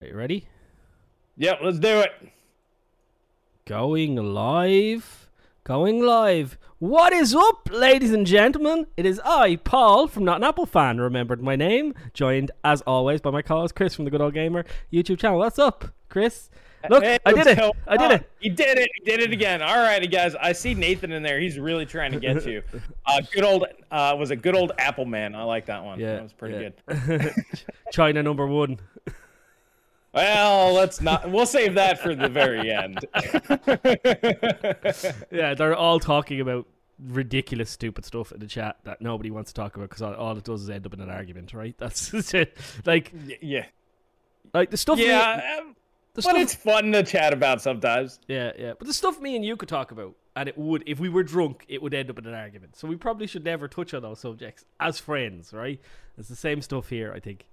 Are you ready? Yep, let's do it. Going live. Going live. What is up, ladies and gentlemen? It is I, Paul, from Not an Apple Fan, remembered my name, joined as always by my co-host Chris from the Good Old Gamer YouTube channel. What's up, Chris? Look, Hey, I did it. I did it. You did it. You did it again. All righty, guys. I see Nathan in there. He's really trying to get you. Uh, good old uh, was a good old Apple man. I like that one. Yeah, that was pretty yeah. good. China number one. Well, let's not. We'll save that for the very end. Yeah, they're all talking about ridiculous, stupid stuff in the chat that nobody wants to talk about because all, all it does is end up in an argument, right? That's it. Like, yeah, like the stuff. me- yeah. um, the But stuff, it's fun to chat about sometimes. Yeah, yeah. But the stuff me and you could talk about, and it would, if we were drunk, it would end up in an argument. So we probably should never touch on those subjects as friends, right? It's the same stuff here, I think.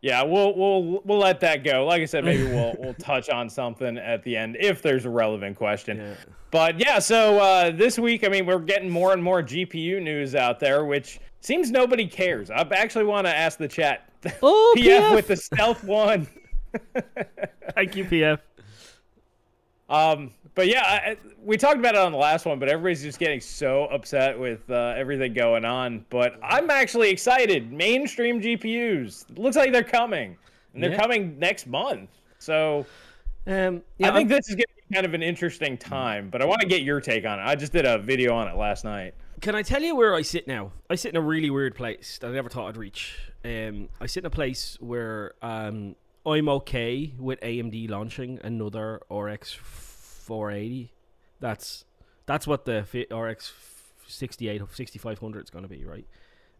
Yeah, we'll we'll we'll let that go. Like I said, maybe we'll we'll touch on something at the end if there's a relevant question. Yeah. But yeah, so uh, this week, I mean, we're getting more and more GPU news out there, which seems nobody cares. I actually want to ask the chat. Oh, PF PF! with the Stealth One. Thank you, PF. Um, but yeah, I, we talked about it on the last one, but everybody's just getting so upset with uh, everything going on. But I'm actually excited. Mainstream GPUs looks like they're coming, and they're Yeah. coming next month. So Um, yeah, I think I'm- this is going to be kind of an interesting time. But I want to get your take on it. I just did a video on it last night. Can I tell you where I sit now? I sit in a really weird place that I never thought I'd reach. Um, I sit in a place where um, I'm okay with AMD launching another RX 480. That's that's what the RX 68 6500 is going to be, right?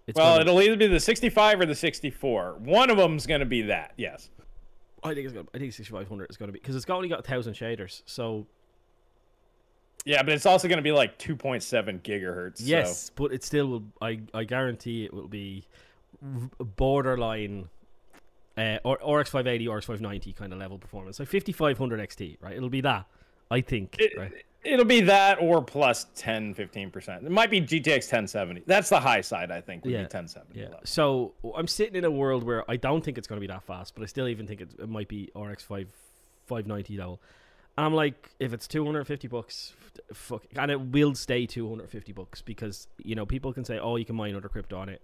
It's Well, it'll either be the 65 or the 64. One of them's going to be that. Yes. I think it's gonna, I think 6500 is going to be because it's only got a thousand shaders. So Yeah, but it's also going to be like 2.7 gigahertz. yes, So. but it still will. I I guarantee it will be borderline. Uh, or RX 580, RX 590 kind of level performance, like 5500 XT, right? It'll be that, I think. It, right? It'll be that or plus 10, 15%. It might be GTX 1070. That's the high side, I think, would Yeah, be 1070. Yeah. So I'm sitting in a world where I don't think it's going to be that fast, but I still even think it, it might be RX 5 590 level. And I'm like, if it's 250 bucks, fuck, and it will stay 250 bucks because you know people can say, oh, you can mine other crypto on it.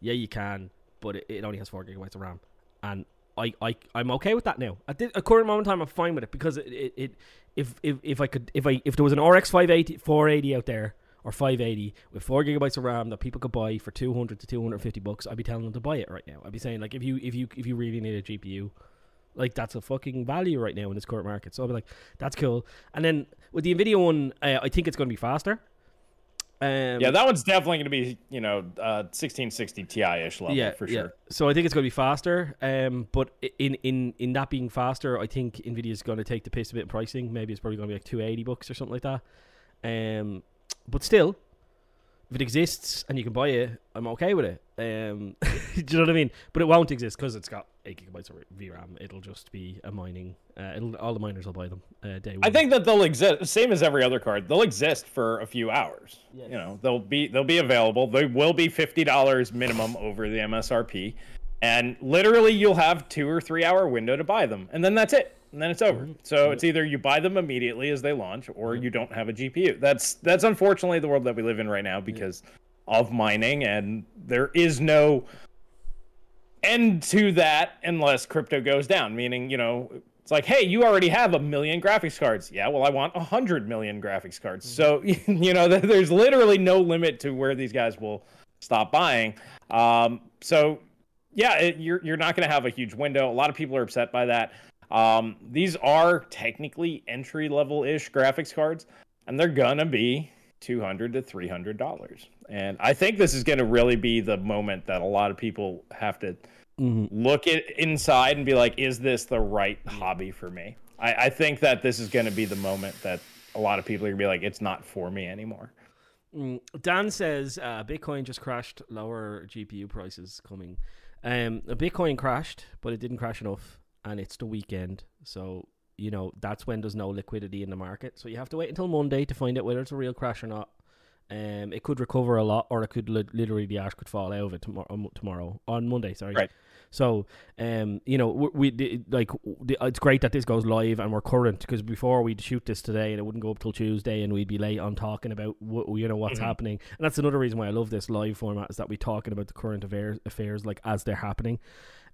Yeah, you can, but it, it only has four gigabytes of RAM, and I, I I'm okay with that now. At the current moment in time, I'm fine with it because it, it, it if, if if I could if I if there was an RX 580 480 out there or 580 with four gigabytes of RAM that people could buy for 200 to 250 bucks, I'd be telling them to buy it right now. I'd be saying like if you if you if you really need a GPU, like that's a fucking value right now in this current market. So I'll be like, that's cool. And then with the Nvidia one, uh, I think it's going to be faster. Um, Yeah, that one's definitely going to be, you know, uh, 1660 Ti-ish level yeah, for yeah. sure. So I think it's going to be faster. Um, but in in in that being faster, I think Nvidia is going to take the piss a bit in pricing. Maybe it's probably going to be like two eighty bucks or something like that. Um, but still, if it exists and you can buy it, I'm okay with it. Um, do you know what I mean? But it won't exist because it's got eight gigabytes of VRAM. It'll just be a mining. Uh, it'll all the miners will buy them uh, day one. I think that they'll exist, same as every other card. They'll exist for a few hours. Yes. You know, they'll be they'll be available. They will be fifty dollars minimum over the MSRP, and literally you'll have two or three hour window to buy them, and then that's it. And then it's over. Mm-hmm. So it's either you buy them immediately as they launch, or you don't have a GPU. That's that's unfortunately the world that we live in right now because of mining, and there is no end to that unless crypto goes down. Meaning, you know, it's like, hey, you already have a million graphics cards. Yeah, well, I want a hundred million graphics cards. So, you know, there's literally no limit to where these guys will stop buying. Um, so, yeah, it, you're you're not going to have a huge window. A lot of people are upset by that. Um, these are technically entry level ish graphics cards, and they're gonna be two hundred to three hundred dollars. And I think this is going to really be the moment that a lot of people have to Mhm. look at inside and be like, is this the right hobby for me? I, I think that this is going to be the moment that a lot of people are going to be like, it's not for me anymore. Mm, Dan says uh, Bitcoin just crashed. Lower GPU prices coming. Um, Bitcoin crashed, but it didn't crash enough, and it's the weekend, so you know that's when there's no liquidity in the market. So you have to wait until Monday to find out whether it's a real crash or not. Um, it could recover a lot, or it could li- literally the ash could fall out of it tomorrow. Tomorrow on Monday, sorry. Right. So, um, you know, we, we like it's great that this goes live and we're current because before we'd shoot this today and it wouldn't go up till Tuesday and we'd be late on talking about what you know what's mm-hmm. happening. And that's another reason why I love this live format is that we're talking about the current affairs affairs like as they're happening.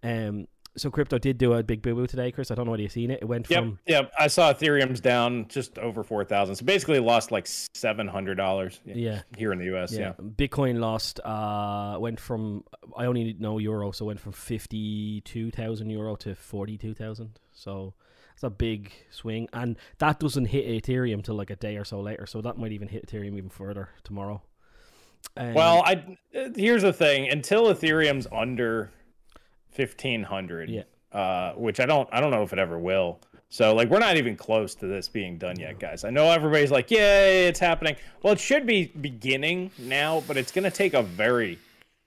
Um, so crypto did do a big boo boo today, Chris. I don't know whether you've seen it. It went yep, from yep. I saw Ethereum's down just over four thousand. So basically, lost like seven hundred dollars. Yeah, here in the U.S. Yeah. yeah. Bitcoin lost. Uh, went from I only know euro, so went from fifty two thousand euro to forty two thousand. So it's a big swing, and that doesn't hit Ethereum till like a day or so later. So that might even hit Ethereum even further tomorrow. Um, well, I here's the thing: until Ethereum's under fifteen hundred. Yeah. Uh, which I don't I don't know if it ever will. So like we're not even close to this being done yet, guys. I know everybody's like, "Yay, it's happening." Well, it should be beginning now, but it's going to take a very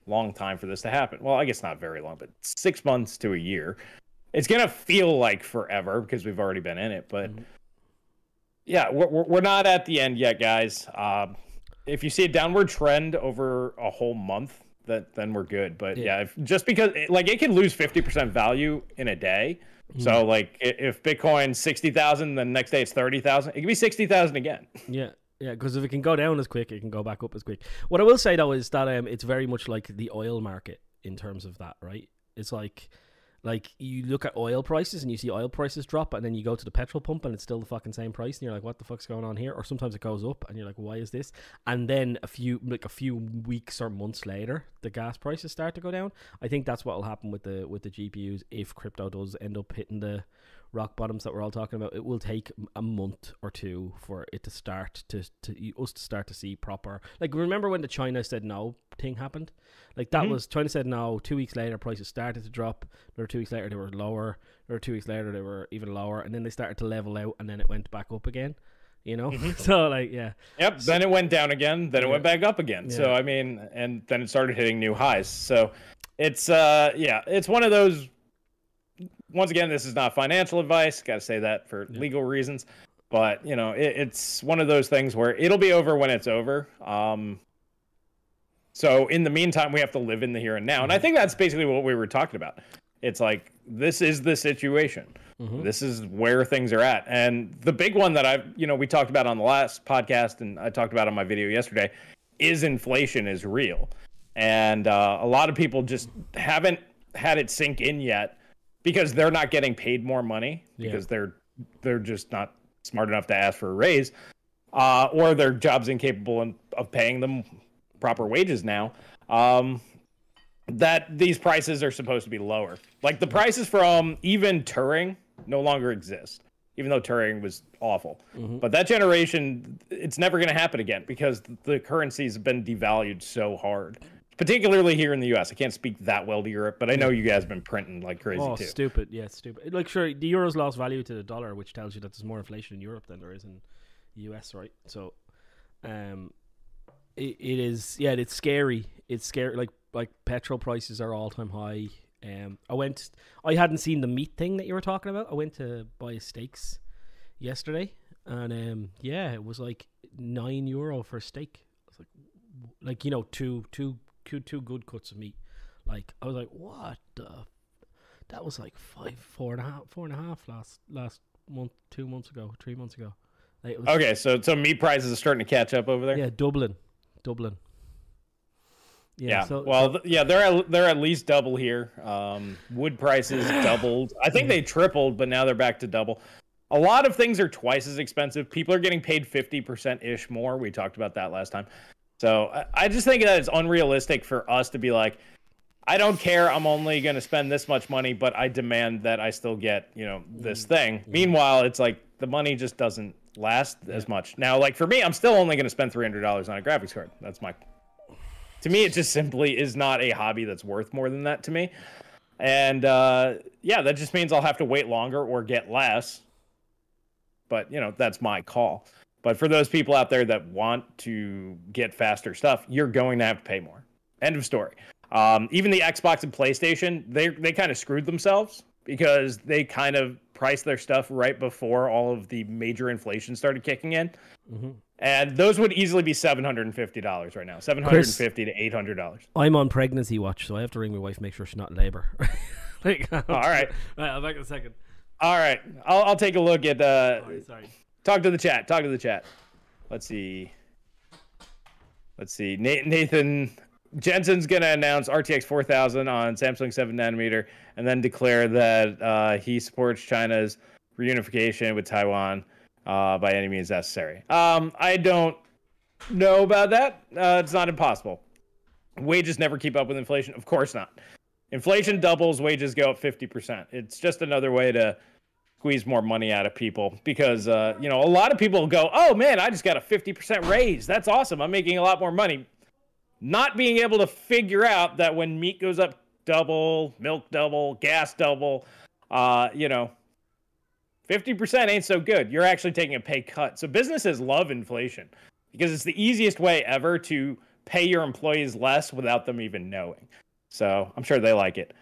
long time for this to happen. Well, I guess not very long, but 6 months to a year. It's going to feel like forever because we've already been in it, but mm-hmm. yeah, we're we're not at the end yet, guys. Uh, if you see a downward trend over a whole month, that then we're good. But yeah, yeah if, just because like it can lose fifty percent value in a day. Mm-hmm. So like if Bitcoin sixty thousand, then next day it's thirty thousand. It can be sixty thousand again. Yeah. Yeah, because if it can go down as quick, it can go back up as quick. What I will say though is that um, it's very much like the oil market in terms of that, right? It's like like you look at oil prices and you see oil prices drop, and then you go to the petrol pump and it's still the fucking same price, and you're like, "What the fuck's going on here?" Or sometimes it goes up, and you're like, "Why is this?" And then a few like a few weeks or months later, the gas prices start to go down. I think that's what will happen with the with the GPUs if crypto does end up hitting the rock bottoms that we're all talking about, it will take a month or two for it to start to, to us to start to see proper. Like remember when the China said no thing happened? Like that mm-hmm. was China said no. Two weeks later, prices started to drop. Another two weeks later, they were lower. Another two weeks later, they were even lower, and then they started to level out, and then it went back up again you know mm-hmm. so like yeah yep then it went down again then it went back up again yeah. so i mean and then it started hitting new highs so it's uh yeah it's one of those once again, this is not financial advice. Got to say that for yeah. legal reasons. But you know, it, it's one of those things where it'll be over when it's over. Um, so in the meantime, we have to live in the here and now, and I mm-hmm. think that's basically what we were talking about. It's like this is the situation. Mm-hmm. This is where things are at, and the big one that I've you know we talked about on the last podcast, and I talked about on my video yesterday, is inflation is real, and uh, a lot of people just haven't had it sink in yet because they're not getting paid more money because yeah. they're they're just not smart enough to ask for a raise, uh, or their job's incapable of paying them proper wages now. Um, that these prices are supposed to be lower. Like the prices from even Turing no longer exist, even though Turing was awful. Mm-hmm. But that generation, it's never going to happen again because the currencies have been devalued so hard particularly here in the U.S. I can't speak that well to Europe, but I know you guys have been printing like crazy oh, too. stupid! Yeah, stupid. Like, sure, the euro's lost value to the dollar, which tells you that there's more inflation in Europe than there is in the U.S. Right? So, um, it, it is. Yeah, it's scary. It's scary. Like, like petrol prices are all time high. Um, I went. I hadn't seen the meat thing that you were talking about. I went to buy steaks yesterday, and um, yeah, it was like nine euro for a steak. It's like, like you know, two two two good cuts of meat. Like I was like, what the? That was like five, four and a half, four and a half last last month, two months ago, three months ago. Like, okay, so so meat prices are starting to catch up over there. Yeah, Dublin, Dublin. Yeah. yeah. So, well, so, yeah, they're at, they're at least double here. Um, wood prices doubled. I think they tripled, but now they're back to double. A lot of things are twice as expensive. People are getting paid fifty percent ish more. We talked about that last time. So I just think that it's unrealistic for us to be like, I don't care. I'm only going to spend this much money, but I demand that I still get, you know, this mm-hmm. thing. Mm-hmm. Meanwhile, it's like the money just doesn't last yeah. as much. Now, like for me, I'm still only going to spend $300 on a graphics card. That's my. To me, it just simply is not a hobby that's worth more than that to me. And uh, yeah, that just means I'll have to wait longer or get less. But, you know, that's my call. But for those people out there that want to get faster stuff, you're going to have to pay more. End of story. Um, even the Xbox and PlayStation, they they kind of screwed themselves because they kind of priced their stuff right before all of the major inflation started kicking in. Mm-hmm. And those would easily be seven hundred and fifty dollars right now, seven hundred and fifty to eight hundred dollars. I'm on pregnancy watch, so I have to ring my wife, make sure she's not in labor. like, All right. right. I'll back in a second. All right, I'll I'll take a look at. Uh, Sorry, sorry. Talk to the chat. Talk to the chat. Let's see. Let's see. Na- Nathan Jensen's gonna announce RTX 4000 on Samsung 7 nanometer, and then declare that uh, he supports China's reunification with Taiwan uh, by any means necessary. Um, I don't know about that. Uh, it's not impossible. Wages never keep up with inflation. Of course not. Inflation doubles, wages go up 50%. It's just another way to squeeze more money out of people because uh, you know a lot of people go oh man i just got a 50% raise. That's awesome. I'm making a lot more money. Not being able to figure out that when meat goes up double milk double gas double uh, you know 50% ain't so good. You're actually taking a pay cut. So businesses love inflation because it's the easiest way ever to pay your employees less without them even knowing. So i'm sure they like it.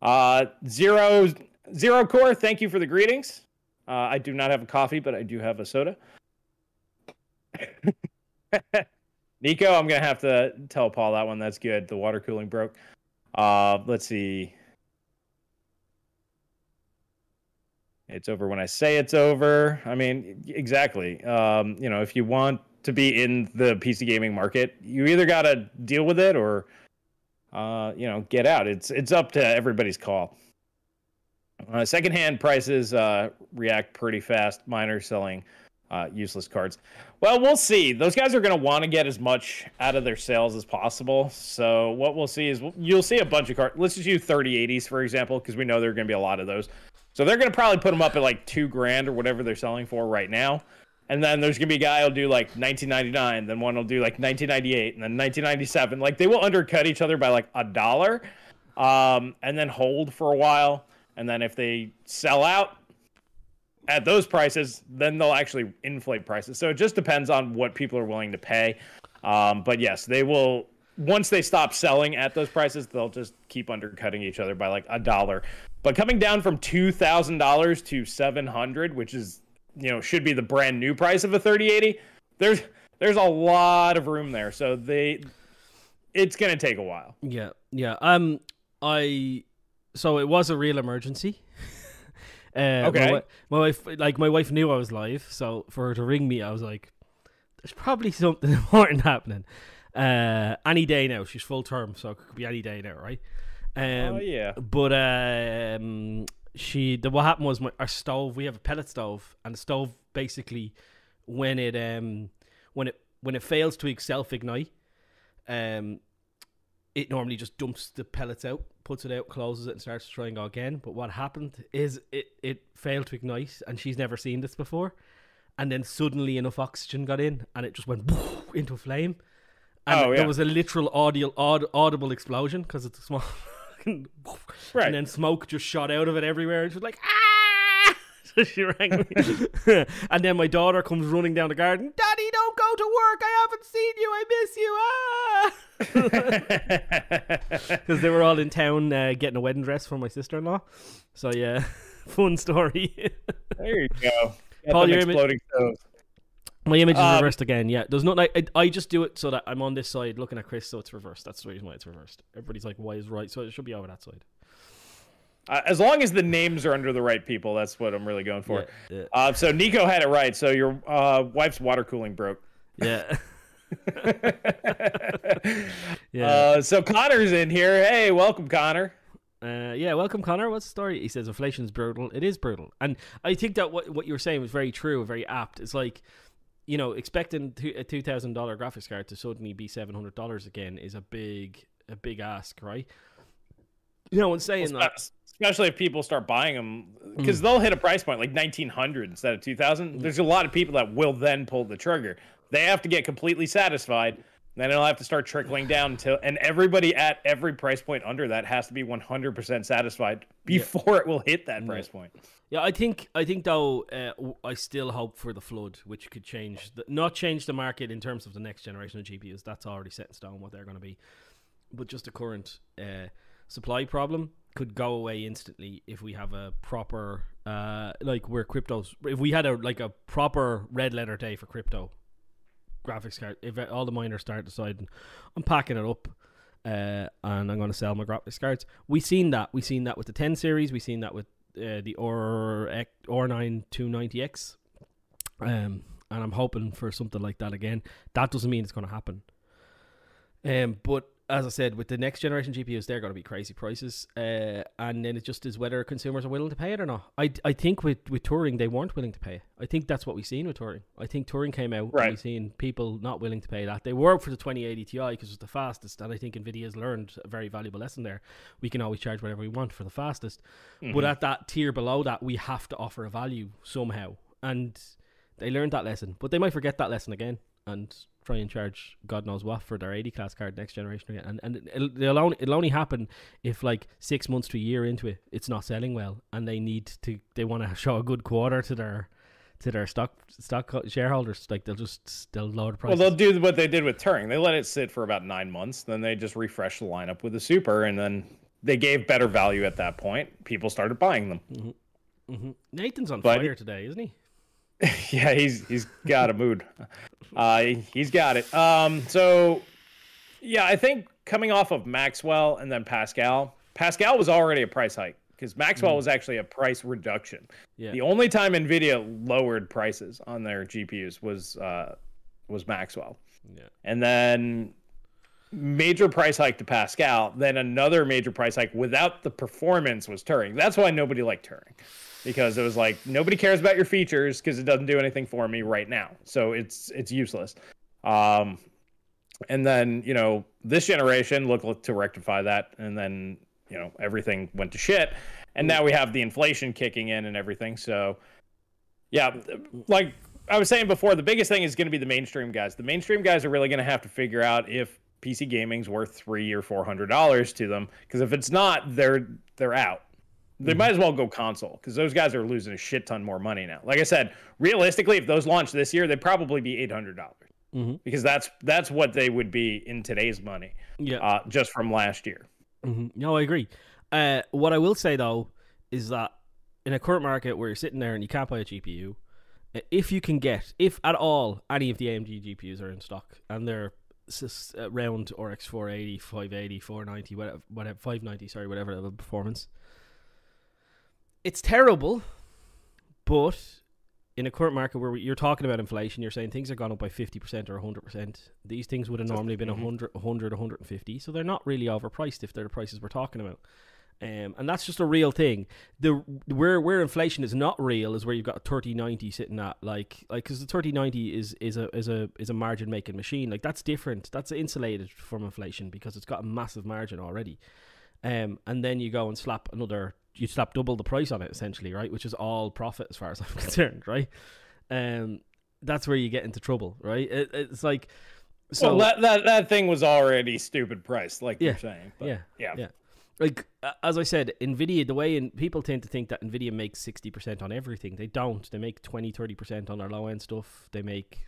Uh, zero Zero Core, thank you for the greetings. Uh, I do not have a coffee, but I do have a soda. Nico, I'm gonna have to tell Paul that one. That's good. The water cooling broke. Uh, let's see. It's over when I say it's over. I mean, exactly. Um, you know, if you want to be in the PC gaming market, you either gotta deal with it or, uh, you know, get out. It's it's up to everybody's call. Uh, secondhand prices uh, react pretty fast. Miners selling uh, useless cards. Well, we'll see. Those guys are going to want to get as much out of their sales as possible. So what we'll see is you'll see a bunch of cards. Let's just use 3080s for example, because we know there are going to be a lot of those. So they're going to probably put them up at like two grand or whatever they're selling for right now. And then there's going to be a guy who'll do like 1999, then one will do like 1998, and then 1997. Like they will undercut each other by like a dollar, um, and then hold for a while and then if they sell out at those prices, then they'll actually inflate prices. So it just depends on what people are willing to pay. Um, but yes, they will. Once they stop selling at those prices, they'll just keep undercutting each other by like a dollar. But coming down from two thousand dollars to seven hundred, which is you know should be the brand new price of a thirty eighty, there's there's a lot of room there. So they, it's gonna take a while. Yeah, yeah. Um, I so it was a real emergency. uh, Okay. My, my wife, like my wife, knew I was live, so for her to ring me, I was like, "There's probably something important happening." Uh, any day now. She's full term, so it could be any day now, right? Um, oh yeah. but um, she the what happened was my our stove. We have a pellet stove, and the stove basically when it um when it when it fails to self ignite, um, it normally just dumps the pellets out, puts it out, closes it, and starts to try and go again. But what happened is it it failed to ignite, and she's never seen this before. And then suddenly enough oxygen got in, and it just went into a flame. And Oh, yeah. there was a literal audio, aud- audible explosion because it's a small. Right. And then smoke just shot out of it everywhere. And she was like, ah! So she rang me. and then my daughter comes running down the garden. Don't go to work. I haven't seen you. I miss you. Ah! Because they were all in town uh, getting a wedding dress for my sister in law. So, yeah, fun story. there you go. Got Paul, your imi- exploding stoves. my image is Um, reversed again. Yeah, there's not like I, I just do it so that I'm on this side looking at Chris, so it's reversed. That's the reason why it's reversed. Everybody's like, why is right? So it should be over that side. Uh, as long as the names are under the right people, that's what I'm really going for. Yeah, yeah. Uh, so Nico had it right. So your uh, wife's water cooling broke. Yeah. yeah. Uh, so Connor's in here. Hey, welcome, Connor. Uh, yeah, welcome, Connor. What's the story? He says inflation's brutal. It is brutal, and I think that what what you were saying was very true, very apt. It's like, you know, expecting a two thousand dollar graphics card to suddenly be seven hundred dollars again is a big a big ask, right? You know, and saying that, Especially if people start buying them, because Mm. they'll hit a price point like 1900 instead of 2000. There's a lot of people that will then pull the trigger. They have to get completely satisfied. Then it'll have to start trickling down until, and everybody at every price point under that has to be 100% satisfied before it will hit that price point. yeah, I think I think though, uh, I still hope for the flood, which could change, the, not change the market in terms of the next generation of GPUs. That's already set in stone what they're going to be, but just the current uh, supply problem could go away instantly if we have a proper, uh, like where cryptos, if we had a like a proper red letter day for crypto graphics card, if all the miners start deciding, I'm packing it up. uh, and I'm going to sell my graphics cards. We've seen that. We've seen that with the 10 series. We've seen that with uh, the Or R9 290X. Um, and I'm hoping for something like that again. That doesn't mean it's going to happen. Um, but as I said, with the next generation GPUs, they're going to be crazy prices, uh, and then it just is whether consumers are willing to pay it or not. I, I think with, with Turing, they weren't willing to pay. I think that's what we've seen with Turing. I think Turing came out, right. and we've seen people not willing to pay that. They were for the 2080 Ti because it's the fastest, and I think Nvidia has learned a very valuable lesson there. We can always charge whatever we want for the fastest, mm-hmm. but at that tier below that, we have to offer a value somehow, and they learned that lesson. But they might forget that lesson again, and try and charge God knows what for their 80 class card next generation again. And and it'll, it'll only it'll only happen if like six months to a year into it, it's not selling well, and they need to they want to show a good quarter to their to their stock stock shareholders. Like they'll just they'll lower the price. Well, they'll do what they did with Turing. They let it sit for about nine months, then they just refresh the lineup with the super, and then they gave better value at that point. People started buying them. Mm-hmm. Mm-hmm. Nathan's on but, fire today, isn't he? yeah, he's he's got a mood. Uh, he's got it. Um, so yeah, I think coming off of Maxwell and then Pascal, Pascal was already a price hike because Maxwell mm. was actually a price reduction. Yeah. The only time Nvidia lowered prices on their GPUs was uh, was Maxwell. Yeah. And then major price hike to Pascal, then another major price hike without the performance was Turing. That's why nobody liked Turing because it was like nobody cares about your features because it doesn't do anything for me right now. So it's it's useless. Um, and then you know this generation looked to rectify that, and then you know everything went to shit, and now we have the inflation kicking in and everything. So yeah, like I was saying before, the biggest thing is going to be the mainstream guys. The mainstream guys are really going to have to figure out if PC gaming's worth three or four hundred dollars to them. Because if it's not, they're they're out. They might as well go console because those guys are losing a shit ton more money now. Like I said, realistically, if those launch this year, they'd probably be eight hundred dollars mm-hmm. because that's that's what they would be in today's money. Yeah, uh, just from last year. Mm-hmm. No, I agree. Uh, what I will say though is that in a current market where you're sitting there and you can't buy a GPU, uh, if you can get, if at all, any of the AMD GPUs are in stock and they're around RX 480, 580, 490, whatever, whatever 590, sorry, whatever the performance it's terrible, but in a current market where you're talking about inflation, you're saying things have gone up by 50% or 100%. These things would have normally been mm-hmm. 100, 100, 150. So they're not really overpriced if they're the prices we're talking about. Um, and that's just a real thing. The where where inflation is not real is where you've got a thirty ninety sitting at like like because the thirty ninety is is a is a is a margin making machine like that's different. That's insulated from inflation because it's got a massive margin already. Um, and then you go and slap another you slap double the price on it essentially, right? Which is all profit as far as I'm concerned, right? Um, that's where you get into trouble, right? It, it's like so well, that, that that thing was already stupid price, like yeah, you're saying. But, yeah, yeah, yeah. Like as I said, Nvidia. The way in, people tend to think that Nvidia makes sixty percent on everything. They don't. They make 20 30 percent on their low end stuff. They make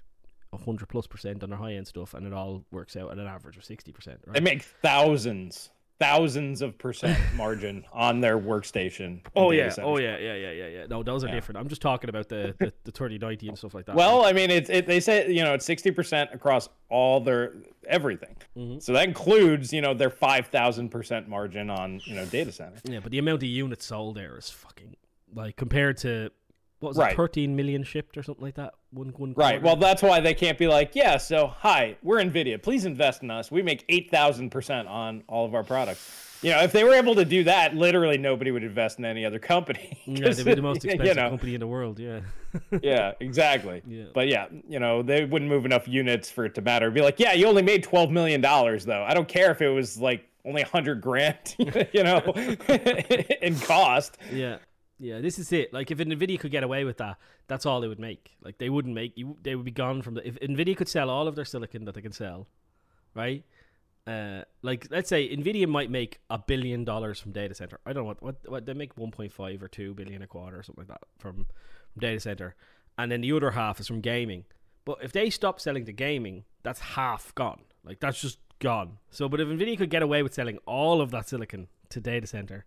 hundred plus percent on their high end stuff, and it all works out at an average of sixty percent. Right? They make thousands thousands of percent margin on their workstation. Oh yeah, oh yeah, yeah, yeah, yeah, yeah. No, those are yeah. different. I'm just talking about the the, the 3090 and stuff like that. Well, I mean, it's it, they say you know it's 60 percent across all their everything. Mm-hmm. So that includes you know their 5,000 percent margin on you know data center. Yeah, but the amount of units sold there is fucking like compared to what was right. it, 13 million shipped or something like that? One, one right. Well, that's why they can't be like, yeah, so hi, we're NVIDIA. Please invest in us. We make 8,000% on all of our products. You know, if they were able to do that, literally nobody would invest in any other company. yeah, they'd be the most expensive you know, company in the world. Yeah. yeah, exactly. Yeah. But yeah, you know, they wouldn't move enough units for it to matter. It'd be like, yeah, you only made $12 million, though. I don't care if it was like only 100 grand, you know, in cost. Yeah. Yeah, this is it. Like if Nvidia could get away with that, that's all they would make. Like they wouldn't make you. They would be gone from the. If Nvidia could sell all of their silicon that they can sell, right? Uh, like let's say Nvidia might make a billion dollars from data center. I don't know what what, what they make one point five or two billion a quarter or something like that from, from data center, and then the other half is from gaming. But if they stop selling to gaming, that's half gone. Like that's just gone. So, but if Nvidia could get away with selling all of that silicon to data center,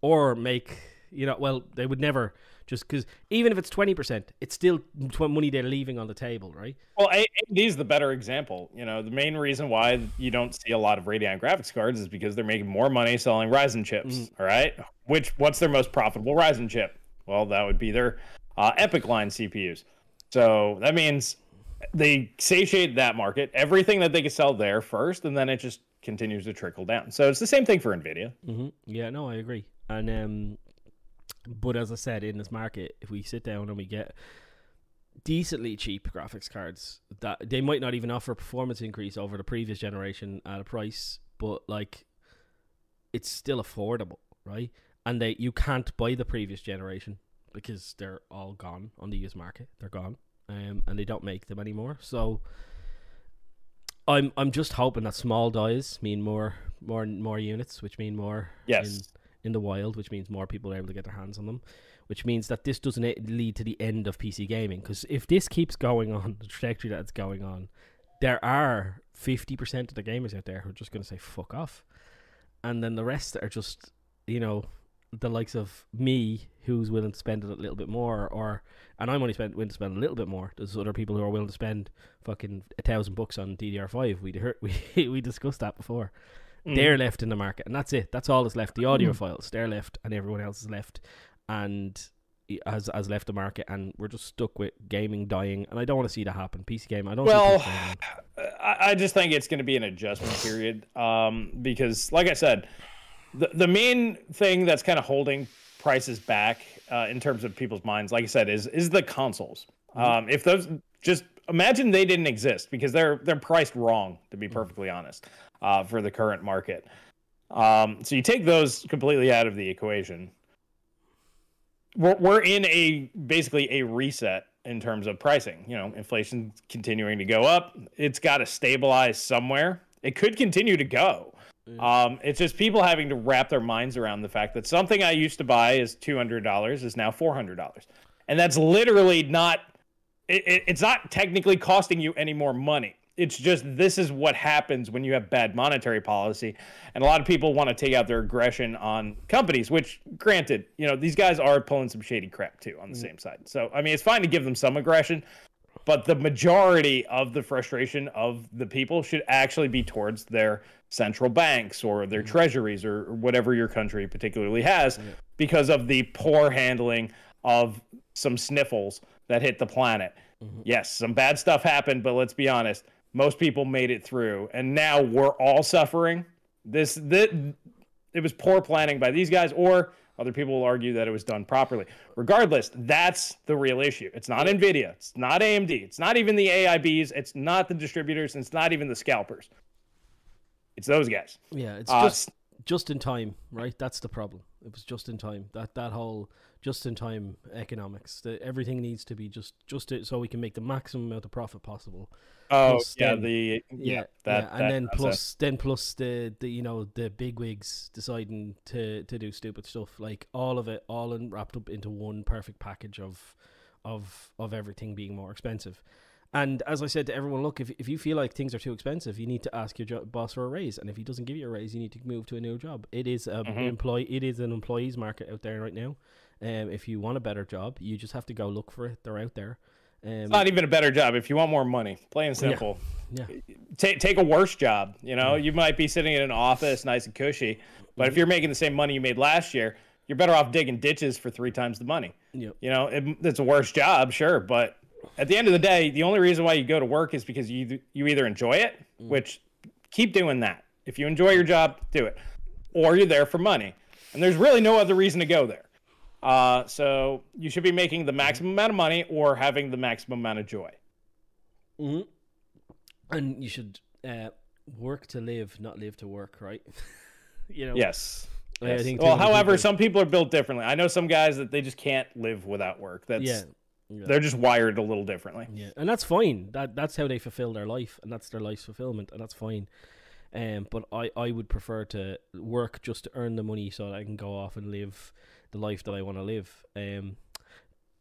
or make You know, well, they would never just because even if it's twenty percent, it's still tw- money they're leaving on the table, right? Well, AMD is the better example. You know, the main reason why you don't see a lot of Radeon graphics cards is because they're making more money selling Ryzen chips. Mm. All right, which what's their most profitable Ryzen chip? Well, that would be their uh, EPYC line CPUs. So that means they satiate that market, everything that they can sell there first, and then it just continues to trickle down. So it's the same thing for Nvidia. Mm-hmm. Yeah, no, I agree. And um, but as I said, in this market, if we sit down and we get decently cheap graphics cards, that they might not even offer a performance increase over the previous generation at a price, but like it's still affordable, right? And they you can't buy the previous generation because they're all gone on the used market. They're gone, um, and they don't make them anymore. So I'm I'm just hoping that small dies mean more more more units, which mean more Yes. in, in the wild, which means more people are able to get their hands on them, which means that this doesn't lead to the end of PC gaming. Because if this keeps going on the trajectory that it's going on, there are fifty percent of the gamers out there who are just going to say fuck off, and then the rest are just you know the likes of me who's willing to spend a little bit more or and I'm only spend, willing to spend a little bit more. There's other people who are willing to spend fucking a thousand bucks on DDR5. We heard, we we discussed that before. Mm. They're left in the market, and that's it. That's all that's left. The audio files, they're left, and everyone else is left, and has has left the market, and we're just stuck with gaming dying. And I don't want to see that happen. PC game, I don't. Well, I, I just think it's going to be an adjustment period um, because, like I said, the the main thing that's kind of holding prices back uh, in terms of people's minds, like I said, is is the consoles. Um, if those just imagine they didn't exist because they're they're priced wrong, to be perfectly honest, uh, for the current market. Um, so you take those completely out of the equation. We're, we're in a basically a reset in terms of pricing. You know, inflation's continuing to go up. It's got to stabilize somewhere. It could continue to go. Um, it's just people having to wrap their minds around the fact that something I used to buy is two hundred dollars is now four hundred dollars, and that's literally not. It, it, it's not technically costing you any more money. It's just this is what happens when you have bad monetary policy, and a lot of people want to take out their aggression on companies. Which, granted, you know these guys are pulling some shady crap too on the mm-hmm. same side. So I mean, it's fine to give them some aggression, but the majority of the frustration of the people should actually be towards their central banks or their mm-hmm. treasuries or or whatever your country particularly has because of the poor handling of some sniffles that hit the planet. Mm-hmm. Yes, some bad stuff happened, but let's be honest, most people made it through and now we're all suffering. This this it was poor planning by these guys or other people will argue that it was done properly. Regardless, that's the real issue. It's not Nvidia, it's not AMD, it's not even the AIBs, it's not the distributors, it's not even the scalpers. It's those guys. Yeah, it's Uh, just just in time, right? That's the problem. It was just in time. That that whole just in time economics. The, everything needs to be just just to, so we can make the maximum amount of profit possible. Oh Plus yeah, then- the yeah, Yeah, that, yeah, and that then plus then plus the, the you know the big wigs deciding to to do stupid stuff like all of it all in, wrapped up into one perfect package of of of everything being more expensive. And as I said to everyone, look, if, if you feel like things are too expensive, you need to ask your jo- boss for a raise. And if he doesn't give you a raise, you need to move to a new job. It is a Mhm. employee. It is an employees market out there right now. Um, if you want a better job, you just have to go look for it. They're out there. Um, It's not even a better job if you want more money. Plain and simple. yeah, Take take a worse job. You know, you might be sitting in an office, nice and cushy, but if you're making the same money you made last year, you're better off digging ditches for three times the money. yeah, You know, it, it's a worse job, sure, but at the end of the day, the only reason why you go to work is because you you either enjoy it, Mm. which keep doing that. If you enjoy your job, do it, or you're there for money, and there's really no other reason to go there. Uh, so you should be making the maximum amount of money or having the maximum amount of joy. hmm And you should uh, work to live, not live to work, right? you know. Yes. I Yes. think well, however, people- some people are built differently. I know some guys that they just can't live without work. That's Yeah. Yeah. they're just wired a little differently. Yeah, and that's fine. That that's how they fulfill their life, and that's their life's fulfillment, and that's fine. Um, but I, I would prefer to work just to earn the money so that I can go off and live the life that I want to live. Um,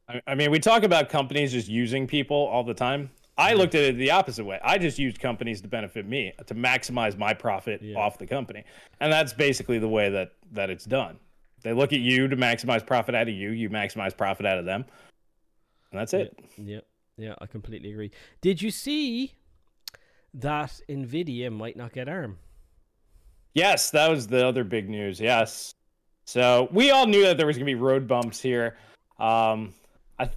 I, I mean, we talk about companies just using people all the time. I looked at it the opposite way. I just used companies to benefit me, to maximize my profit Yeah. off the company, and that's basically the way that that it's done. They look at you to maximize profit out of you. You maximize profit out of them, and that's it. Yeah, yeah, yeah I completely agree. Did you see that Nvidia might not get ARM? Yes, that was the other big news. Yes, so we all knew that there was going to be road bumps here. Um, I,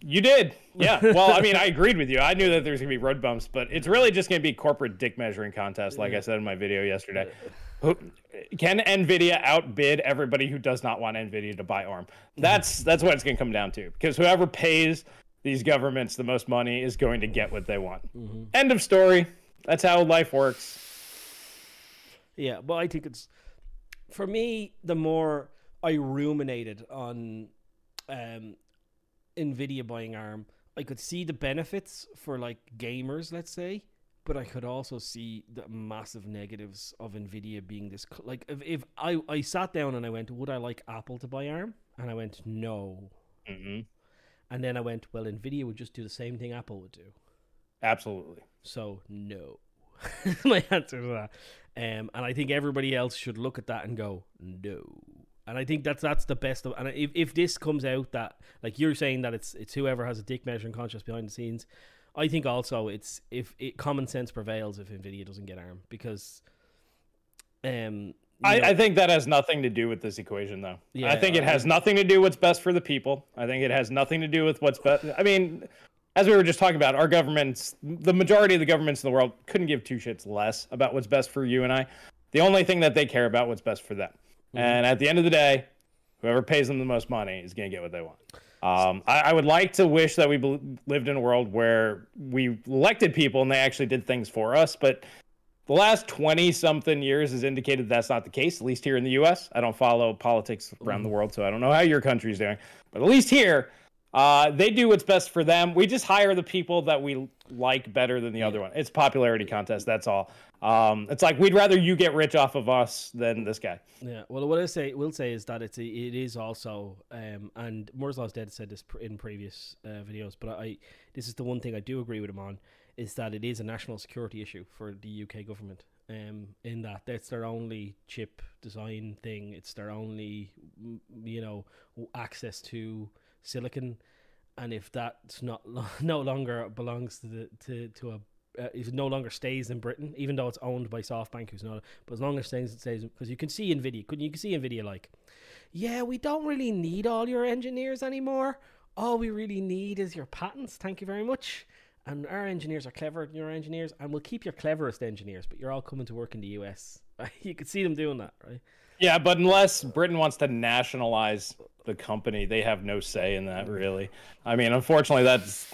you did, yeah. Well, I mean, I agreed with you. I knew that there was going to be road bumps, but it's really just going to be corporate dick measuring contest, like I said in my video yesterday. Can Nvidia outbid everybody who does not want Nvidia to buy ARM? That's that's what it's going to come down to. Because whoever pays these governments the most money is going to get what they want. Mm-hmm. End of story. That's how life works. Yeah, but I think it's for me, the more I ruminated on um, Nvidia buying ARM, I could see the benefits for like gamers, let's say, but I could also see the massive negatives of Nvidia being this. Like, if, if I I sat down and I went, would I like Apple to buy ARM? And I went, no. Mm-hmm. And then I went, well, Nvidia would just do the same thing Apple would do. Absolutely. So no. My answer to that. Um, and I think everybody else should look at that and go, no. And I think that's that's the best of. And if, if this comes out that like you're saying that it's it's whoever has a dick measuring conscience behind the scenes, I think also it's if it common sense prevails if Nvidia doesn't get ARM because, um, I, I, think that has nothing to do with this equation, though. Yeah, I think it has nothing to do what's best for the people. I think it has nothing to do with what's best. I mean, as we were just talking about, our governments, the majority of the governments in the world, couldn't give two shits less about what's best for you and I. The only thing that they care about what's best for them. Mm-hmm. And at the end of the day, whoever pays them the most money is going to get what they want. Um, I, I, would like to wish that we be- lived in a world where we elected people and they actually did things for us, but the last 20 something years has indicated that's not the case, at least here in the US. I don't follow politics around mm-hmm. the world, so I don't know how your country's doing. But at least here, uh, they do what's best for them. We just hire the people that we like better than the yeah. other one. It's popularity contest. That's all. Um, it's like we'd rather you get rich off of us than this guy. Yeah. Well, what I say will say is that it's a, it is also, um, and Moore's Law's Dead said this in previous uh, videos, but I this is the one thing I do agree with him on is that it is a national security issue for the UK government. Um, in that that's their only chip design thing. It's their only, you know, access to silicon, and if that's not no longer belongs to the to to a uh, if it no longer stays in Britain, even though it's owned by SoftBank, who's not, but as long as stays, it stays because you can see Nvidia, couldn't you can see Nvidia like, yeah, we don't really need all your engineers anymore. All we really need is your patents. Thank you very much. And our engineers are clever, your engineers, and we'll keep your cleverest engineers, but you're all coming to work in the US. you could see them doing that, right? Yeah, but unless Britain wants to nationalize the company, they have no say in that, really. I mean, unfortunately, that's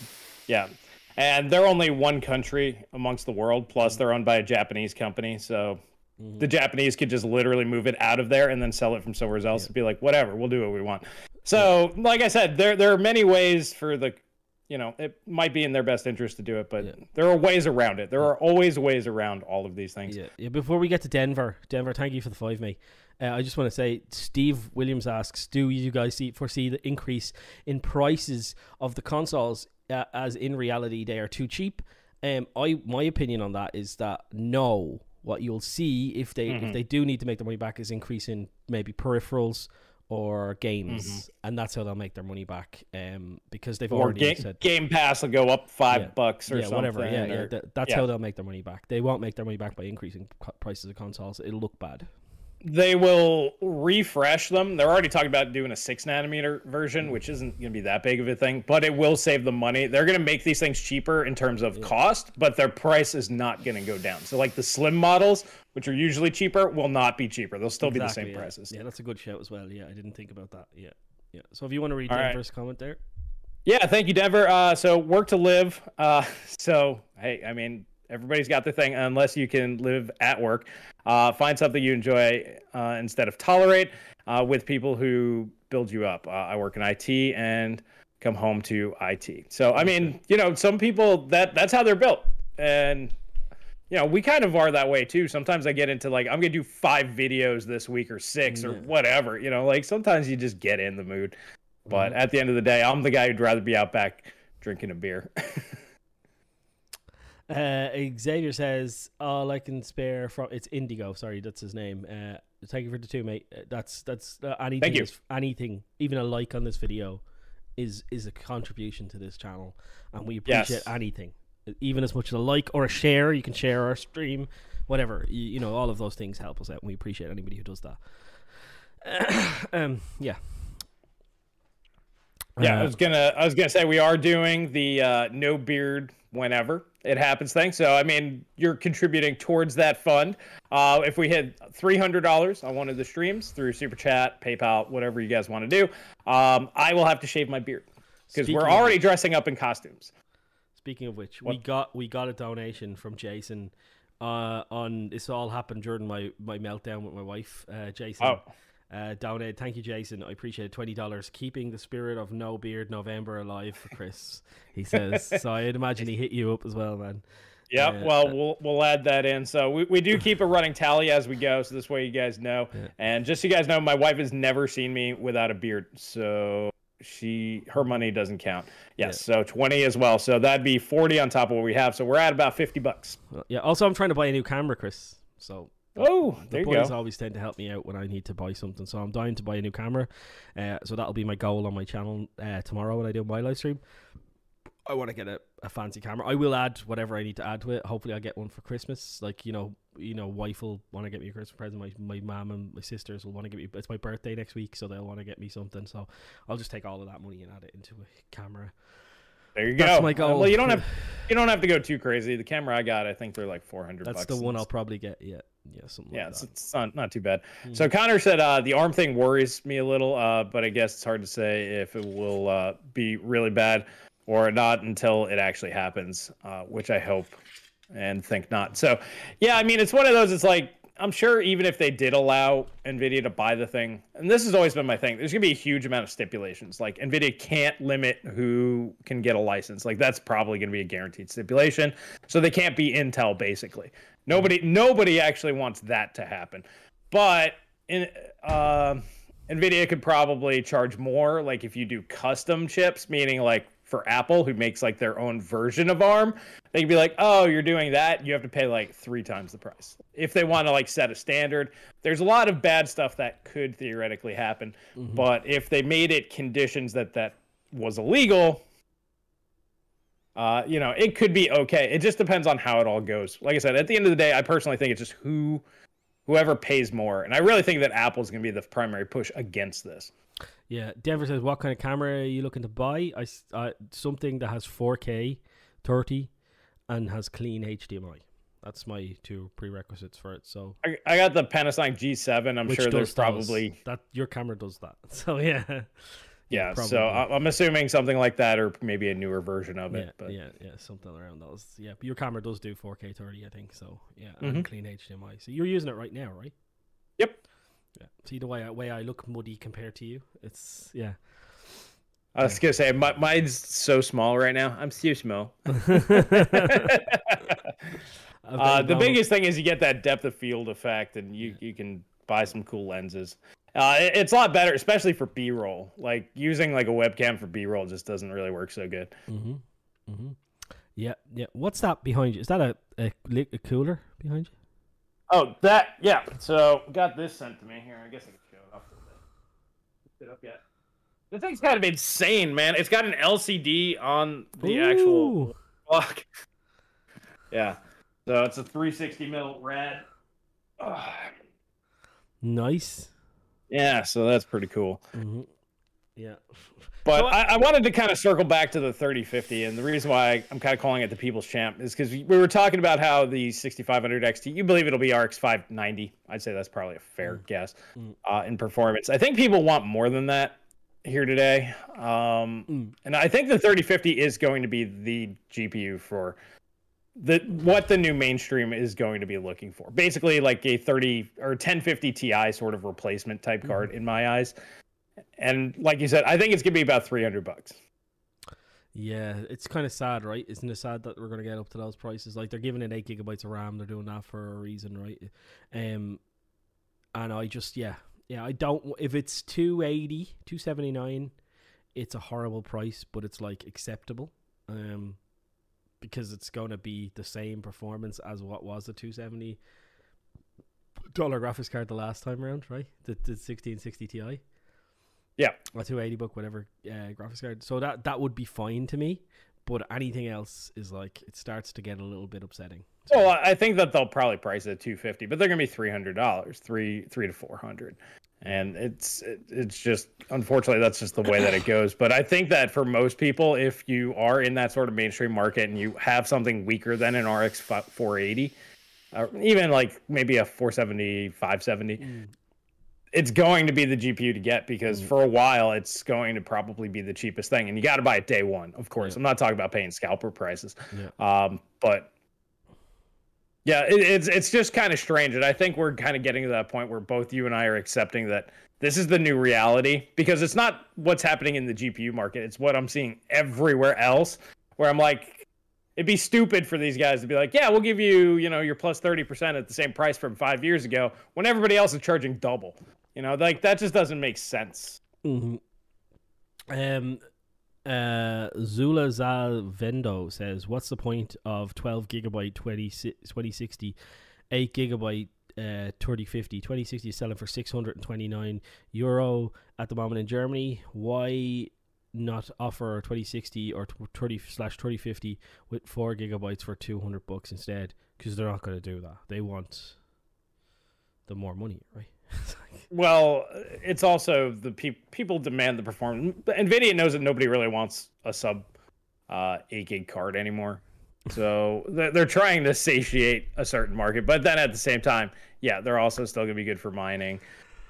yeah, and they're only one country amongst the world. Plus, they're owned by a Japanese company, so mm-hmm. the Japanese could just literally move it out of there and then sell it from somewhere else yeah. and be like, whatever, we'll do what we want. So, yeah. like I said, there there are many ways for the you know, it might be in their best interest to do it, but yeah. there are ways around it. There are always ways around all of these things. Yeah. yeah. Before we get to Denver, Denver, thank you for the five, mate. Uh, I just want to say, Steve Williams asks, do you guys see foresee the increase in prices of the consoles uh, as in reality they are too cheap? Um, I my opinion on that is that no. What you'll see if they mm-hmm. if they do need to make their money back is increasing maybe peripherals or games, mm-hmm. and that's how they'll make their money back. Um, because they've or already said Game Pass will go up five yeah, bucks or yeah, something. whatever. Yeah, or, yeah. That, that's yeah. how they'll make their money back. They won't make their money back by increasing prices of consoles. It'll look bad they will refresh them. They're already talking about doing a six nanometer version, which isn't going to be that big of a thing, but it will save them money. They're going to make these things cheaper in terms of cost, but their price is not going to go down. So, like the slim models, which are usually cheaper, will not be cheaper. They'll still exactly, be the same yeah. prices. Yeah, that's a good shout as well. Yeah, I didn't think about that. Yeah, yeah. So, if you want to read All Denver's right. comment there. Yeah, thank you, Denver. Uh, so, work to live. Uh, so, hey, I mean, everybody's got their thing, unless you can live at work. Uh, find something you enjoy uh, instead of tolerate uh, with people who build you up. Uh, I work in IT and come home to IT. So I mean, you know, some people that that's how they're built, and you know, we kind of are that way too. Sometimes I get into like I'm gonna do five videos this week or six or whatever. You know, like sometimes you just get in the mood. But mm-hmm. at the end of the day, I'm the guy who'd rather be out back drinking a beer. Uh, Xavier says, "All I can spare from it's Indigo. Sorry, that's his name. Uh, Thank you for the two, mate. Uh, That's that's uh, anything. you. Is, anything, even a like on this video, is is a contribution to this channel, and we appreciate Yes. anything, even as much as a like or a share. You can share our stream, whatever. You, you know, all of those things help us out, and we appreciate anybody who does that. um, yeah. Yeah, I Uh, was gonna I was gonna say we are doing the uh, no beard whenever it happens thing. So I mean, you're contributing towards that fund. Uh, if we hit three hundred dollars on one of the streams through super chat, PayPal, whatever you guys want to do, um, I will have to shave my beard because we're already which- dressing up in costumes. Speaking of which, we got we got a donation from Jason. Uh, on this all happened during my my meltdown with my wife. Uh, Jason Oh. Uh, donated. Thank you, Jason. I appreciate it. Twenty dollars, keeping the spirit of no beard November alive for Chris. He says. so I'd imagine he hit you up as well, man. Yep. Yeah. well, we'll we'll add that in. So we, we do keep a running tally as we go. So this way you guys know. Yeah. And just so you guys know, my wife has never seen me without a beard. So she her money doesn't count. Yes. So twenty as well. So that'd be forty on top of what we have. So we're at about fifty bucks. Yeah. Also, I'm trying to buy a new camera, Chris. So Oh, the there you boys go. always tend to help me out when I need to buy something. So I'm dying to buy a new camera. Uh, so that'll be my goal on my channel uh, tomorrow when I do my live stream. I want to get a, a fancy camera. I will add whatever I need to add to it. Hopefully, I'll get one for Christmas. Like you know, you know, wife will want to get me a Christmas present. My my mom and my sisters will want to get me. It's my birthday next week, so they'll want to get me something. So I'll just take all of that money and add it into a camera. There you That's go. my goal. well, you don't have you don't have to go too crazy. The camera I got, I think they're like four hundred. That's the one I'll probably get. Yeah, yeah, something Yeah, like it's, it's not, not too bad. Hmm. So Connor said uh, the arm thing worries me a little, uh, but I guess it's hard to say if it will uh, be really bad or not until it actually happens, uh, which I hope and think not. So, yeah, I mean, it's one of those. It's like I'm sure even if they did allow Nvidia to buy the thing, and this has always been my thing, there's gonna be a huge amount of stipulations. Like Nvidia can't limit who can get a license. Like that's probably gonna be a guaranteed stipulation. So they can't be Intel basically. Nobody nobody actually wants that to happen. But in uh, Nvidia could probably charge more, like if you do custom chips, meaning like for Apple, who makes like their own version of ARM, they could be like, oh, you're doing that, you have to pay like three times the price. If they want to like set a standard, there's a lot of bad stuff that could theoretically happen. But if they made it conditions that that was illegal, uh, you know, it could be okay. It just depends on how it all goes. Like I said, at the end of the day, I personally think it's just who, whoever pays more, and I really think that Apple's going to be the primary push against this. Yeah, Denver says, "What kind of camera are you looking to buy?" I uh, something that has 4K, 30, and has clean HDMI. That's my two prerequisites for it. So, I, I got the Panasonic G7. I'm which sure there's those. probably that your camera does that. So yeah, yeah. probably. So I'm assuming something like that, or maybe a newer version of yeah, it. But yeah, yeah, something around those. Yeah, but your camera does do 4K 30, I think. So yeah, Mhm. and clean HDMI. So you're using it right now, right? Yep. Yeah. See the way I, way I look muddy compared to you. It's yeah. I was gonna say my, mine's so small right now. I'm so small. Uh, the biggest thing is you get that depth of field effect, and you you can buy some cool lenses. Uh, it- it's a lot better, especially for B-roll. Like using like a webcam for B-roll just doesn't really work so good. Mm-hmm. Mm-hmm. Yeah, yeah. What's that behind you? Is that a, a, a cooler behind you? Oh, that yeah. So got this sent to me here. I guess I can show it off a little bit. Lift it up yet? The thing's kind of insane, man. It's got an LCD on the actual Ooh. block. Yeah. So it's a 360 mil rad. Ugh. Nice. Yeah, so that's pretty cool. Mm-hmm. Yeah. But So I- I, wanted to kind of circle back to the 3050, and the reason why I'm kind of calling it the People's Champ is because we were talking about how the 6500 XT, you believe it'll be RX 590. I'd say that's probably a fair guess Mm. uh, in performance. I think people want more than that here today, um, Mm. and I think the 3050 is going to be the GPU for the what the new mainstream is going to be looking for. Basically, like a 30 or 1050 Ti sort of replacement type card in my eyes. And like you said, I think it's gonna be about 300 bucks. Yeah, it's kind of sad, right? Isn't it sad that we're gonna get up to those prices? Like they're giving it eight gigabytes of RAM. They're doing that for a reason, right? Um, and I just yeah, yeah. I don't. If it's 280, 279, it's a horrible price, but it's like acceptable. Um, because it's gonna be the same performance as what was the 270 dollar graphics card the last time around, right? The the sixteen sixty Ti. Yeah. Or two eighty book, whatever uh, graphics card. So that that would be fine to me. But anything else is like it starts to get a little bit upsetting. Well, I think that they'll probably price it at two fifty, but they're gonna be three hundred dollars, three three to four hundred, and it's it, it's just unfortunately that's just the way that it goes. But I think that for most people, if you are in that sort of mainstream market and you have something weaker than an RX four eighty, or even like maybe a 470, 570, Mm. it's going to be the GPU to get because Mm. for a while it's going to probably be the cheapest thing, and you got to buy it day one. Of course, Yeah. I'm not talking about paying scalper prices, Yeah. um, but yeah, it, it's it's just kind of strange, and I think we're kind of getting to that point where both you and I are accepting that this is the new reality because it's not what's happening in the GPU market; it's what I'm seeing everywhere else. Where I'm like, it'd be stupid for these guys to be like, "Yeah, we'll give you, you know, your plus thirty percent at the same price from five years ago," when everybody else is charging double. You know, like that just doesn't make sense. hmm Um, uh, Zula Vendo says, "What's the point of 12 gigabyte 20, 2060, 8 gigabyte uh 3050 2060 is selling for 629 euro at the moment in Germany. Why not offer 2060 or 30 slash 3050 with 4 gigabytes for 200 bucks instead? Because they're not going to do that. They want the more money, right? It's like- Well, it's also the pe- people demand the performance. Nvidia knows that nobody really wants a sub uh, eight gig card anymore, so they're, they're trying to satiate a certain market. But then at the same time, yeah, they're also still gonna be good for mining.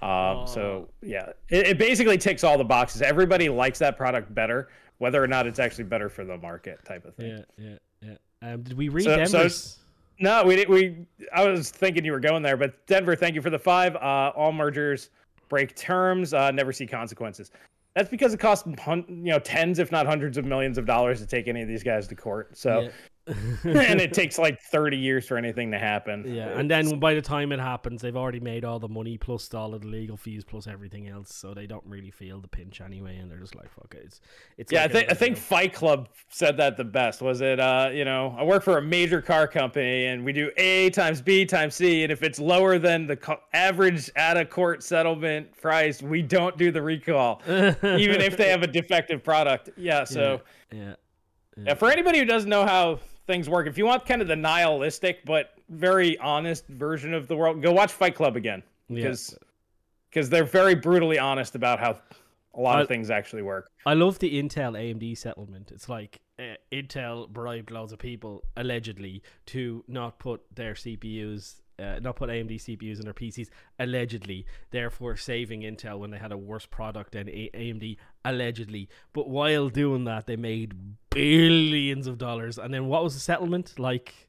Um, So yeah, it, it basically ticks all the boxes. Everybody likes that product better, whether or not it's actually better for the market, type of thing. yeah, yeah, yeah. Um, did we read So- so Denver's? No, we did. We I was thinking you were going there, but Denver, thank you for the five. Uh, all mergers break terms, uh, never see consequences. That's because it costs you know tens, if not hundreds of millions of dollars to take any of these guys to court. So, Yeah. and it takes like thirty years for anything to happen. Yeah, and then by the time it happens, they've already made all the money plus all of the legal fees plus everything else, so they don't really feel the pinch anyway, and they're just like, "Fuck it." It's, it's Yeah, I think I a- think Fight Club said that the best. Was it? Uh, you know, I work for a major car company, and we do A times B times C, and if it's lower than the co- average out of court settlement price, we don't do the recall, even if they have a defective product. Yeah. So yeah, yeah, for anybody who doesn't know how things work, if you want kind of the nihilistic but very honest version of the world, go watch Fight Club again because because they're very brutally honest about how a lot I- of things actually work. I love the Intel AMD settlement. It's like uh, Intel bribed loads of people allegedly to not put their CPUs, uh, not put AMD CPUs in their PCs, allegedly, therefore saving Intel when they had a worse product than a- AMD, allegedly. But while doing that, they made billions of dollars. And then what was the settlement? Like,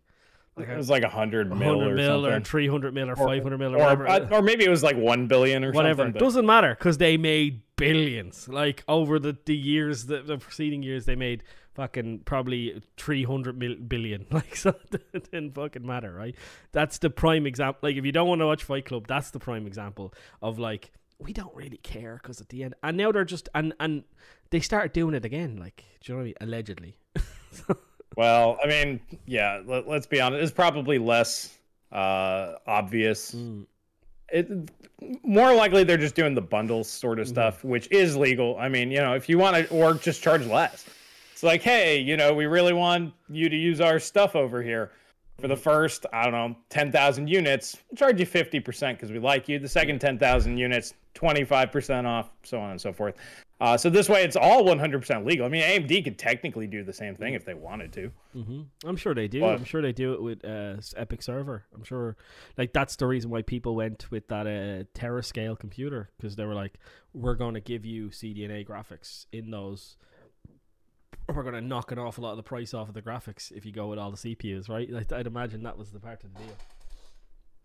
like It was like a hundred mil 100 or mil or something. 300 mil or 500 mil or, or, whatever. or maybe it was like one billion or whatever. something. Doesn't matter because they made billions. Like over the, the years, the, the preceding years, they made fucking probably 300 mil, billion. Like, so it didn't fucking matter, right? That's the prime example. Like, if you don't want to watch Fight Club, that's the prime example of like, we don't really care because at the end, and now they're just, and, and they start doing it again. Like, do you know what I mean? Allegedly. Well, I mean, yeah. Let, let's be honest. It's probably less uh, obvious. Mm. It more likely they're just doing the bundles sort of Mm-hmm. stuff, which is legal. I mean, you know, if you want to, or just charge less. It's like, hey, you know, we really want you to use our stuff over here. For the first, I don't know, ten thousand units, we'll charge you fifty percent because we like you. The second ten thousand units, twenty five percent off, so on and so forth. Uh, so this way, it's all one hundred percent legal. I mean, AMD could technically do the same thing if they wanted to. hmm I'm sure they do. But- I'm sure they do it with uh, EPYC Server. I'm sure, like that's the reason why people went with that uh, TerraScale computer because they were like, we're going to give you CDNA graphics in those. We're going to knock an awful lot of the price off of the graphics if you go with all the CPUs, right? Like, I'd imagine that was the part of the deal.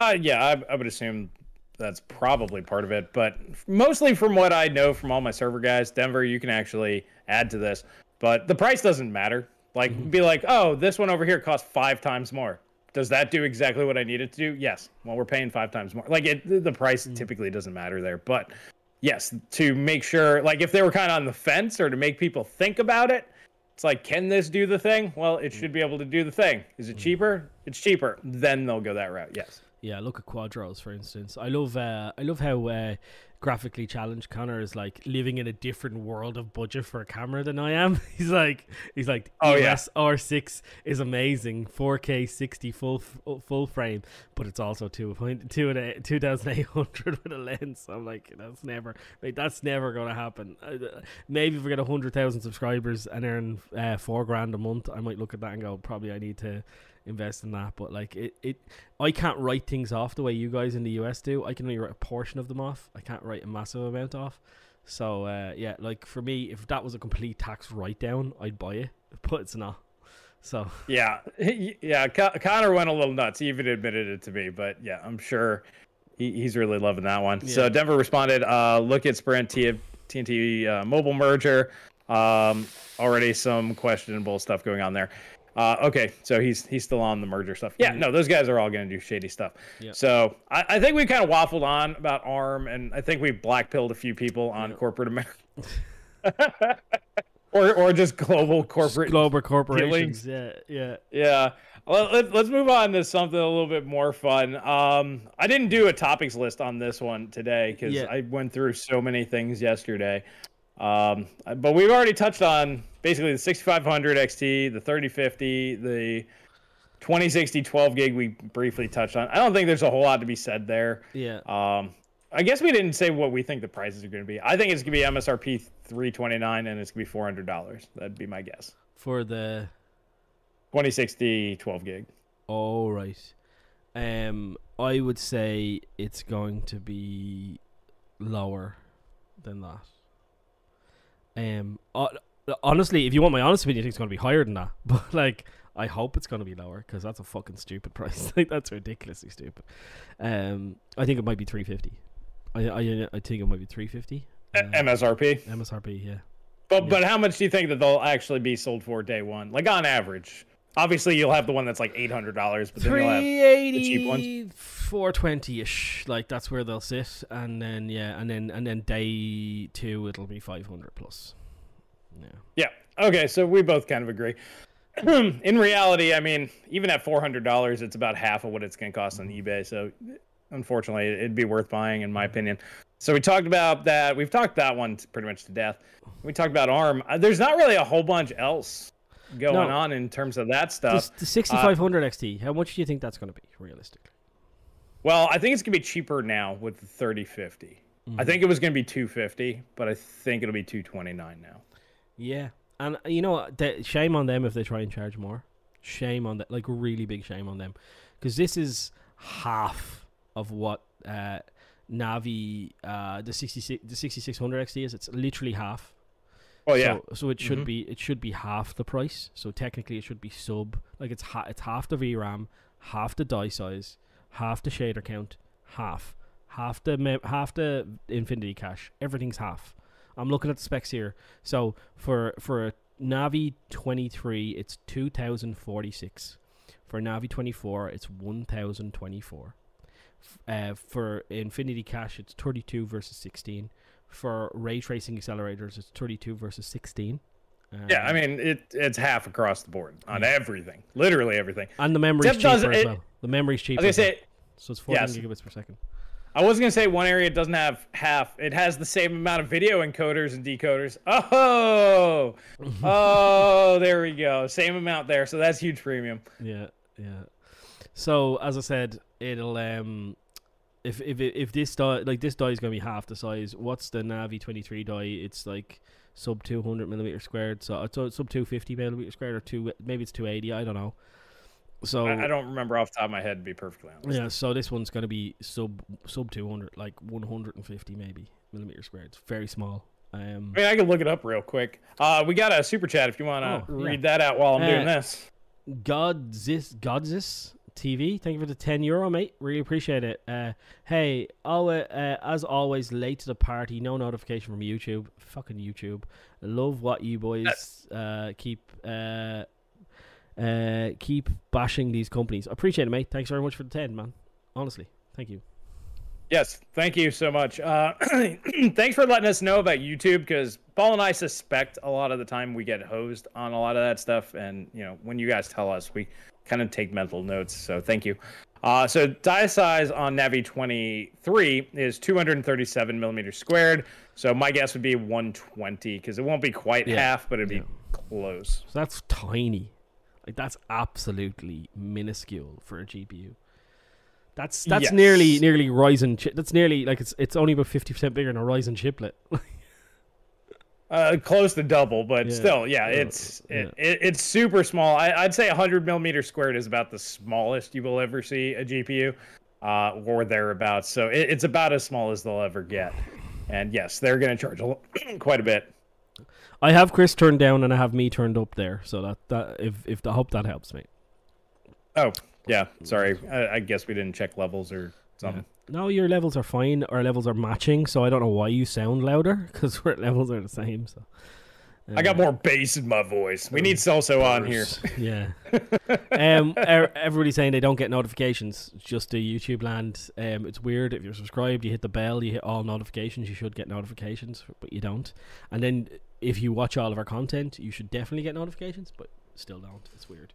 Uh, yeah, I, I would assume that's probably part of it. But mostly from what I know from all my server guys, Denver, you can actually add to this. But the price doesn't matter. Like, mm-hmm. be like, oh, this one over here costs five times more. Does that do exactly what I need it to do? Yes. Well, we're paying five times more. Like, it, the price mm-hmm. typically doesn't matter there. But yes, to make sure, like, if they were kind of on the fence or to make people think about it, it's like, can this do the thing? Well, it mm. should be able to do the thing. Is it mm. cheaper? It's cheaper. Then they'll go that route. Yes. Yeah. Look at Quadros, for instance. I love, uh, I love how uh, graphically challenged Connor is like living in a different world of budget for a camera than I am. he's like, he's like, Oh, yeah. R6 is amazing, 4K 60 full full frame, but it's also two point two and 2800 with a lens. I'm like, that's never, like, that's never gonna happen. Uh, maybe if we get a hundred thousand subscribers and earn uh, four grand a month, I might look at that and go, probably I need to invest in that. But like it, it, I can't write things off the way you guys in the US do. I can only write a portion of them off. I can't write a massive amount off. So uh, yeah, like for me, if that was a complete tax write down, I'd buy it. But it's not. So Yeah, yeah. Con- Connor went a little nuts. He even admitted it to me, but yeah, I'm sure he, he's really loving that one. So Denver responded, uh, "Look at Sprint T- TNT uh, mobile merger. Um, already some questionable stuff going on there. Uh, okay, so he's he's still on the merger stuff. Yeah, no, those guys are all going to do shady stuff. Yeah. So I, I think we kind of waffled on about ARM, and I think we blackpilled a few people on corporate America. or, or just global corporate global corporations, yeah, yeah. yeah. Well, let, let's move on to something a little bit more fun. Um, I didn't do a topics list on this one today because Yeah. I went through so many things yesterday. Um, but we've already touched on basically the 6500 XT, the 3050, the 2060 12 gig. We briefly touched on. I don't think there's a whole lot to be said there. Yeah, Um, I guess we didn't say what we think the prices are going to be. I think it's going to be MSRP 329 and it's going to be $400. That'd be my guess. for the 2060 12 gig. all right. Um, I would say it's going to be lower than that. Um, honestly, if you want my honest opinion, it's going to be higher than that. But like, I hope it's going to be lower because that's a fucking stupid price. like, that's ridiculously stupid. Um, I think it might be three fifty. I, I I think it might be three fifty. A- MSRP. MSRP, yeah. But Yeah. but how much do you think that they'll actually be sold for day one? Like on average. Obviously you'll have the one that's like eight hundred dollars, but then you'll have the cheap ones. 420 ish like that's where they'll sit and then yeah and then and then day two it'll be 500 plus yeah Yeah. Okay, so we both kind of agree. In reality, I mean, even at four hundred dollars, it's about half of what it's gonna cost on eBay. So unfortunately it'd be worth buying in my opinion. So we talked about that. We've talked that one pretty much to death. We talked about ARM. Uh, There's not really a whole bunch else going No. on in terms of that stuff. the, the 6500 xt how much do you think that's going to be realistically Well, I think it's gonna be cheaper now with the 3050. I think it was gonna be 250, but I think it'll be 229 now. Yeah and you know what the, shame on them if they try and charge more shame on that like really big shame on them because this is half of what uh navi uh the 66 the 6600 xt is it's literally half Oh yeah, So, so it should Mhm. be it should be half the price. So technically it should be sub like it's ha- it's half the VRAM, half the die size, half the shader count, half half the mem- half the infinity cache. Everything's half. I'm looking at the specs here. So for for a Navi 23 it's 2046. For Navi 24 it's 1024. Uh, for Infinity Cache it's 32 versus 16 for ray tracing accelerators it's 32 versus 16 yeah. I Um, mean, it it's half across the board on Yeah. everything, literally everything. and the memory's Except does cheaper as well the memory's I cheaper was gonna as well. so it's 14 yes. gigabits per second I was gonna say one area doesn't have half. It has the same amount of video encoders and decoders. Oh, oh, there we go. Same amount there. So that's huge premium. yeah yeah so as i said it'll um if if if this die like this die is going to be half the size what's the navi 23 die it's like sub 200 millimeter squared so it's sub 250 millimeter squared or two maybe it's 280 i don't know so I, I don't remember off the top of my head, to be perfectly honest. Yeah, so this one's gonna be sub sub two hundred, like one hundred and fifty maybe millimeter squared. It's very small. Um, I mean, I can look it up real quick. Uh, we got a super chat if you want to Oh, yeah. read that out while I'm doing Uh, this. Godzis Godzis TV, thank you for the ten euro, mate. Really appreciate it. Uh, hey, always, uh, as always, late to the party. No notification from YouTube. Fucking YouTube. Love what you boys uh keep uh keep bashing these companies. Appreciate it, mate. Thanks very much for the ten, man. Honestly, thank you. Yes, thank you so much. Uh, thanks for letting us know about YouTube because Paul and I suspect a lot of the time we get hosed on a lot of that stuff, and you know when you guys tell us, we kind of take mental notes. So thank you. Uh, so die size on Navi 23 is 237 millimeters squared. So my guess would be 120 because it won't be quite Yeah. half, but it'd be Yeah. close. So that's tiny. Like that's absolutely minuscule for a GPU. That's that's Yes. nearly nearly Ryzen. Chi- that's nearly like it's it's only about fifty percent bigger than a Ryzen chiplet. Uh, close to double, but Yeah. still, yeah, Yeah. it's It, it, it's super small. I, I'd say 100 millimeter squared is about the smallest you will ever see a GPU, uh, or thereabouts. So it, it's about as small as they'll ever get. And yes, they're going to charge a, quite a bit. I have Chris turned down and I have me turned up there. So that that if if I hope that helps me. Oh, yeah. Sorry, I, I guess we didn't check levels or something. No, your levels are fine. Our levels are matching, so I don't know why you sound louder because our levels are the same. So I got more bass in my voice. We need Celso on here. Yeah. um, er- everybody's saying they don't get notifications. It's just the YouTube land. Um, it's weird. If you're subscribed, you hit the bell, you hit all notifications. You should get notifications, but you don't. And then if you watch all of our content, you should definitely get notifications, but still don't. It's weird.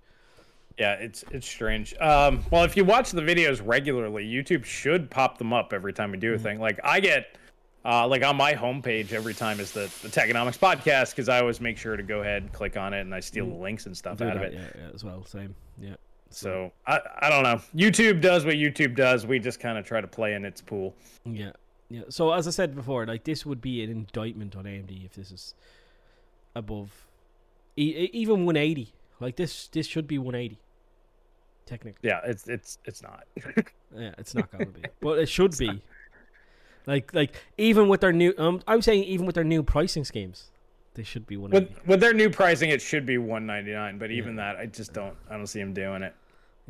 Yeah, it's it's strange. Um, well, if you watch the videos regularly, YouTube should pop them up every time we do a Mm-hmm. thing. Like I get, uh, like on my homepage every time is the the Techonomics podcast because I always make sure to go ahead and click on it and I steal the links and stuff. Do out of it. yeah, yeah, as well. Same. Yeah. So I I don't know. YouTube does what YouTube does. We just kind of try to play in its pool. Yeah, yeah. So as I said before, like this would be an indictment on AMD if this is above, e- even 180. Like this, this should be 180. Technically, Yeah, it's it's it's not. yeah, it's not gonna be, but it should be. Like, like even with their new, um, I'm saying even with their new pricing schemes, they should be 180. with with their new pricing, it should be 199. But even that, I just don't I don't see them doing it.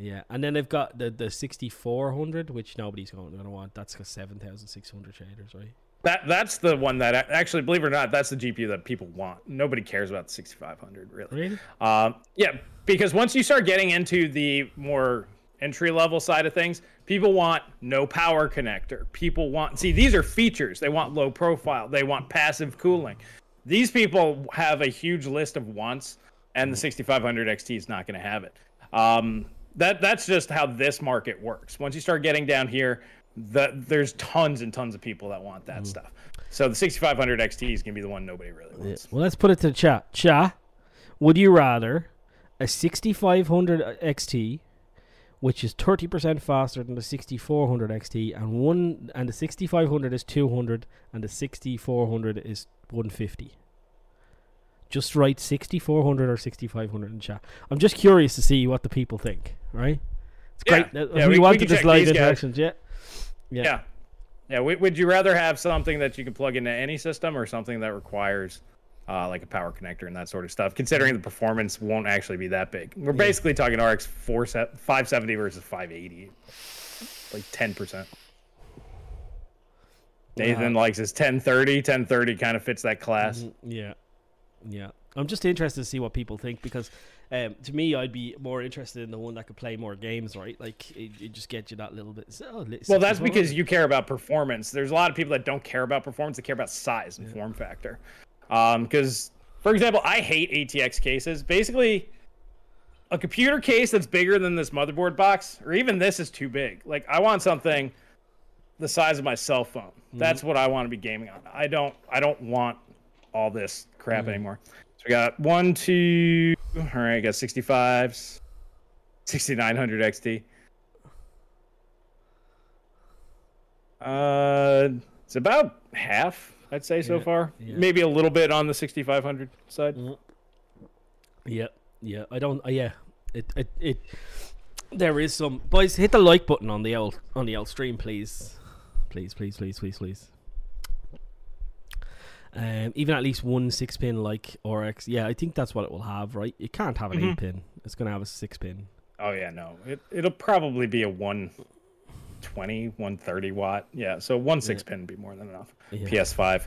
Yeah, and then they've got the the 6400, which nobody's going to want. That's got 7,600 shaders, right? That that's the one that actually, believe it or not, that's the GPU that people want. Nobody cares about the 6500 really. Really? Um, yeah, because once you start getting into the more entry level side of things, people want no power connector. People want see these are features. They want low profile. They want passive cooling. These people have a huge list of wants, and the 6500 XT is not going to have it. Um, that that's just how this market works. Once you start getting down here, the, there's tons and tons of people that want that mm. stuff. So the 6500 XT is going to be the one nobody really Yeah. wants. Well, let's put it to the chat. Chat, would you rather a 6500 XT, which is 30% faster than the 6400 XT, and one and the 6500 is 200, and the 6400 is 150? Just write 6400 or 6500 in chat. I'm just curious to see what the people think. Right? It's Yeah. great. Yeah, we, we- wanted this live interactions. Yeah. Yeah. Yeah. Yeah. would you rather have something that you can plug into any system or something that requires uh, like a power connector and that sort of stuff, considering the performance won't actually be that big? We're basically talking RX 4 570 versus 580, like 10%. Nathan likes his 1030. 1030 kind of fits that class. Mhm, Yeah, yeah. I'm just interested to see what people think because, um, to me, I'd be more interested in the one that could play more games, right? Like it, it just gets you that little bit. So, Well, that's because you care about performance. There's a lot of people that don't care about performance; they care about size and form factor. Because, for example, I hate ATX cases. Basically, a computer case that's bigger than this motherboard box, or even this, is too big. Like, I want something the size of my cell phone. That's what I want to be gaming on. I don't. I don't want all this crap anymore. So we got one, two. All right, I got 65s, 6900 XT. Uh, it's about half, I'd say so Yeah, far. yeah. Maybe a little bit on the 6500 side. Yeah, yeah. I don't. Uh, yeah, it, it, it. There is some boys. Hit the like button on the old on the old stream, please, please, please, please, please, please. Um, even at least one six pin like RX. Yeah, I think that's what it will have. Right? It can't have an Mhm. eight pin. It's gonna have a six pin. Oh yeah, no. It it'll probably be a 120, 130 watt. Yeah, so one six pin would be more than enough. Yeah. PS5.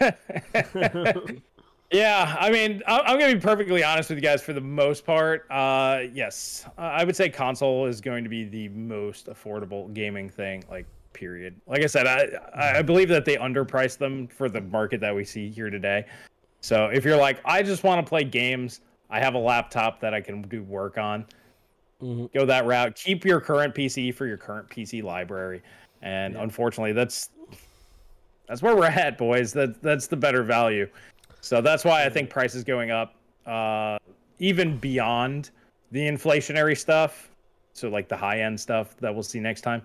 yeah, I mean, I- I'm gonna be perfectly honest with you guys. For the most part, uh, yes, I would say console is going to be the most affordable gaming thing. Like, period. Like I said, I I believe that they underpriced them for the market that we see here today. So if you're like, I just want to play games, I have a laptop that I can do work on. Mm-hmm. Go that route. Keep your current PC for your current PC library. And Yeah. unfortunately, that's that's where we're at, boys. That that's the better value. So that's why I think prices going up, uh, even beyond the inflationary stuff. So like the high end stuff that we'll see next time.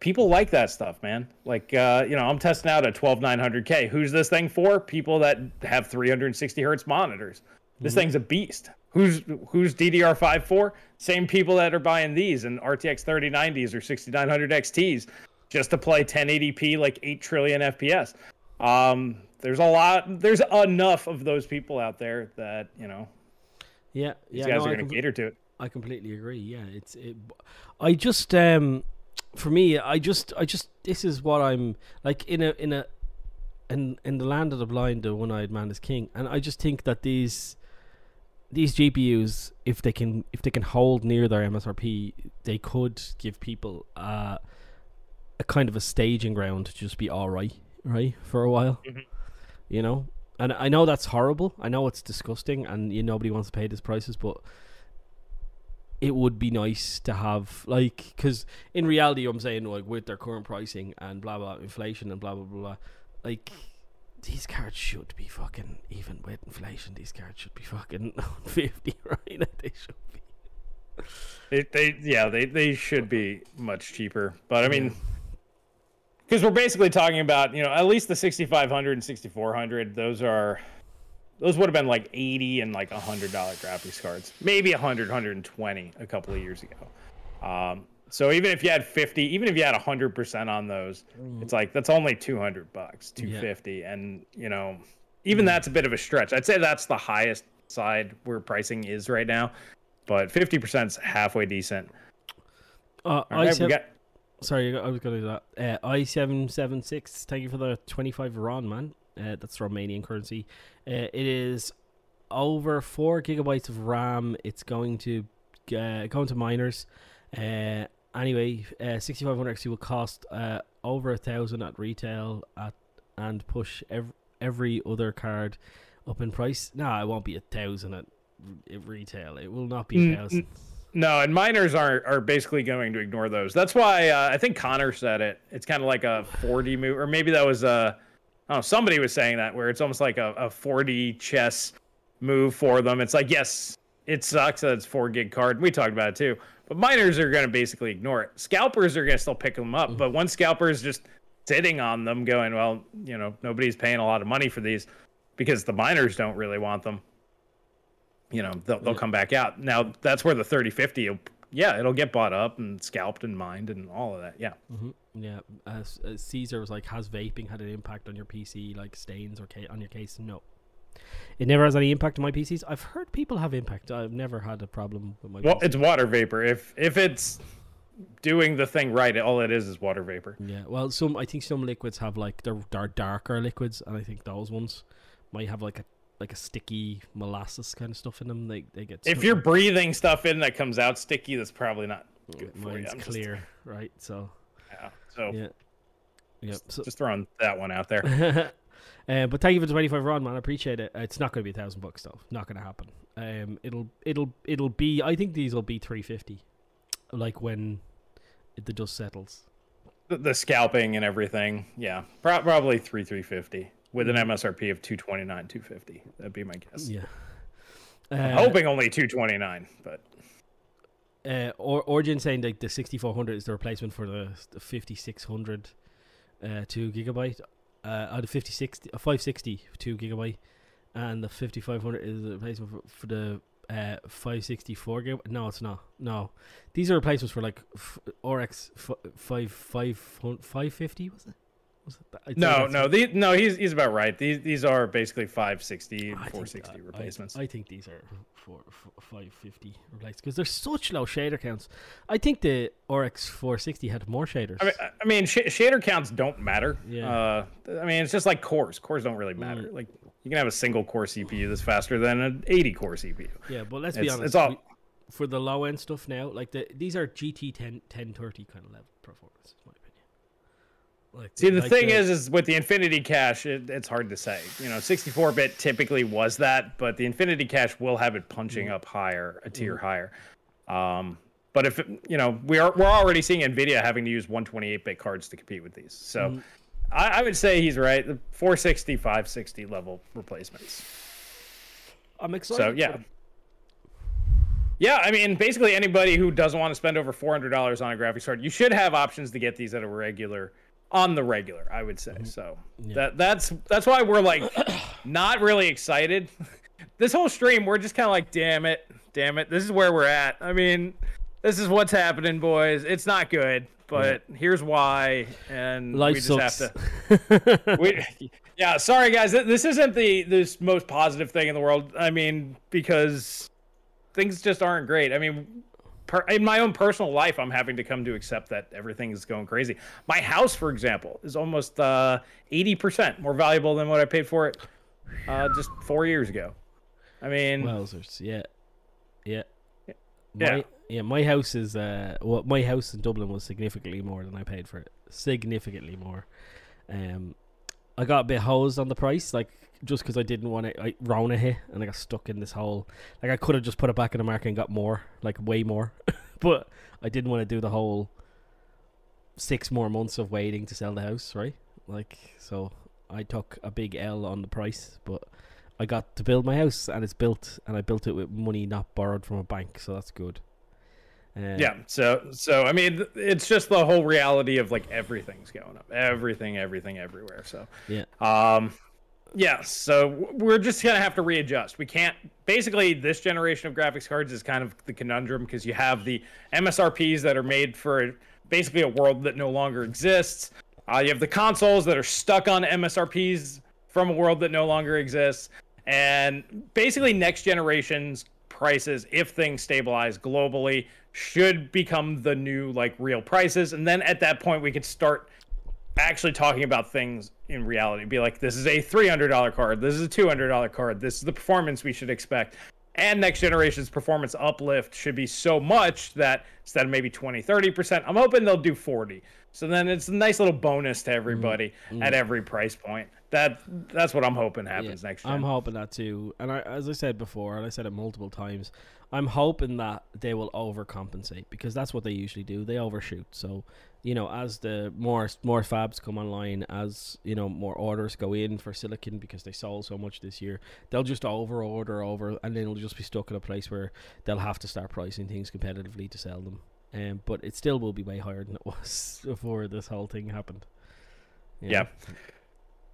People like that stuff, man. Like uh, you know, I'm testing out a 12900K. Who's this thing for? People that have 360 hertz monitors. This thing's a beast. Who's who's DDR5 for? Same people that are buying these and RTX 3090s or 6900 XTs just to play 1080p like 8 trillion FPS. Um, there's a lot. There's enough of those people out there that you know Yeah, these yeah. guys no, are going to compl- cater to it. I completely agree. Yeah, it's it. I just um, for me, I just I just this is what I'm like in a in a in in the land of the blind, the one-eyed man is king, and I just think that these these GPUs, if they can if they can hold near their MSRP, they could give people uh, a kind of a staging ground to just be all right, right for a while, Mhm. you know. And I know that's horrible. I know it's disgusting, and you nobody wants to pay these prices, but it would be nice to have like because in reality i'm saying like with their current pricing and blah blah inflation and blah blah blah, blah like these cards should be fucking even with inflation these cards should be fucking 50 right they should be They, they yeah, they, they should be much cheaper. But I mean, because we're basically talking about you know at least the 6500 and 6400. Those are those would have been like 80 and like 100 dollar graphics cards, maybe 100, 120 a couple of years ago. Um, so even if you had 50, even if you had 100 percent on those, it's like that's only 200 bucks, 250, and you know even that's a bit of a stretch. I'd say that's the highest side where pricing is right now, but 50 percent is halfway decent. uh, right, i7 got sorry i was gonna do that. Uh, i776 thank you for the 25 ron man uh, that's romanian currency. Uh, it is over four gigabytes of ram. It's going to uh, going to miners. Uh, anyway uh, 6500 XT will cost uh, over a thousand at retail at and push every, every other card up in price. No it won't be a thousand at retail. It will not be Mm, a thousand. No, and miners are are basically going to ignore those. That's why uh, I think Connor said it. It's kind of like a 4D move, or maybe that was uh, Know, somebody was saying that where it's almost like a, a 4D chess move for them. It's like yes, it sucks that it's four gig card. We talked about it too, but miners are going to basically ignore it. Scalpers are going to still pick them up, but mm-hmm. one scalper is just sitting on them, going, well, you know, nobody's paying a lot of money for these because the miners don't really want them you know they'll, they'll come back out now that's where the 3050 will- yeah it'll get bought up and scalped and mined and all of that yeah hmm Yeah, Caesar was like, has vaping had an impact on your PC, like stains or ca- on your case? No, it never has any impact on my PCs. I've heard people have impact. I've never had a problem with my. well PC. it's water vapor if if it's doing the thing right all it is is water vapor yeah, well, some I think some liquids have like they're, they're darker liquids, and I think those ones might have like a like a sticky molasses kind of stuff in them. They they get if you're breathing stuff in that comes out sticky that's probably not good for you I'm just- clear, right? So yeah, so yeah, yeah. So just throwing that one out there uh, but thank you for the twenty five ron, man. I appreciate it. It's not going to be a thousand bucks though. Not going to happen. Um, it'll it'll it'll be. I think these will be three fifty, like when the dust settles. the, the scalping and everything yeah pro- probably 3 350 with an msrp of 229 250 that'd be my guess Yeah. I'm Uh, hoping only 229 but uh, or Origin saying like the sixty four hundred is the replacement for the, the fifty six hundred, uh, two gigabyte. Uh, uh, the 5060, uh, 560 two gigabyte, and the fifty five hundred is the replacement for, for the uh five sixty four gigabyte. No, it's not. No, these are replacements for like f- RX f- five five five fifty. Was it? Was it? that? No, no, these, no. He's he's about right. These these are basically 560 I and think- 460 I- I- replacements. I, think these are for, for 550 replaced because they're such low shader counts. I think the RX 460 had more shaders. I mean, I mean, sh- shader counts don't matter. Yeah. Uh, I mean, it's just like cores. Cores don't really Mm. matter. Like you can have a single core CPU that's faster than an 80 core CPU. yeah, but let's be honest. it's all. we- for the low end stuff now, like the these are GT 10 1030 kind of level performance, in my opinion. Like See, the like thing is, is with the Infinity Cache, it, it's hard to say. You know, 64-bit typically was that, but the Infinity Cache will have it punching up higher, a tier higher. Um, But if you know, we are we're already seeing Nvidia having to use 128-bit cards to compete with these. So Mm. I, I would say he's right. The 460, 560 level replacements. I'm excited. So yeah. Yeah, I mean, basically anybody who doesn't want to spend over four hundred dollars on a graphics card, you should have options to get these at a regular, on the regular. I would say so. That that's that's why we're like not really excited. this whole stream, we're just kind of like, damn it, damn it, this is where we're at. I mean, this is what's happening, boys. It's not good, but here's why, and Life we just sucks. have to we, yeah, sorry guys. This isn't the this most positive thing in the world. I mean, because things just aren't great. I mean, per, in my own personal life, I'm having to come to accept that everything is going crazy. My house, for example, is almost uh, 80% more valuable than what I paid for it uh, just four years ago. I mean, Wowzers, yeah, yeah, Yeah. My, yeah. My house is uh, well, my house in Dublin was significantly more than I paid for it. Significantly more. Um, I got a bit hosed on the price, like just because I didn't want to. I Rona hit, and I got stuck in this hole. Like I could have just put it back in the market and got more, like way more, but I didn't want to do the whole six more months of waiting to sell the house, right? Like so, I took a big L on the price, but I got to build my house, and it's built, and I built it with money not borrowed from a bank, so that's good. Uh, yeah. So, so I mean, it's just the whole reality of like everything's going up, everything, everything, everywhere. So, yeah, Um, yeah, so we're just gonna have to readjust. We can't. Basically, this generation of graphics cards is kind of the conundrum because you have the MSRPs that are made for basically a world that no longer exists. Uh, you have the consoles that are stuck on MSRPs from a world that no longer exists, and basically next generation's prices, if things stabilize globally, should become the new like real prices, and then at that point we could start actually talking about things in reality. Be like, this is a $300 card. This is a $200 card. This is the performance we should expect. And next generation's performance uplift should be so much that instead of maybe 20, 30%, I'm hoping they'll do 40. So then it's a nice little bonus to everybody mm-hmm. at every price point. That that's what I'm hoping happens Yeah, next gen. I'm hoping that too. And I, as I said before, and I said it multiple times, I'm hoping that they will overcompensate because that's what they usually do. They overshoot. So, you know, as the more more fabs come online, as you know, more orders go in for silicon because they sold so much this year, they'll just over order over, and then it'll just be stuck in a place where they'll have to start pricing things competitively to sell them. Um, but it still will be way higher than it was before this whole thing happened. You Yeah.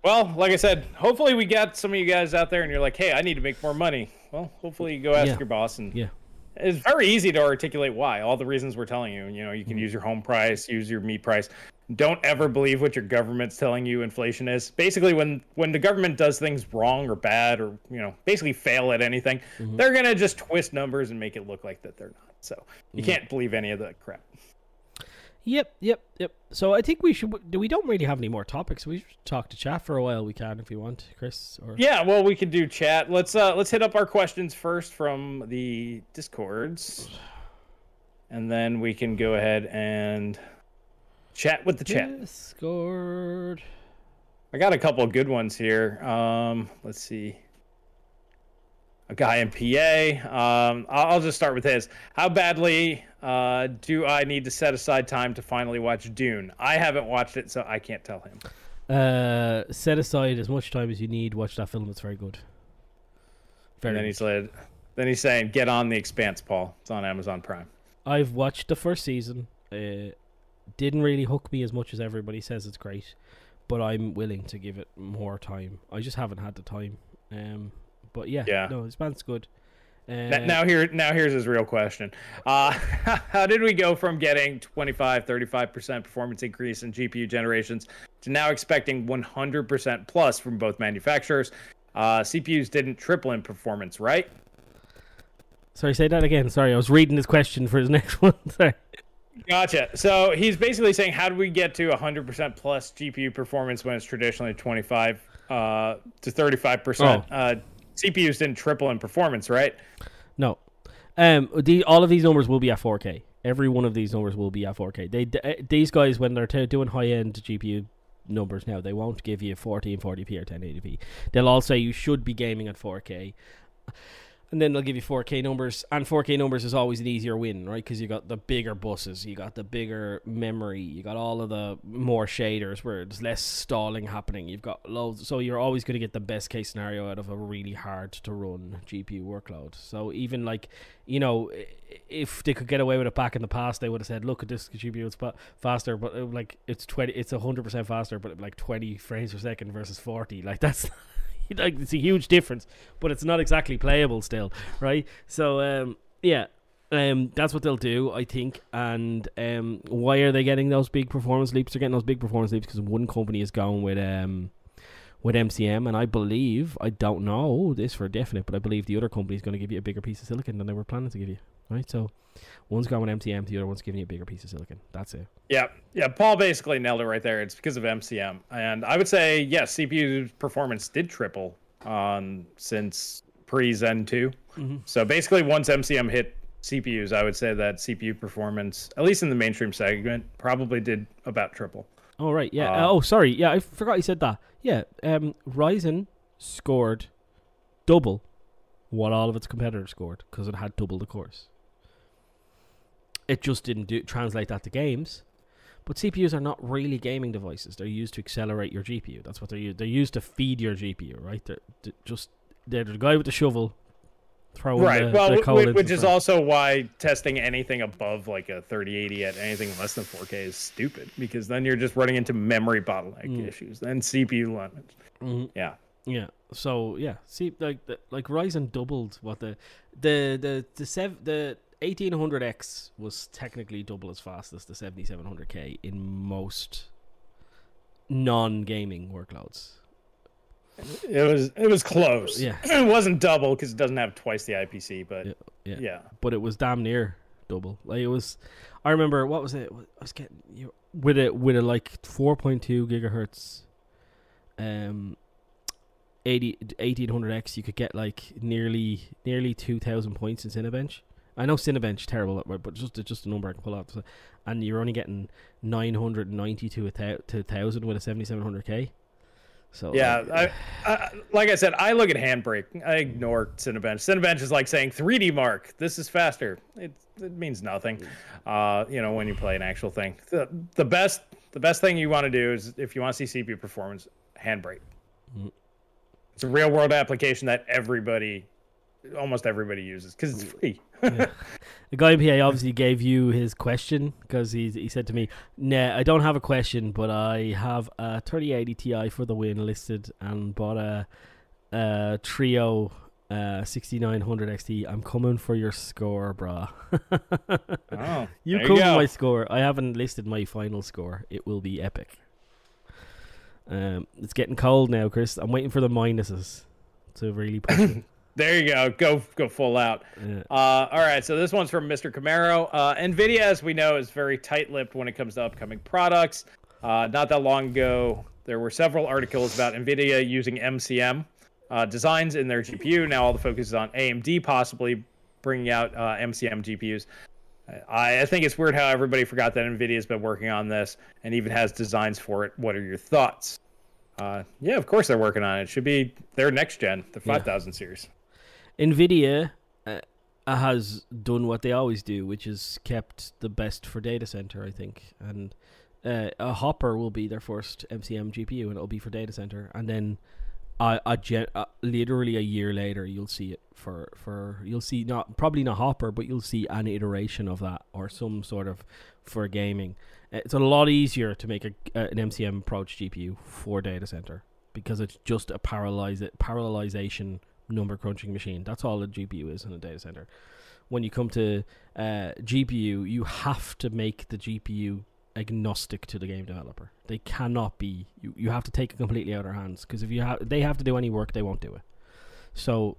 Well, like I said, hopefully we got some of you guys out there and you're like, hey, I need to make more money. Well, hopefully you go ask Yeah. your boss and Yeah. It's very easy to articulate why. All the reasons we're telling you. You know, you can Mm-hmm. use your home price, use your meat price. Don't ever believe what your government's telling you inflation is. Basically, when when the government does things wrong or bad or you know basically fail at anything, Mm-hmm. they're gonna just twist numbers and make it look like that they're not. So Mm-hmm. you can't believe any of that crap. Yep, yep, yep. So I think we should. We don't really have any more topics. We should talk to chat for a while. We can if you want, Chris. Or Yeah, well, we can do chat. Let's uh let's hit up our questions first from the discords, and then we can go ahead and chat with the chat. Discord. I got a couple of good ones here. Um, let's see. A guy in PA. Um, I'll just start with his. How badly uh, do I need to set aside time to finally watch Dune? I haven't watched it, so I can't tell him. Uh, set aside as much time as you need. Watch that film. It's very good. Very. And then good. he's then he's saying, "Get on the Expanse, Paul. It's on Amazon Prime." I've watched the first season. Uh, didn't really hook me as much as everybody says it's great, but I'm willing to give it more time. I just haven't had the time. Um, but yeah, Yeah. no, this band's good. Uh, now here now here's his real question uh, how did we go from getting 25 35% performance increase in gpu generations to now expecting 100% plus from both manufacturers uh, cpus didn't triple in performance right sorry, say that again. Sorry, I was reading this question for his next one. Sorry. gotcha so he's basically saying how do we get to 100% plus gpu performance when it's traditionally 25 uh, to 35% Oh. uh, cpus didn't triple in performance right No. Um, the all of these numbers will be at 4K. Every one of these numbers will be at 4K. They d- uh, these guys when they're t- doing high end GPU numbers now, they won't give you 1440p or 1080p. They'll all say you should be gaming at 4K. And then they'll give you 4K numbers, and 4K numbers is always an easier win, right? Because you got the bigger buses, you got the bigger memory, you got all of the more shaders where there's less stalling happening. You've got loads, so you're always going to get the best case scenario out of a really hard to run GPU workload. So even like, you know, if they could get away with it back in the past, they would have said, "Look at this GPU, it's faster, but uh, like it's twenty, it's hundred percent faster, but like twenty frames per second versus forty, like that's." like it's a huge difference, but it's not exactly playable still, right? So um, yeah, um, that's what they'll do, I think. And um, why are they getting those big performance leaps? They're getting those big performance leaps because one company is going with um, with MCM, and I believe I don't know this for definite, but I believe the other company is going to give you a bigger piece of silicon than they were planning to give you, right? So one's going with MCM, the other one's giving you a bigger piece of silicon. That's it. Yeah, yeah. Paul basically nailed it right there. It's because of MCM, and I would say yes, CPU performance did triple on since pre Zen 2 mm-hmm. So basically, once MCM hit CPUs, I would say that CPU performance, at least in the mainstream segment, probably did about triple. Oh right, yeah. Uh, oh, sorry, yeah, I forgot you said that. Yeah, um, Ryzen scored double what all of its competitors scored because it had double the cores. It just didn't do translate that to games. But CPUs are not really gaming devices. They're used to accelerate your GPU. That's what they're used. They're used to feed your GPU, right? They're, they're just they're the guy with the shovel throwing right. The, well, the which is also why testing anything above like a 3080 at anything less than 4K is stupid because then you're just running into memory bottleneck mm. issues, then CPU limits. Mm-hmm. Yeah. Yeah. So yeah, see, like the, like Ryzen doubled what the the the the sev- the 1800X was technically double as fast as the 7700K in most non-gaming workloads. It was it was close. Yeah, it wasn't double because it doesn't have twice the IPC, but yeah, yeah, yeah, but it was damn near double. Like it was. I remember what was it? I was getting you with it with a like 4.2 gigahertz, um, 80 1800X. You could get like nearly nearly 2,000 points in Cinebench. I know Cinebench terrible, but just just a number I can pull out, and you're only getting 990 to a thousand with a 7700K. So yeah, like, I, I, like I said, I look at Handbrake. I ignore Cinebench. Cinebench is like saying 3D Mark. This is faster. It it means nothing. Uh, you know, when you play an actual thing, the the best the best thing you want to do is if you want to see CPU performance, Handbrake. Mm. It's a real world application that everybody, almost everybody uses because it's free yeah. The guy in PA obviously gave you his question because he he said to me, "Nah, I don't have a question, but I have a 3080 Ti for the win listed and bought a, a Trio uh, 6900 XT. I'm coming for your score, brah. oh, you come for my score. I haven't listed my final score. It will be epic. Um, it's getting cold now, Chris. I'm waiting for the minuses to really push it. There you go. Go go full out. Yeah. Uh, all right. So this one's from Mr. Camaro. Uh, Nvidia, as we know, is very tight-lipped when it comes to upcoming products. Uh, not that long ago, there were several articles about Nvidia using MCM uh, designs in their GPU. Now all the focus is on AMD possibly bringing out uh, MCM GPUs. I, I think it's weird how everybody forgot that Nvidia has been working on this and even has designs for it. What are your thoughts? Uh, yeah, of course they're working on it. it should be their next gen, the 5000 yeah. series. Nvidia uh, has done what they always do, which is kept the best for data center, I think, and uh, a Hopper will be their first MCM GPU, and it'll be for data center, and then. Uh, a gen- uh, literally a year later, you'll see it for for you'll see not probably not Hopper, but you'll see an iteration of that or some sort of for gaming. It's a lot easier to make a, uh, an MCM approach GPU for data center because it's just a parallelize parallelization number crunching machine. That's all a GPU is in a data center. When you come to uh, GPU, you have to make the GPU agnostic to the game developer. They cannot be. You, you have to take it completely out of their hands because if you have, they have to do any work, they won't do it. So,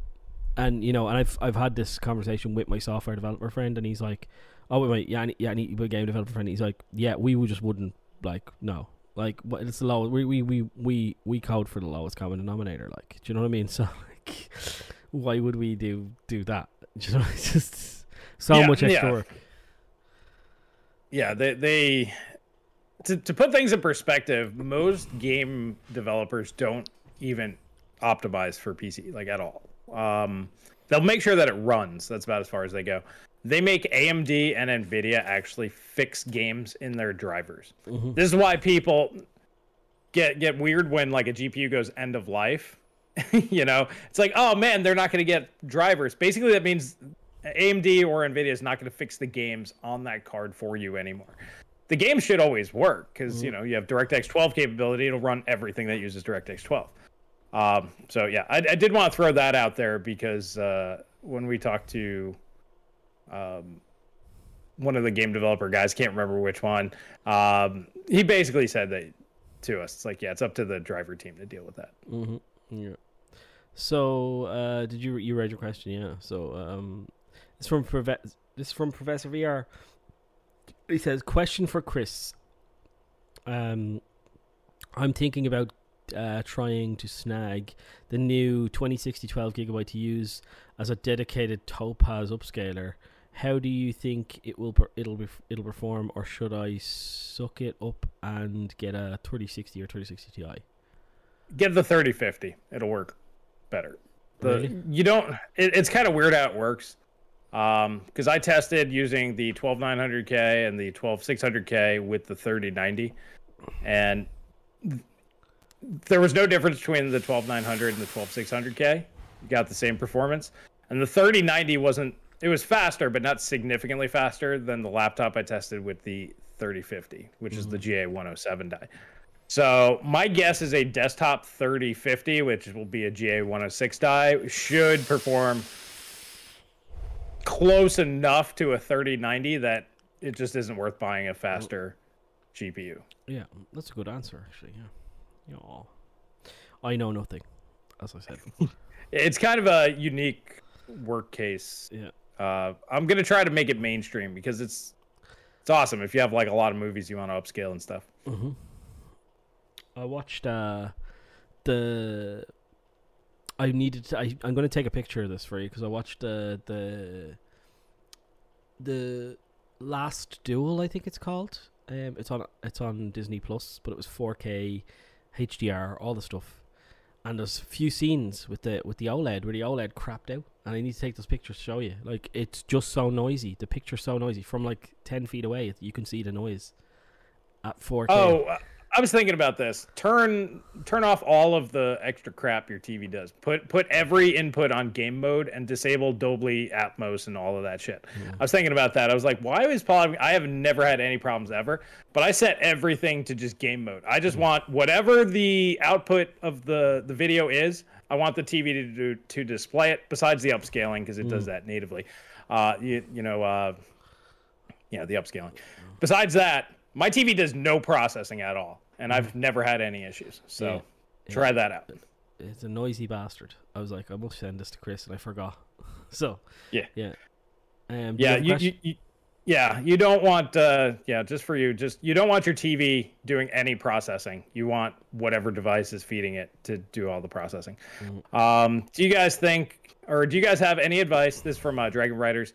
and you know, and I've I've had this conversation with my software developer friend, and he's like, "Oh wait, wait, yeah, I need, yeah, I a game developer friend." He's like, "Yeah, we just wouldn't like no." Like it's the low. We, we we we we code for the lowest common denominator. Like, do you know what I mean? So like, why would we do do that? You know, it's just so yeah, much extra yeah. work. Yeah, they they to to put things in perspective, most game developers don't even optimize for PC like at all. Um, they'll make sure that it runs. That's about as far as they go. They make AMD and Nvidia actually fix games in their drivers. Mhm. This is why people get get weird when like a GPU goes end of life. you know, it's like, oh man, they're not going to get drivers. Basically, that means AMD or Nvidia is not going to fix the games on that card for you anymore. The game should always work because you know you have DirectX 12 capability. It'll run everything that uses DirectX 12. Um, so yeah, I, I did want to throw that out there because uh, when we talked to um, one of the game developer guys, can't remember which one, um, he basically said that to us. It's like, yeah, it's up to the driver team to deal with that. Mm-hmm. Yeah. So, uh, did you you read your question? Yeah. So, um, it's from Prove- this is from Professor VR. He says, "Question for Chris. Um, I'm thinking about uh, trying to snag the new 2060 12 gigabyte to use as a dedicated Topaz upscaler. How do you think it will per- it'll be it'll perform, or should I suck it up and get a 3060 or 3060 Ti?" Get the 3050. It'll work better. The, Really? You don't. It, it's kind of weird how it works. Um, because I tested using the 12900K and the 12600K with the 3090, and there was no difference between the 12900 and the 12600K. You got the same performance, and the 3090 wasn't. It was faster, but not significantly faster than the laptop I tested with the 3050, which is the GA107 die. So my guess is a desktop 3050, which will be a GA106 die, should perform close enough to a 3090 that it just isn't worth buying a faster GPU. Yeah, that's a good answer, actually. Yeah. Aw. I know nothing, as I said. It's kind of a unique work case. yeah. Uh, I'm gonna try to make it mainstream because it's it's awesome if you have like a lot of movies you want to upscale and stuff. Mm-hmm. I watched uh, the. I needed. To, I I'm going to take a picture of this for you because I watched the the. The last duel, I think it's called. Um, it's on it's on Disney Plus, but it was 4K, HDR, all the stuff. And there's a few scenes with the with the OLED where the OLED crapped out, and I need to take those pictures to show you. Like it's just so noisy. The picture's so noisy from like ten feet away. You can see the noise at 4K. Oh, uh, I was thinking about this. Turn turn off all of the extra crap your TV does. Put put every input on game mode and disable Dolby Atmos and all of that shit. I was thinking about that. I was like, why is Paul? I have never had any problems ever, but I set everything to just game mode. I just want whatever the output of the the video is. I want the TV to do to display it. Besides the upscaling, because it does that natively. Uh, you you know, uh, yeah, the upscaling. Besides that, my TV does no processing at all, and I've never had any issues. So Yeah. Try that out. it's a noisy bastard. I was like, I must send this to Chris, and I forgot. so Yeah. yeah, um, Yeah, you, you, you yeah, you don't want uh yeah, just for you, just you don't want your TV doing any processing. You want whatever device is feeding it to do all the processing. Mm-hmm. Um, do you guys think or do you guys have any advice? This is from uh, Dragon Riders.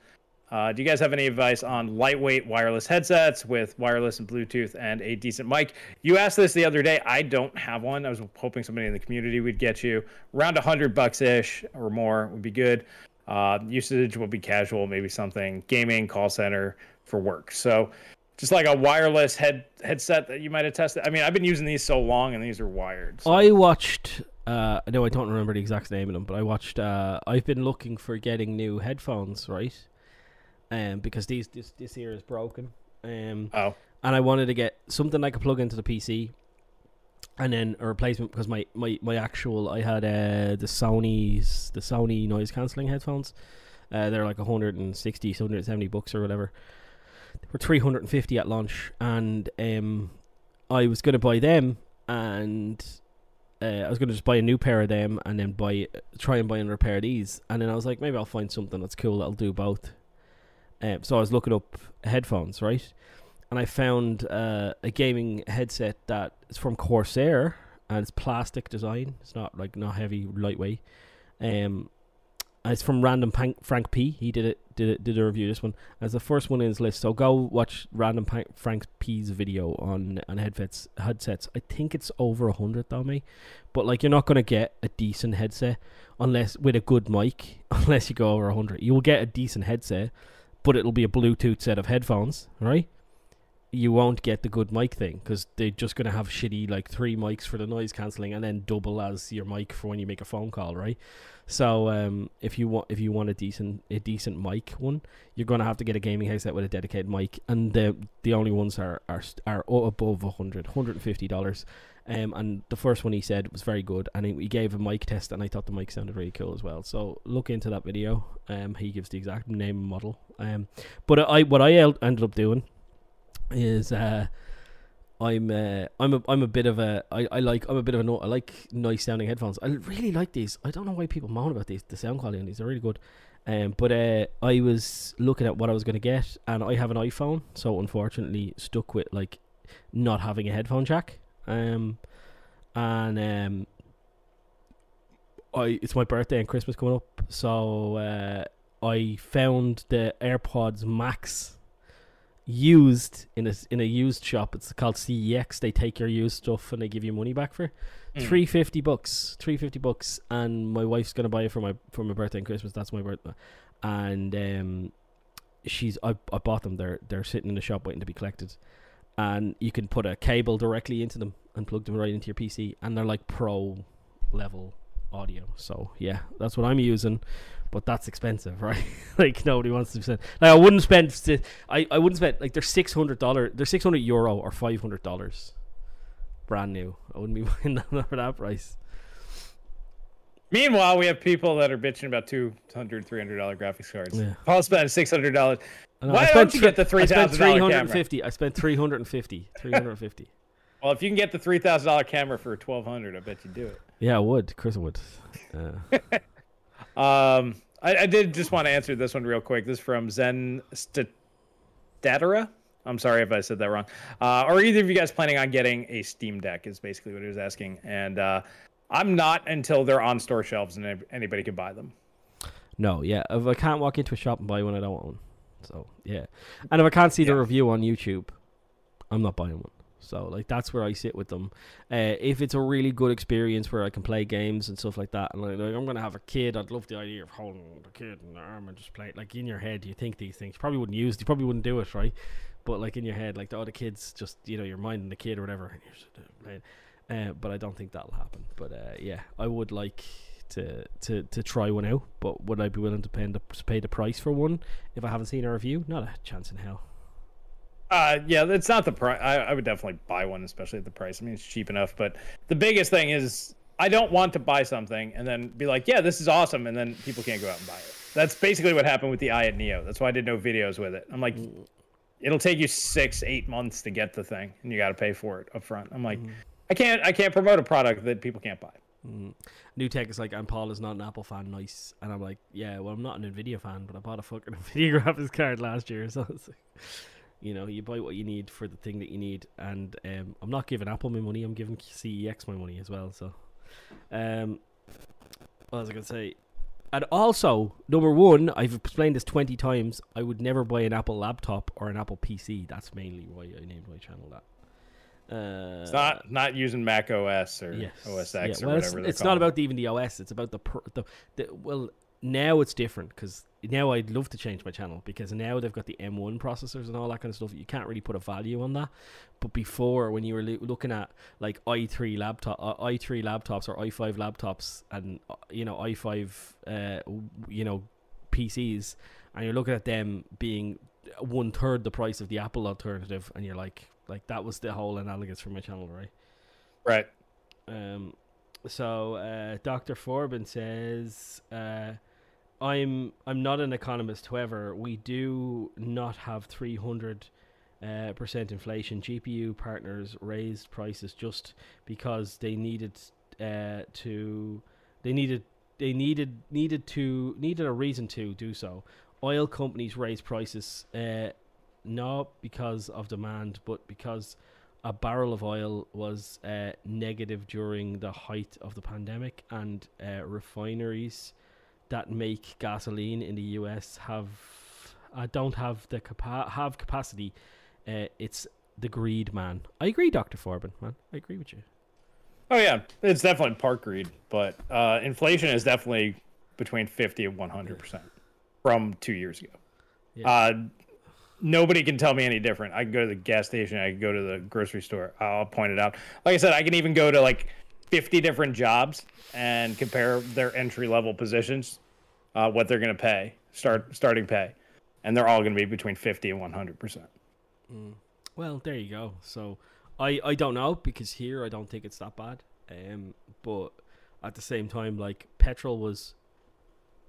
Uh, do you guys have any advice on lightweight wireless headsets with wireless and Bluetooth and a decent mic? You asked this the other day. I don't have one. I was hoping somebody in the community would get you around a hundred bucks ish or more would be good. Uh, usage will be casual, maybe something gaming, call center for work. So, just like a wireless head headset that you might have tested. I mean, I've been using these so long, and these are wired. so- I watched. Uh, no, I don't remember the exact name of them, but I watched. Uh, I've been looking for getting new headphones, right? Um, because these this this ear is broken. Um, oh, and I wanted to get something I could plug into the PC, and then a replacement because my my my actual I had uh the Sony's the Sony noise cancelling headphones. Uh, they're like 160, 170 bucks or whatever. They were 350 at launch, and um, I was gonna buy them, and uh, I was gonna just buy a new pair of them, and then buy try and buy another pair of these, and then I was like, maybe I'll find something that's cool that'll do both. Um, so I was looking up headphones, right? and I found uh, a gaming headset that is from Corsair and it's plastic design. It's not like not heavy, lightweight. Um, it's from Random Pank, Frank P. He did it, did it, did a review. This one as the first one in his list. So go watch Random Pank, Frank P's video on on headsets. Headsets. I think it's over a hundred though, me. But like, you're not gonna get a decent headset unless with a good mic, unless you go over a hundred. You will get a decent headset, but it'll be a Bluetooth set of headphones, right? You won't get the good mic thing because they're just gonna have shitty like three mics for the noise cancelling and then double as your mic for when you make a phone call, right? So um, if you want if you want a decent a decent mic one, you're gonna have to get a gaming headset with a dedicated mic, and the the only ones are are are above 100 150 dollars. Um, and the first one he said was very good, and he, he gave a mic test, and I thought the mic sounded really cool as well. So look into that video. Um, he gives the exact name and model. Um, but I what I ended up doing is uh, I'm uh, I'm a I'm a bit of a I, I like I'm a bit of a no, I like nice sounding headphones. I really like these. I don't know why people moan about these. The sound quality on these are really good. Um, but uh, I was looking at what I was going to get, and I have an iPhone, so unfortunately stuck with like not having a headphone jack. Um, and um, I it's my birthday and Christmas coming up, so uh, I found the AirPods Max used in a in a used shop. It's called CEX. They take your used stuff and they give you money back for Mm. three fifty bucks. Three fifty bucks, and my wife's gonna buy it for my for my birthday and Christmas. That's my birthday, and um, she's I I bought them. They're they're sitting in the shop waiting to be collected, and you can put a cable directly into them and plug them right into your PC, and they're like pro level audio. So yeah, that's what I'm using. But that's expensive, right? like nobody wants to spend. Like I wouldn't spend. I, I wouldn't spend like they're six hundred dollar. They're six hundred euro or five hundred dollars, brand new. I wouldn't be buying them for that price. Meanwhile, we have people that are bitching about 200 300 dollar graphics cards. Yeah. Paul spent six hundred dollars. I Why don't you get the I spent $3,000 three hundred and camera? I spent three hundred and fifty. Three hundred and fifty. Well, if you can get the three thousand dollar camera for twelve hundred, I bet you do it. Yeah, I would. Chris would. Uh, Um, I, I did just want to answer this one real quick. This is from Zen Statera. I'm sorry if I said that wrong. Uh, are either of you guys planning on getting a Steam Deck? Is basically what he was asking. And uh, I'm not until they're on store shelves and anybody can buy them. no, yeah. If I can't walk into a shop and buy one, I don't want one. So yeah, and if I can't see the Yeah. review on YouTube, I'm not buying one. So like that's where I sit with them. Uh, if it's a really good experience where I can play games and stuff like that, and like, like I'm gonna have a kid, I'd love the idea of holding the kid in the arm and just play. it. Like in your head, you think these things. You probably wouldn't use. You probably wouldn't do it, right? But like in your head, like the other kids, just you know, you're minding the kid or whatever, and you're just uh, playing. Uh, but I don't think that'll happen. But uh, yeah, I would like to to to try one out. But would I be willing to pay the pay the price for one if I haven't seen a review? Not a chance in hell. Uh, yeah, it's not the price. I, I would definitely buy one, especially at the price. I mean, it's cheap enough. But the biggest thing is, I don't want to buy something and then be like, "Yeah, this is awesome," and then people can't go out and buy it. That's basically what happened with the Ayaneo. That's why I did no videos with it. I'm like, it'll take you six, eight months to get the thing, and you got to pay for it up front. I'm like, I can't, I can't promote a product that people can't buy. Mm. New Tech is like, and Paul is not an Apple fan. Nice, and I'm like, yeah, well, I'm not an Nvidia fan, but I bought a fucking Nvidia graphics card last year, so it's like, you know, you buy what you need for the thing that you need, and um, I'm not giving Apple my money. I'm giving CEX my money as well. So, um, what was I gonna say? And also, number one, I've explained this twenty times. I would never buy an Apple laptop or an Apple PC. That's mainly why I named my channel that. Uh, It's not not using Mac OS or Yes. OS Yeah, X or whatever. It's, it's not about even the OS. It's about the, pr- the, the well. Now it's different because now I'd love to change my channel because now they've got the M1 processors and all that kind of stuff. You can't really put a value on that. But before, when you were loo- looking at like i3 laptop, uh, i3 laptops or i5 laptops, and uh, you know i5, uh, you know PCs, and you're looking at them being one third the price of the Apple alternative, and you're like, like that was the whole analogous for my channel, right? right. Um, so uh, Dr. Forbin says, uh, "I'm I'm not an economist. However, we do not have 300 uh, percent inflation. GPU partners raised prices just because they needed uh, to. They needed they needed needed to needed a reason to do so. Oil companies raised prices uh, not because of demand, but because." a barrel of oil was uh, negative during the height of the pandemic, and uh, refineries that make gasoline in the US have uh, don't have the capa- have capacity. Uh, it's the greed, man. I agree, Doctor Forbin, man. I agree with you. Oh yeah, it's definitely part greed, but uh, inflation is definitely between fifty and one hundred percent from two years ago. Yeah. Uh, nobody can tell me any different. I can go to the gas station, I can go to the grocery store. I'll point it out. Like I said, I can even go to like fifty different jobs and compare their entry level positions, uh, what they're going to pay, start starting pay, and they're all going to be between fifty and one hundred percent. Well, there you go. So, I I don't know because here I don't think it's that bad. Um, but at the same time, like petrol was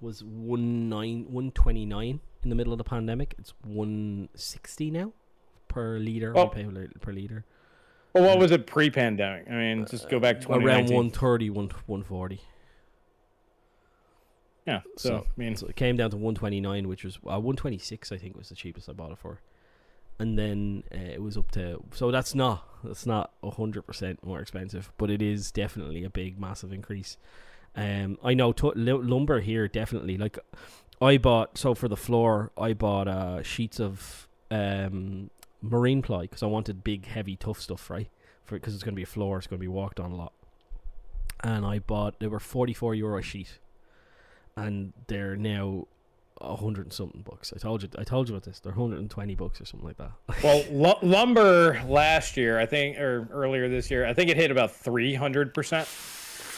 was one nine one twenty nine in the middle of the pandemic. It's one sixty now per liter. Well- pay per- per liter. Well, what was it pre-pandemic? I mean, just go back twenty Around 130, 140. Yeah. So, So- I mean, So it came down to 129, which was uh, 126. I think was the cheapest I bought it for, and then uh, it was up to. So that's not that's not hundred percent more expensive, but it is definitely a big, massive increase. Um, I know t- lumber here definitely. Like, I bought so for the floor, I bought uh sheets of um marine ply because I wanted big, heavy, tough stuff, right? For because it's going to be a floor, it's going to be walked on a lot. And I bought they were 44 euro a sheet and they're now a hundred and something bucks. I told you, I told you about this. They're hundred and twenty bucks or something like that. well, lu- lumber last year, I think, or earlier this year, I think it hit about three hundred percent.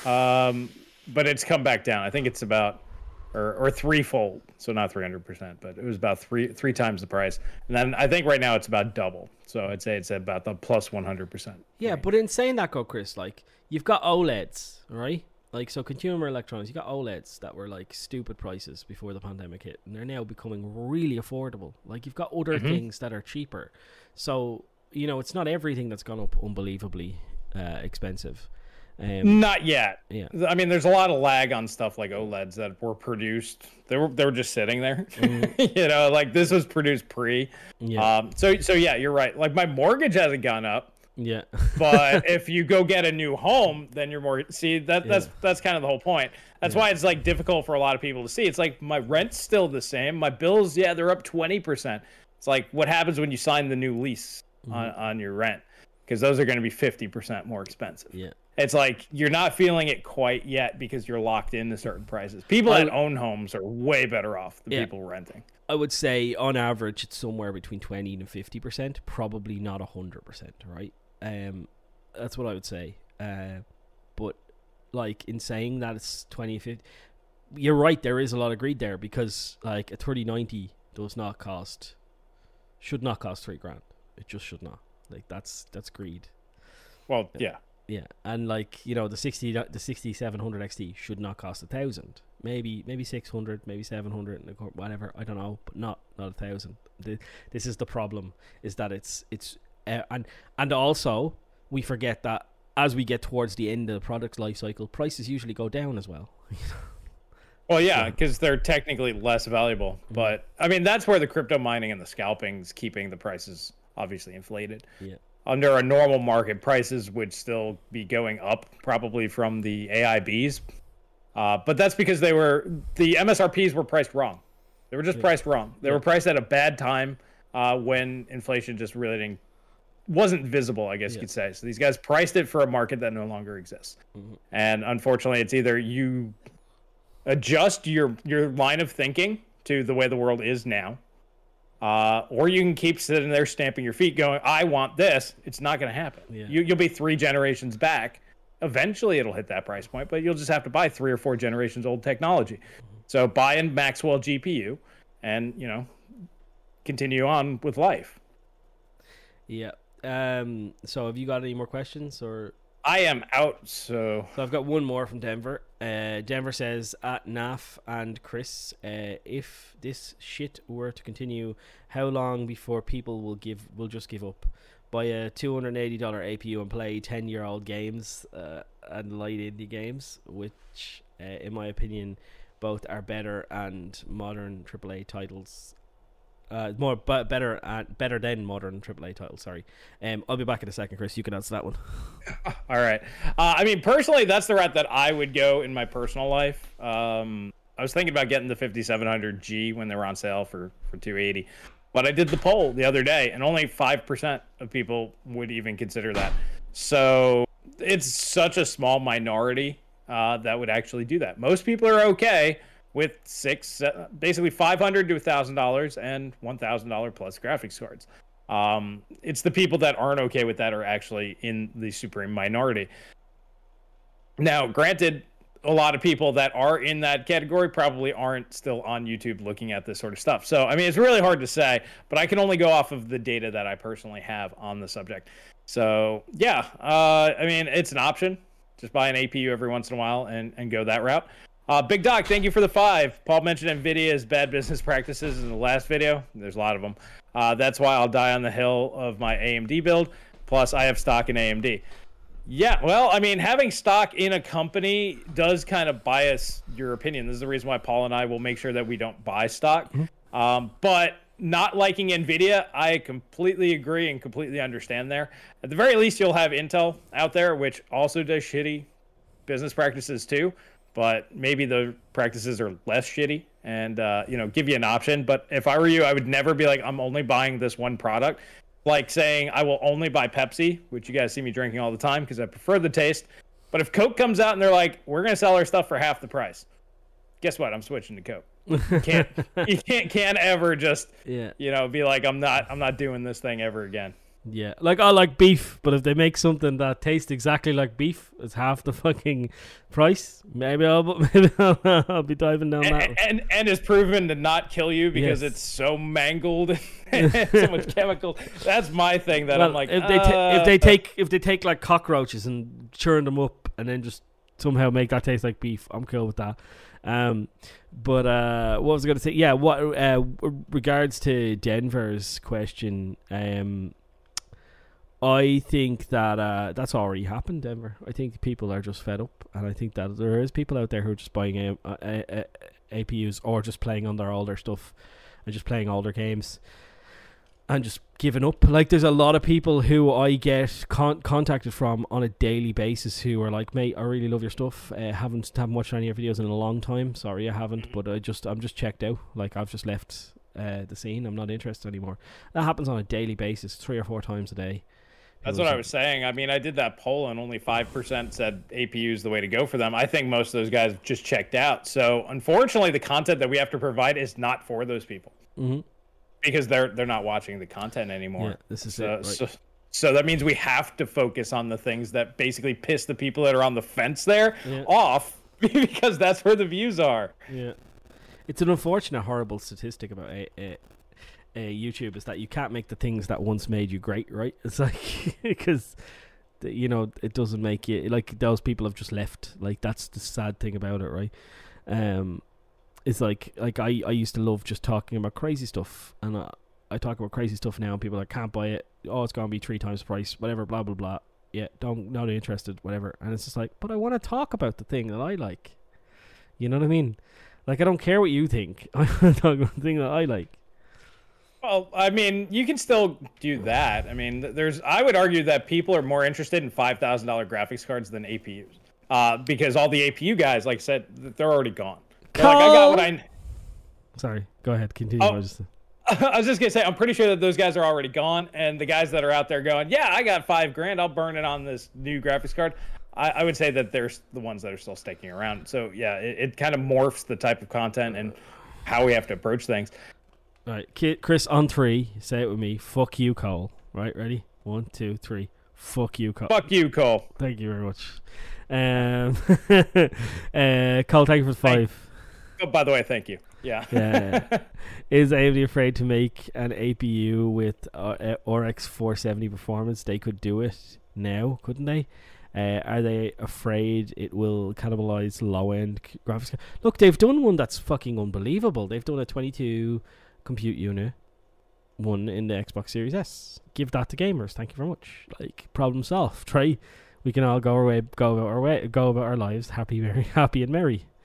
Um, but it's come back down. I think it's about or or threefold, so not three hundred percent, but it was about three three times the price. And then I think right now it's about double. So I'd say it's about the plus plus one hundred percent. yeah, but in saying that, go Chris, like you've got OLEDs, right? Like so, consumer electronics, you got OLEDs that were like stupid prices before the pandemic hit, and they're now becoming really affordable. Like you've got other things that are cheaper, so you know it's not everything that's gone up unbelievably uh, expensive. Um, Not yet. yeah, I mean, there's a lot of lag on stuff like OLEDs that were produced. They were they were just sitting there. you know, like this was produced pre. yeah, Um, so so yeah, you're right. Like my mortgage hasn't gone up, yeah, but if you go get a new home, then you're more. See that that's Yeah. that's kind of the whole point. That's why it's like difficult for a lot of people to see. It's like my rent's still the same. My bills, yeah, they're up twenty percent. It's like what happens when you sign the new lease on, on your rent because those are going to be fifty percent more expensive. yeah. It's like you're not feeling it quite yet because you're locked into certain prices. People that own homes are way better off than Yeah. people renting. I would say on average it's somewhere between twenty and fifty percent, probably not hundred percent, right? Um, that's what I would say. Uh, but like in saying that it's 20 50 you're right. There is a lot of greed there because like a thirty ninety does not cost, should not cost three grand. It just should not. Like that's that's greed. Well, yeah. Yeah, and like you know, the sixty the sixty seven hundred XT should not cost a thousand. Maybe maybe six hundred, maybe seven hundred, whatever. I don't know, but not not a thousand. This is the problem: is that it's it's uh, and and also we forget that as we get towards the end of the product's life cycle, prices usually go down as well. Well, yeah, because they're technically less valuable. Mm-hmm. But I mean, that's where the crypto mining and the scalping's keeping the prices obviously inflated. Yeah. Under a normal market, prices would still be going up, probably from the AIBs. Uh, but that's because they were the MSRPs were priced wrong. They were just priced wrong. They were priced at a bad time uh, when inflation just really didn't wasn't visible, I guess you could say. So these guys priced it for a market that no longer exists. Mm-hmm. And unfortunately, it's either you adjust your your line of thinking to the way the world is now, uh, or you can keep sitting there stamping your feet, going, "I want this." It's not going to happen. Yeah. You, you'll be three generations back. Eventually, it'll hit that price point, but you'll just have to buy three or four generations old technology. So buy in Maxwell GPU, and you know, continue on with life. Yeah. Um. So have you got any more questions or? I am out, so So I've got one more from Denver. Uh, Denver says at Naaf and Chris, uh, if this shit were to continue, how long before people will give will just give up? Buy a two hundred eighty dollar APU and play ten year old games uh, and light indie games, which, uh, in my opinion, both are better and modern AAA titles. Uh, more but better at better than modern AAA titles. Sorry. Um, I'll be back in a second, Chris. You can answer that one. All right. Uh, I mean, personally, that's the route that I would go in my personal life. Um, I was thinking about getting the 5700G when they were on sale for for 280, but I did the poll the other day, and only five percent of people would even consider that. So it's such a small minority uh, that would actually do that. Most people are okay with six, basically 500 to thousand dollars and one thousand dollar plus graphics cards. Um, it's the people that aren't okay with that are actually in the supreme minority. Now, granted, a lot of people that are in that category probably aren't still on YouTube looking at this sort of stuff. So, I mean, it's really hard to say, but I can only go off of the data that I personally have on the subject. So, yeah, uh, I mean, it's an option. Just buy an APU every once in a while and, and go that route. Uh, Big Doc, thank you for the five. Paul mentioned NVIDIA's bad business practices in the last video. There's a lot of them. Uh, that's why I'll die on the hill of my AMD build. Plus, I have stock in AMD. Yeah, well, I mean, having stock in a company does kind of bias your opinion. This is the reason why Paul and I will make sure that we don't buy stock. Mm-hmm. Um, but not liking Nvidia, I completely agree and completely understand there. At the very least, you'll have Intel out there, which also does shitty business practices too. But maybe the practices are less shitty and uh, you know give you an option. But if I were you, I would never be like I'm only buying this one product like saying I will only buy Pepsi, which you guys see me drinking all the time because I prefer the taste. But if Coke comes out and they're like, we're gonna sell our stuff for half the price, guess what? I'm switching to Coke. You can't you can't can't ever just yeah you know be like I'm not I'm not doing this thing ever again. Yeah, like I like beef, but if they make something that tastes exactly like beef, it's half the fucking price. Maybe I'll maybe I'll, I'll be diving down and, that. And and is proven to not kill you because yes. it's so mangled, and so much chemical. That's my thing. That well, I'm like, if they ta- if they uh, take if they take like cockroaches and churn them up and then just somehow make that taste like beef, I'm cool with that. Um, but uh, what was I going to say? Yeah, what uh, regards to Denver's question, um I think that uh, that's already happened, Denver. I think people are just fed up, and I think that there is people out there who are just buying a, a, a, APUs or just playing on their older stuff and just playing older games and just giving up. Like, there's a lot of people who I get con- contacted from on a daily basis who are like, "Mate, I really love your stuff. Uh, haven't haven't watched any of your videos in a long time. Sorry, I haven't, but I just I'm just checked out. Like, I've just left uh, the scene. I'm not interested anymore. That happens on a daily basis, three or four times a day." That's what I was saying. I mean, I did that poll and only 5% said APU is the way to go for them. I think most of those guys just checked out. So, unfortunately, the content that we have to provide is not for those people. Mm-hmm. Because they're they're not watching the content anymore. Yeah, this is so, it. Right. So, so that means we have to focus on the things that basically piss the people that are on the fence there yeah. off because that's where the views are. Yeah. It's an unfortunate, horrible statistic about a, a, uh, YouTube is that you can't make the things that once made you great, right? It's like because you know it doesn't make you like those people have just left. Like that's the sad thing about it, right? Um, it's like like I I used to love just talking about crazy stuff, and I, I talk about crazy stuff now, and people like can't buy it. Oh, it's gonna be three times the price, whatever, blah blah blah. Yeah, don't not interested, whatever. And it's just like, but I want to talk about the thing that I like. You know what I mean? Like I don't care what you think. I want to talk about the thing that I like. Well, I mean, you can still do that. I mean, there's. I would argue that people are more interested in five thousand dollar graphics cards than APUs, uh, because all the APU guys, like I said, they're already gone. They're like, I got what I. Sorry, go ahead. Continue. Oh, I was just gonna say, I'm pretty sure that those guys are already gone, and the guys that are out there going, "Yeah, I got five grand, I'll burn it on this new graphics card." I, I would say that there's the ones that are still sticking around. So yeah, it, it kind of morphs the type of content and how we have to approach things. Right, Chris on three. Say it with me. Fuck you, Cole. Right, ready? One, two, three. Fuck you, Cole. Fuck you, Cole. Thank you very much. Um, uh, Cole, thank you for the five. Oh, by the way, thank you. Yeah. yeah. Is AMD afraid to make an APU with uh, RX 470 performance? They could do it now, couldn't they? Uh, are they afraid it will cannibalize low end graphics? Look, they've done one that's fucking unbelievable. They've done a 22 compute unit one in the Xbox Series S. Give that to gamers. Thank you very much. Like problem solved. Try. We can all go our way, go about our way, go about our lives, happy, very happy and merry.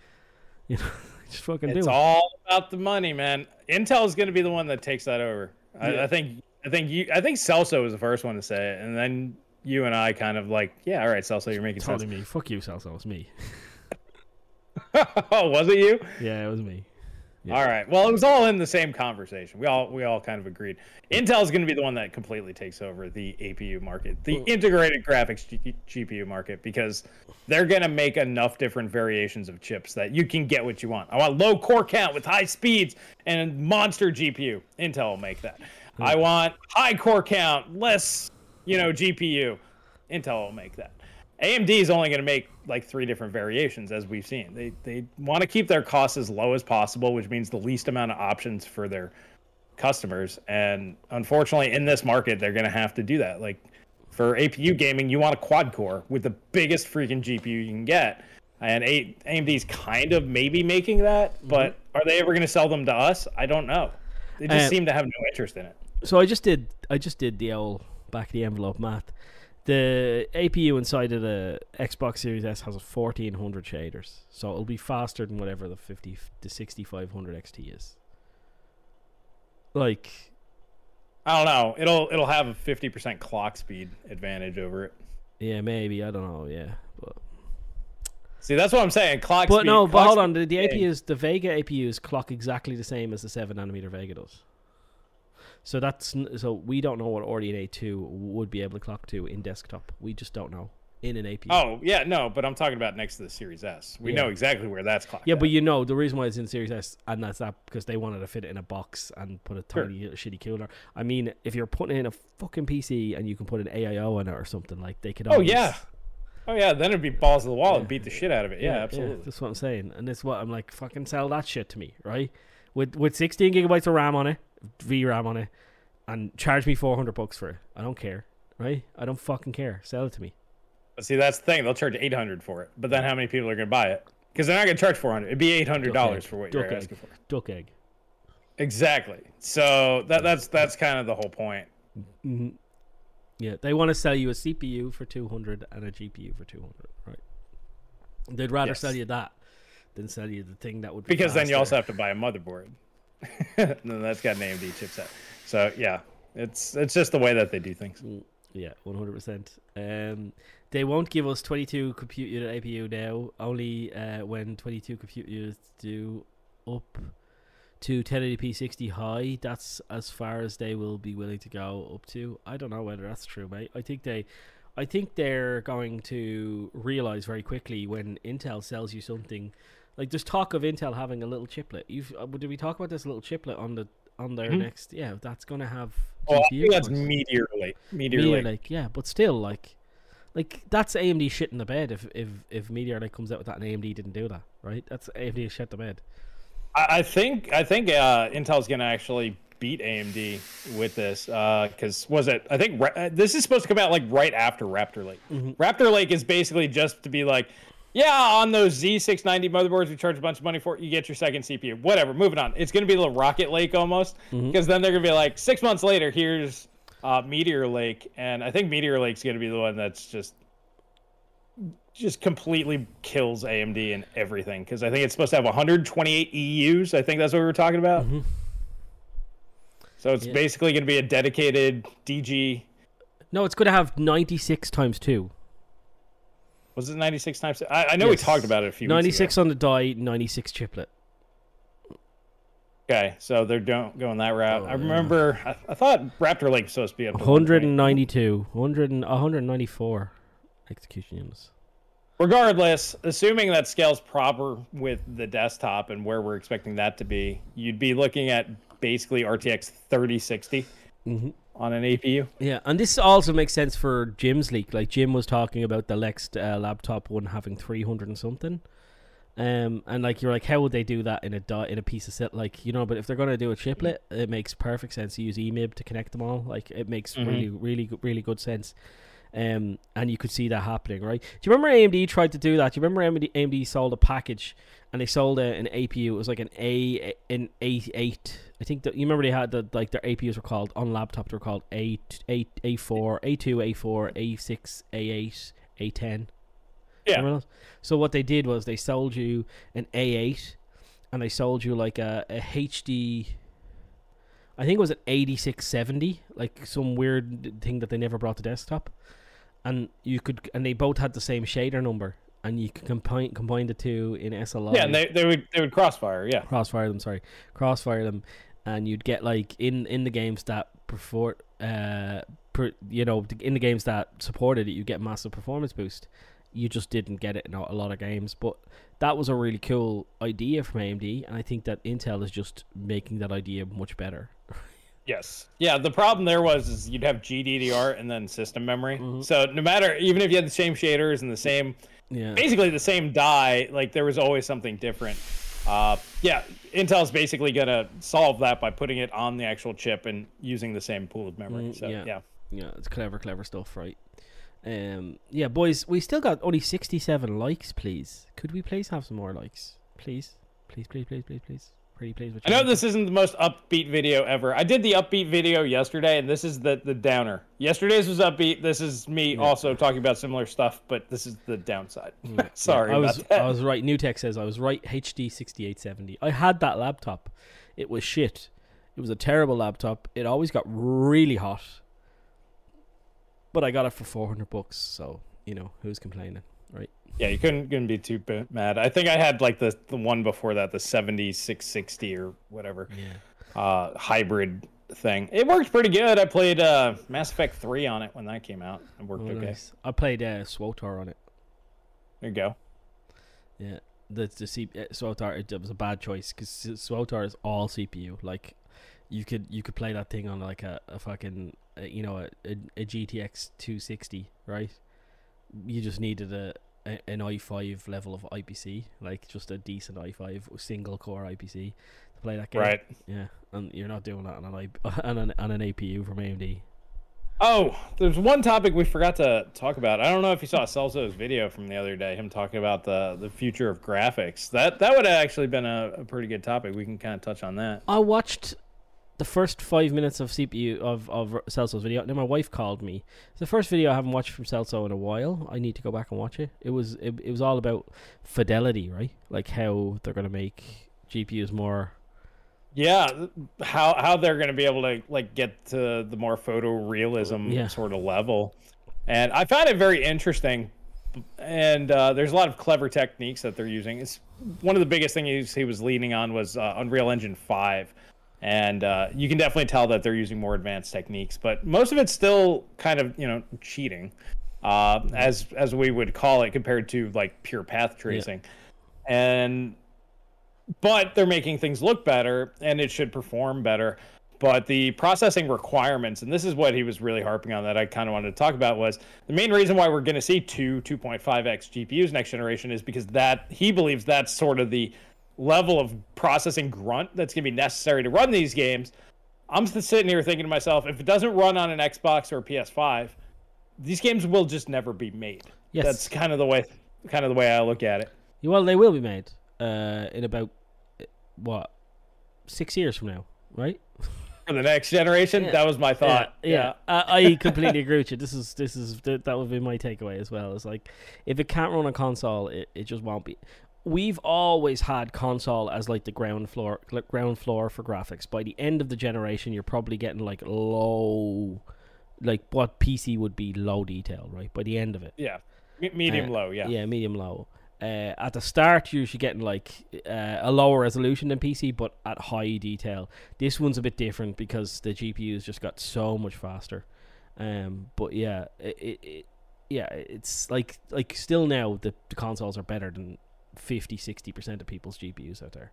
You know, just fucking it's do it. It's all about the money, man. Intel is going to be the one that takes that over. Yeah. I, I, think. I think you. I think Celso was the first one to say it, and then you and I kind of like, yeah, all right, Celso, you're making Telling sense. me, fuck you, Celso, it's me. oh, was it you? Yeah, it was me. Yeah. All right. Well, it was all in the same conversation. We all we all kind of agreed. Intel is going to be the one that completely takes over the APU market, the integrated graphics G- GPU market, because they're going to make enough different variations of chips that you can get what you want. I want low core count with high speeds and monster GPU. Intel will make that. I hmm. want high core count, less, you know, GPU. Intel will make that. AMD is only going to make like three different variations, as we've seen. They they want to keep their costs as low as possible, which means the least amount of options for their customers. And unfortunately, in this market, they're going to have to do that. Like for APU gaming, you want a quad core with the biggest freaking GPU you can get. And A- AMD's kind of maybe making that, but are they ever going to sell them to us? I don't know. They just Uh, seem to have no interest in it. So I just did I just did the old back of the envelope math. The APU inside of the Xbox Series S has a 1400 shaders, so it'll be faster than whatever the 50 the 6500 XT is. Like, I don't know. It'll it'll have a fifty percent clock speed advantage over it. yeah, maybe I don't know, yeah, but See, that's what I'm saying. Clock but speed. no, but hold on, the, the Yeah. APUs, the Vega APUs clock exactly the same as the seven nanometer Vega does. So that's so we don't know what RDNA two would be able to clock to in desktop. We just don't know in an APU. Oh yeah, no, but I'm talking about next to the Series S. We Yeah. know exactly where that's clocked. Yeah, at. but you know the reason why it's in Series S, and that's that because they wanted to fit it in a box and put a Sure. tiny uh, shitty cooler. I mean, if you're putting in a fucking PC and you can put an AIO in it or something like they could. oh always- yeah, oh yeah, then it'd be balls to the wall and beat the shit out of it. Yeah, absolutely. that's what I'm saying, and that's what I'm like. Fucking sell that shit to me, right? With with 16 gigabytes of RAM on it, VRAM on it, and charge me 400 bucks for it. I don't care, right? I don't fucking care. Sell it to me. See, that's the thing. They'll charge 800 for it, but then how many people are going to buy it? Because they're not going to charge 400. It'd be 800 dollars Duck for what egg. you're egg. asking for. Duck egg. Exactly. So that that's that's kind of the whole point. hmm Yeah, they want to sell you a CPU for 200 and a GPU for 200, right? They'd rather Yes. sell you that than sell you the thing that would be Because then you also have to buy a motherboard. then that's got an AMD chipset. So yeah, it's it's just the way that they do things. Yeah, 100%. Um, they won't give us 22 compute unit APU now, only uh, when 22 compute units do up to 1080p 60 high. That's as far as they will be willing to go up to. I don't know whether that's true, mate. I think they. I think they're going to realize very quickly when Intel sells you something, like there's talk of Intel having a little chiplet. You've uh, did we talk about this little chiplet on the on their Mhm. next? Yeah, that's going to have. Well, I think that's. Meteor Lake. Meteor, Meteor Lake. Lake, yeah, but still, like, like that's AMD shit in the bed. If if if Meteor Lake comes out with that and AMD didn't do that, right? That's AMD shit the bed. I, I think I think uh, Intel's going to actually beat AMD with this because was it? I think Ra- uh, this is supposed to come out like right after Raptor Lake. Mhm. Raptor Lake is basically just to be like, yeah, on those Z690 motherboards we charge a bunch of money for, it. you get your second CPU. Whatever, moving on. It's going to be the Rocket Lake almost because then they're going to be like six months later, here's uh, Meteor Lake, and I think Meteor Lake's going to be the one that's just just completely kills AMD and everything because I think it's supposed to have 128 EUs. I think that's what we were talking about. Mhm. So it's Yeah. basically going to be a dedicated DG. No, it's going to have ninety six times two. Was it 96 times? I, I know we talked about it a few. 96 Weeks ago. on the die, ninety six triplet. Okay, so they're don't going that route. Oh, I yeah. remember. I, I thought Raptor Lake was supposed to be up to 192, 100 194 execution units. Regardless, assuming that scales proper with the desktop and where we're expecting that to be, you'd be looking at basically RTX 3060 Mm-hmm. On an APU. Yeah, and this also makes sense for Jim's leak. Like Jim was talking about the next uh, laptop one having three hundred and something, um, and like you're like, how would they do that in a dot in a piece of set? Like you know, but if they're gonna do a chiplet, it makes perfect sense to use EMIB to connect them all. Like it makes Mhm. really, really, good- really good sense. Um, and you could see that happening, right? Do you remember AMD tried to do that? Do you remember AMD, AMD sold a package and they sold a, an APU? It was like an A an A eight. I think that you remember they had the like their APUs were called on laptop. They were called A A A four, A two, A four, A six, A eight, A ten. Yeah. So what they did was they sold you an A eight, and they sold you like a, a HD. I think it was an eighty six seventy, like some weird thing that they never brought to desktop, and you could and they both had the same shader number, and you can combine combine the two in SLI. Yeah, and they, they would they would crossfire. Yeah, crossfire them. Sorry, crossfire them, and you'd get like in in the games that prefer uh per, you know in the games that supported it, you get massive performance boost. You just didn't get it in a lot of games, but that was a really cool idea from AMD, and I think that Intel is just making that idea much better. Yes. Yeah. The problem there was is you'd have GDDR and then system memory. Mhm. So no matter even if you had the same shaders and the same Yeah, basically the same die, like there was always something different. Uh, yeah, Intel's basically gonna solve that by putting it on the actual chip and using the same pool of memory. Mm, so yeah. yeah. yeah, it's clever, clever stuff, right? Um, yeah, boys, we still got only sixty-seven likes. Please, could we please have some more likes, please, please, please, please, please, please, pretty please. I know this isn't the most upbeat video ever. I did the upbeat video yesterday, and this is the the downer. Yesterday's was upbeat. This is me Yeah. also talking about similar stuff, but this is the downside. Yeah, Sorry I was about that. I was right. New Tech says I was right. HD sixty eight seventy. I had that laptop. It was shit. It was a terrible laptop. It always got really hot. But I got it for four hundred bucks. So you know who's complaining, right? Yeah, you couldn't couldn't be too mad. I think I had like the the one before that, the seventy six sixty or whatever. Yeah. uh, hybrid thing. It worked pretty good. I played uh, Mass Effect 3 on it when that came out. It worked Oh, okay. nice. I played uh, SWTOR on it. There you go. Yeah, the the C uh, SWTOR it, it was a bad choice because SWTOR is all CPU. Like, you could you could play that thing on like a, a fucking uh, you know a, a, a GTX 260, right? You just needed a an i5 level of IPC, like just a decent i5 single core IPC to play that game. Right. Yeah, and you're not doing that on an I, on an, on an APU from AMD. Oh, there's one topic we forgot to talk about. I don't know if you saw Celso's video from the other day, him talking about the, the future of graphics. That that would have actually been a, a pretty good topic. We can kind of touch on that. I watched the first five minutes of CPU of of Celso's video. Then my wife called me. It's the first video I haven't watched from Celso in a while. I need to go back and watch it. It was it, it was all about fidelity, right? Like how they're gonna make GPUs more. Yeah, how how they're going to be able to like get to the more photorealism Yeah. sort of level, and I found it very interesting. And uh, there's a lot of clever techniques that they're using. It's one of the biggest things he was leaning on was uh, Unreal Engine five, and uh, you can definitely tell that they're using more advanced techniques. But most of it's still kind of you know cheating, uh, as as we would call it, compared to like pure path tracing, and but they're making things look better and it should perform better. But the processing requirements and this is what he was really harping on that i kind of wanted to talk about was the main reason why we're going to see two 2.5x gpus next generation is because that he believes that's sort of the level of processing grunt that's going to be necessary to run these games i'm just sitting here thinking to myself if it doesn't run on an xbox or a ps5 these games will just never be made Yes. that's kind of the way kind of the way i look at it Well, they will be made uh, in about uh, what six years from now, right? for the next generation Yeah. that was my thought Yeah, I, I completely agree with you. This is this is that would be my takeaway as well. It's like if it can't run a console, it, it just won't be. We've always had console as like the ground floor ground floor for graphics. By the end of the generation, you're probably getting like low, like what PC would be low detail, right? By the end of it, Yeah, medium Uh, low. Yeah. yeah, medium low. Uh, at the start, you're usually getting like uh, a lower resolution than PC, but at high detail. This one's a bit different because the GPU's just got so much faster. Um, but yeah, it, it, it yeah, it's like like still now the, the consoles are better than 50 60 percent of people's GPUs out there.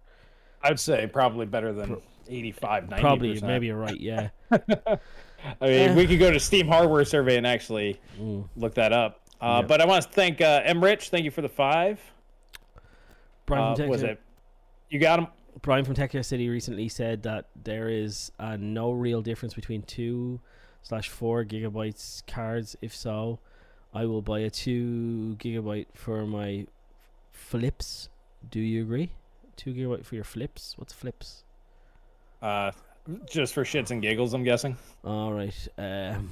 I'd say probably better than 85, 90 Probably, maybe you're right. Yeah. I mean, we could go to Steam Hardware Survey and actually Mm. look that up. Uh. But I want to thank uh, M. Rich. Thank you for the five. Brian Uh, from was it? You got him. Brian from Tech City recently said that there is uh, no real difference between two slash four gigabytes cards. If so, I will buy a two gigabyte for my flips. Do you agree? Two gigabyte for your flips. What's flips? Uh, just for shits and giggles, I'm guessing. All right. Um,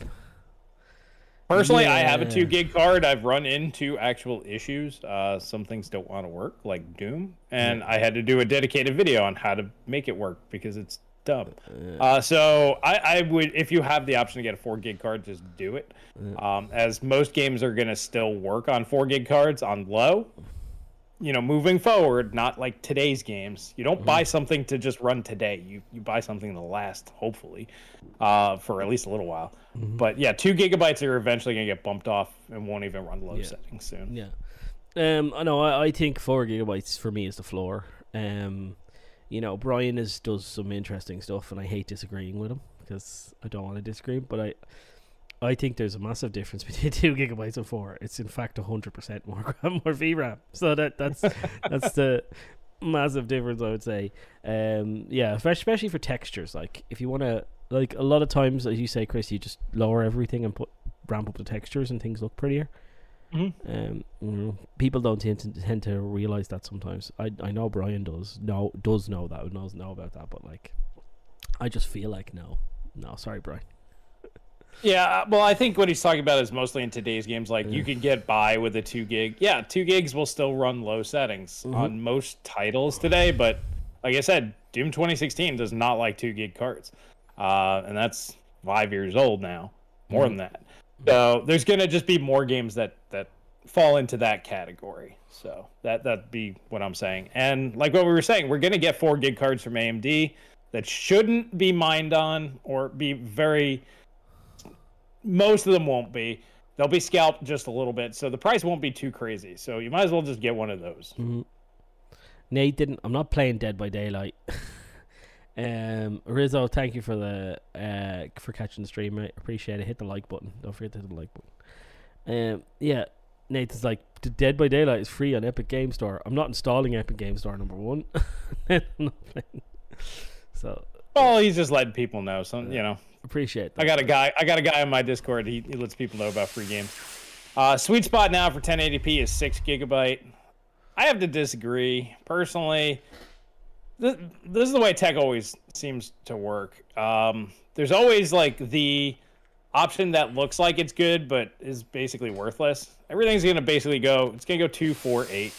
Personally, I have a two gig card. I've run into actual issues. Uh, some things don't want to work, like Doom, and I had to do a dedicated video on how to make it work because it's dumb. Uh, so I, I would, if you have the option to get a four gig card, just do it. Um, as most games are gonna still work on four gig cards on low. You know, moving forward, not like today's games. You don't buy something to just run today. You you buy something to last, hopefully, uh, for at least a little while. But yeah, two gigabytes are eventually gonna get bumped off and won't even run low Yeah. settings soon. Yeah. Um, I know. I, I think four gigabytes for me is the floor. Um, you know, Brian is does some interesting stuff, and I hate disagreeing with him because I don't want to disagree. But I, I think there's a massive difference between two gigabytes and four. It's in fact hundred percent more more VRAM. So that that's that's the massive difference. I would say. Um, yeah, especially for textures. Like if you want to, like a lot of times, as you say, Chris, you just lower everything and put ramp up the textures, and things look prettier. Mhm. Um, you know, people don't tend to, tend to realize that sometimes. I I know Brian does know does know that knows know about that, but like, I just feel like no, no, sorry, Brian. Yeah, uh, well, I think what he's talking about is mostly in today's games. Like you can get by with a two gig. Yeah, two gigs will still run low settings on most titles today. But like I said, Doom 2016 does not like two gig cards, uh, and that's five years old now, more than that. So there's gonna just be more games that that fall into that category. So that that'd be what I'm saying. And like what we were saying, we're gonna get four gig cards from AMD that shouldn't be mined on or be very most of them won't be. They'll be scalped just a little bit, so the price won't be too crazy. So you might as well just get one of those. Nate didn't. I'm not playing Dead by Daylight. um, Rizzo, thank you for the uh for catching the stream. I appreciate it. Hit the like button. Don't forget to hit the like button. Um, yeah. Nate's like "D- Dead by Daylight is free on Epic Game Store. I'm not installing Epic Game Store number one. I'm not playing. So Well, he's just letting people know. So you know, appreciate that. I got a guy. I got a guy on my Discord. He, he lets people know about free games. Uh, sweet spot now for 1080p is six gigabyte. I have to disagree personally. This, this is the way tech always seems to work. Um, there's always like the option that looks like it's good but is basically worthless. Everything's gonna basically go. It's gonna go two, four, eight.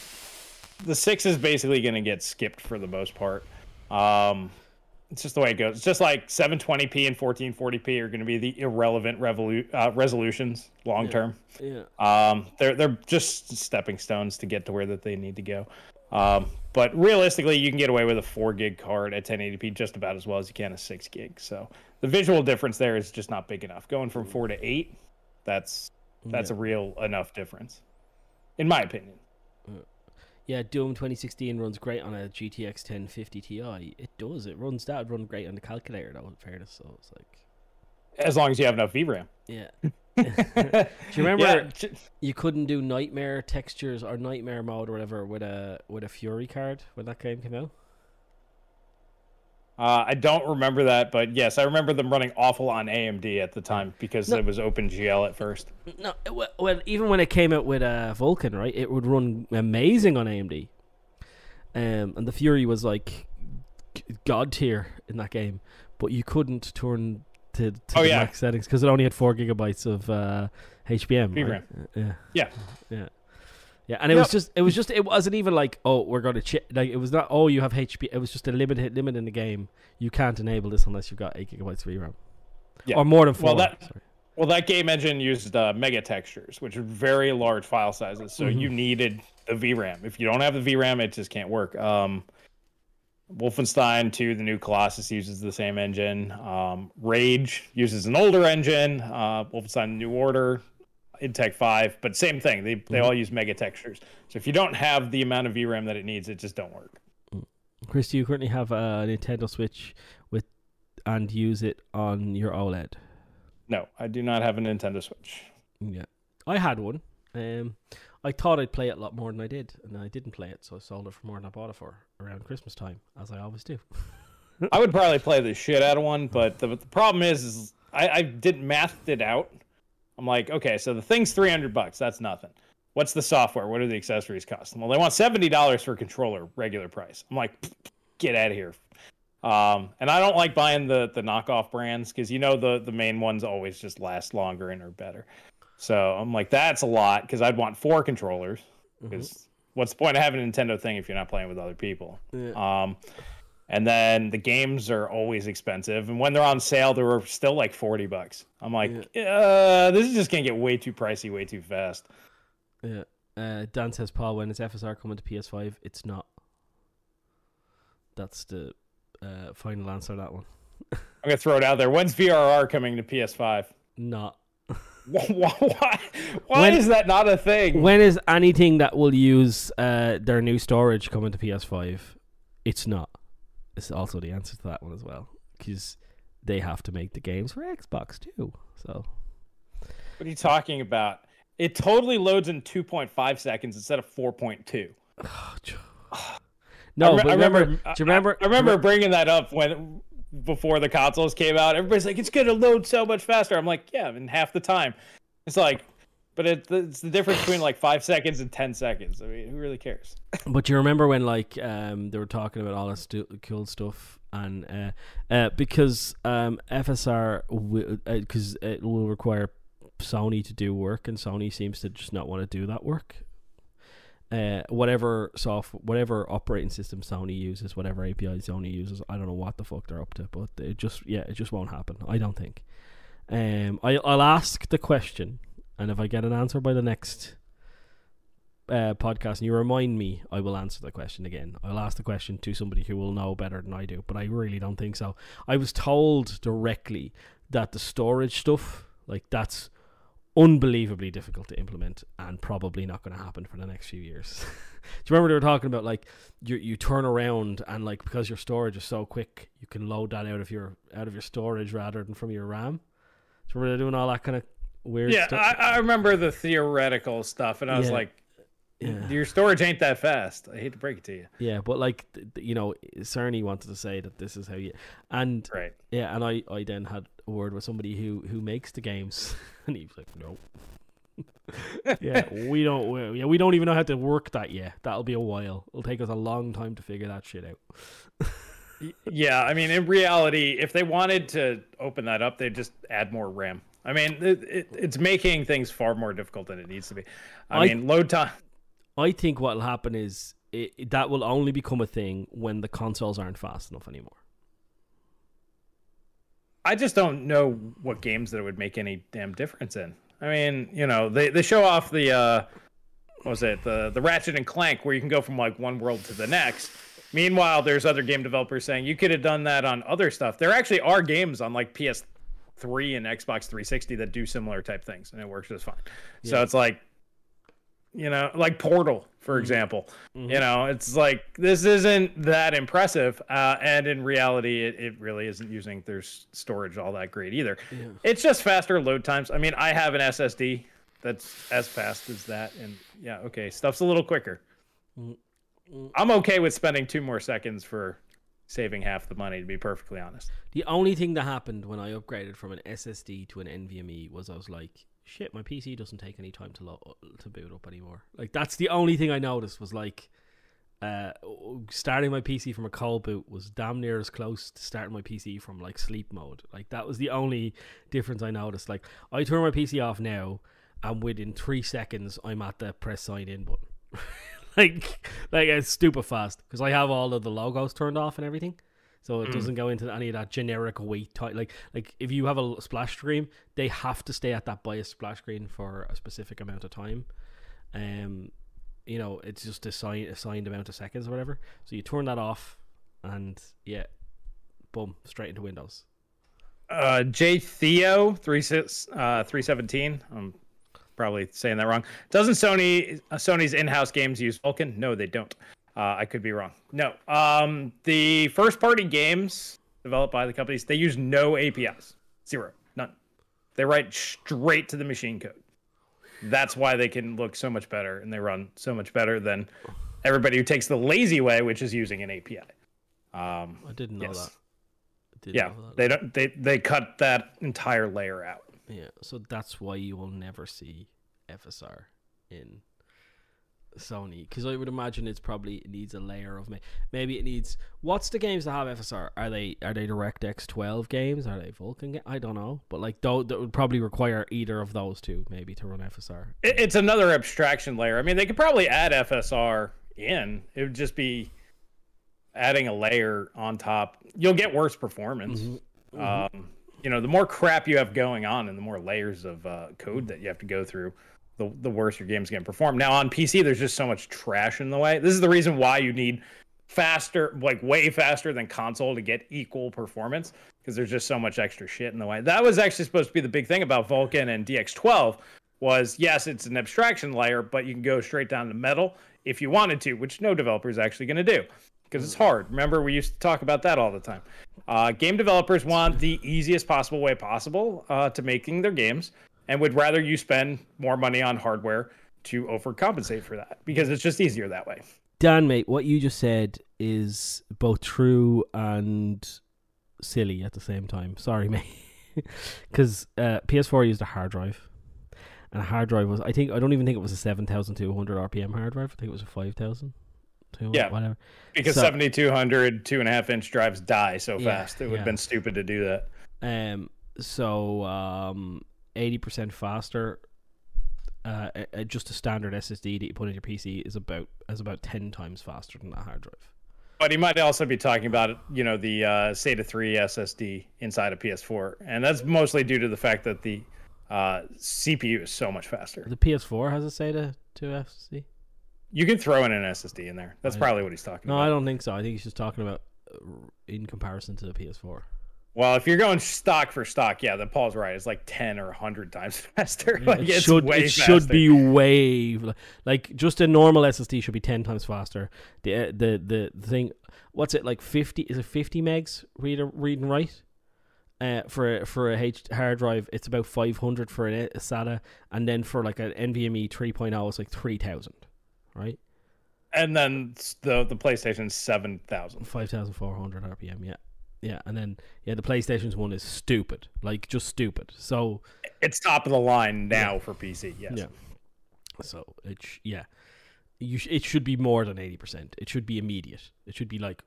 The six is basically gonna get skipped for the most part. Um, it's just the way it goes. It's just like 720p and 1440p are going to be the irrelevant revolu- uh, resolutions long term. yeah. Um, they're they're just stepping stones to get to where that they need to go. Um, but realistically, you can get away with a four gig card at 1080p just about as well as you can a six gig. So the visual difference there is just not big enough. Going from four to eight, that's that's a real enough difference, in my opinion. Yeah, Doom 2016 runs great on a GTX 1050 Ti. It does. It runs that would run great on the calculator though, in fairness. So it's like As long as you have enough VRAM. Yeah. do you remember Yeah, you couldn't do nightmare textures or nightmare mode or whatever with a with a Fury card when that game came out? Uh, I don't remember that, but yes, I remember them running awful on AMD at the time because No. it was OpenGL at first. No, well, even when it came out with uh, Vulkan, right, it would run amazing on AMD. Um, and the Fury was like god tier in that game, but you couldn't turn to, to Oh, the yeah. max settings because it only had four gigabytes of uh, HBM. right? Yeah. Yeah. Yeah. Yeah, and it was just it was just it wasn't even like oh we're going to ch- like it was not oh you have HP it was just a limit limit in the game you can't enable this unless you've got eight gigabytes of VRAM Yeah. or more than four. Well, that- sorry. Well, that game engine used uh, mega textures, which are very large file sizes. So you needed the VRAM. If you don't have the VRAM, it just can't work. Um, Wolfenstein 2, the new Colossus, uses the same engine. Um, Rage uses an older engine. Uh, Wolfenstein New Order, id Tech 5, but same thing. They, they mm-hmm. all use mega textures. So if you don't have the amount of VRAM that it needs, it just don't work. Mm. Chris, do you currently have a Nintendo Switch with and use it on your OLED? No, I do not have a Nintendo Switch. Yeah, I had one. Um, I thought I'd play it a lot more than I did, and I didn't play it, so I sold it for more than I bought it for around Christmas time, as I always do. I would probably play the shit out of one, mm. but the, the problem is, is I, I didn't mathed it out. I'm like, okay, so the thing's 300 bucks. That's nothing. What's the software? What do the accessories cost? Well, they want $70 for a controller, regular price. I'm like, get out of here. Um, and I don't like buying the the knockoff brands because you know the the main ones always just last longer and are better. So I'm like, that's a lot because I'd want four controllers. Because what's the point of having a Nintendo thing if you're not playing with other people? Yeah. Um, And then the games are always expensive, and when they're on sale, they're still like forty bucks. I'm like, uh, this is just gonna get way too pricey, way too fast. Yeah. Uh, Dan says, Paul, when is FSR coming to PS5? It's not. That's the uh, final answer to that one. I'm gonna throw it out there. When's VRR coming to PS5? Not. why? Why, why When- is that not a thing? When is anything that will use uh, their new storage coming to PS5? It's not. It's also the answer to that one as well. Because they have to make the games for Xbox too. So. What are you talking about? It totally loads in 2.5 seconds instead of 4.2. No, I, re- but I remember, remember. do you remember? I, remember bringing that up when before the consoles came out. Everybody's like, "It's gonna load so much faster." I'm like, "Yeah, in half the time." It's like, but it, it's the difference between like five seconds and ten seconds. I mean, who really cares? But you remember when like um they were talking about all this stu- cool stuff and uh, uh because um FSR because uh, it will require Sony to do work and Sony seems to just not want to do that work. Uh, whatever soft, whatever operating system Sony uses, whatever API Sony uses, I don't know what the fuck they're up to, but it just yeah, it just won't happen. I don't think. Um, I I'll ask the question, and if I get an answer by the next uh, podcast and you remind me, I will answer the question again. I'll ask the question to somebody who will know better than I do, but I really don't think so. I was told directly that the storage stuff, like that's unbelievably difficult to implement and probably not going to happen for the next few years. Do you remember they were talking about like you you turn around and like because your storage is so quick, you can load that out of your out of your storage rather than from your RAM. Do you remember they're doing all that kind of weird Yeah, stuff? I, I remember the theoretical stuff, and I was Yeah. like, Yeah. "Your storage ain't that fast." I hate to break it to you. Yeah, but like th- th- you know, Cerny wanted to say that this is how you and Right. yeah, and I I then had a word with somebody who who makes the games, and he was like, no. yeah, we don't. We, yeah, we don't even know how to work that yet. That'll be a while. It'll take us a long time to figure that shit out. Y- Yeah, I mean, in reality, if they wanted to open that up, they'd just add more RAM. I mean, it, it, it's making things far more difficult than it needs to be. I, I- mean, load time. I think what'll happen is it, that will only become a thing when the consoles aren't fast enough anymore. I just don't know what games that it would make any damn difference in. I mean, you know, they, they show off the uh what was it, the the Ratchet and Clank where you can go from like one world to the next. Meanwhile, there's other game developers saying you could have done that on other stuff. There actually are games on like PS3 and Xbox 360 that do similar type things, and it works just fine. So it's like, you know, like Portal, for mm-hmm. example. Mm-hmm. You know, it's like this isn't that impressive, uh, and in reality, it, it really isn't using their storage all that great either. Yeah. It's just faster load times. I mean, I have an SSD that's as fast as that, and yeah, okay, stuff's a little quicker. Mm-hmm. I'm okay with spending two more seconds for saving half the money, to be perfectly honest. The only thing that happened when I upgraded from an SSD to an NVMe was I was like, shit, my PC doesn't take any time to lo- to boot up anymore. Like that's the only thing I noticed was like uh starting my PC from a cold boot was damn near as close to starting my PC from like sleep mode. Like that was the only difference I noticed. Like I turn my PC off now and within 3 seconds I'm at the press sign in button. like like it's stupid fast because I have all of the logos turned off and everything. So it doesn't go into any of that generic wait type. Like like if you have a splash screen, they have to stay at that BIOS splash screen for a specific amount of time. Um, you know, it's just assigned assigned amount of seconds or whatever. So you turn that off, and yeah, boom, straight into Windows. Uh, J Theo three six uh three seventeen. I'm probably saying that wrong. Doesn't Sony uh, Sony's in-house games use Vulkan? No, they don't. Uh, I could be wrong. No. Um, the first-party games developed by the companies they use no APIs, zero, none. They write straight to the machine code. That's why they can look so much better and they run so much better than everybody who takes the lazy way, which is using an API. Um, I didn't know Yes. that. Didn't yeah, know that. they don't. They they cut that entire layer out. Yeah, so that's why you will never see FSR in Sony because I would imagine it's probably it needs a layer of ma- maybe it needs what's the games that have FSR are they are they DirectX 12 games are they Vulkan ga- I don't know but like though that would probably require either of those two maybe to run FSR It, it's another abstraction layer. I mean, they could probably add FSR in. It would just be adding a layer on top, you'll get worse performance. Mm-hmm. Um, you know, the more crap you have going on and the more layers of uh, code that you have to go through, the, the worse your game's going to perform. Now, on PC, there's just so much trash in the way. This is the reason why you need faster, like way faster than console to get equal performance because there's just so much extra shit in the way. That was actually supposed to be the big thing about Vulkan and DX12 was yes, it's an abstraction layer, but you can go straight down to metal if you wanted to, which no developer is actually going to do because it's hard. Remember, we used to talk about that all the time. Uh, game developers want the easiest possible way possible uh, to making their games and would rather you spend more money on hardware to overcompensate for that because it's just easier that way. Dan, mate, what you just said is both true and silly at the same time. Sorry, mate. Because uh, PS4 used a hard drive. And a hard drive was, I think, I don't even think it was a 7,200 RPM hard drive. I think it was a 5,000. Yeah, whatever. Because So- 7200 two and a half inch drives die so Yeah, fast. It would yeah. have been stupid to do that. Um, so um, eighty percent faster. Uh, just a standard SSD that you put in your PC is about is about ten times faster than that hard drive. But he might also be talking about, you know, the uh, SATA 3 SSD inside a PS4, and that's mostly due to the fact that the uh, CPU is so much faster. The PS4 has a SATA two SSD. You can throw in an SSD in there. That's probably what he's talking No, about. No, I don't think so. I think he's just talking about uh, in comparison to the PS4. Well, if you're going stock for stock, yeah, then Paul's right. It's like 10 or 100 times faster. like it should it should be way like just a normal SSD should be ten times faster. The uh, the the, thing, what's it like fifty? Is it fifty megs read read and write? Uh, for a, for a H hard drive, it's about five hundred for an, a SATA, and then for like an NVMe 3.0, it's like three thousand, right? And then the the PlayStation's 7,000. Five thousand four hundred RPM, yeah, yeah, and then yeah, the PlayStation's one is stupid, like just stupid. So It's top of the line now for PC. Yes. Yeah. So it sh- yeah, you sh- it should be more than eighty percent. It should be immediate. It should be like,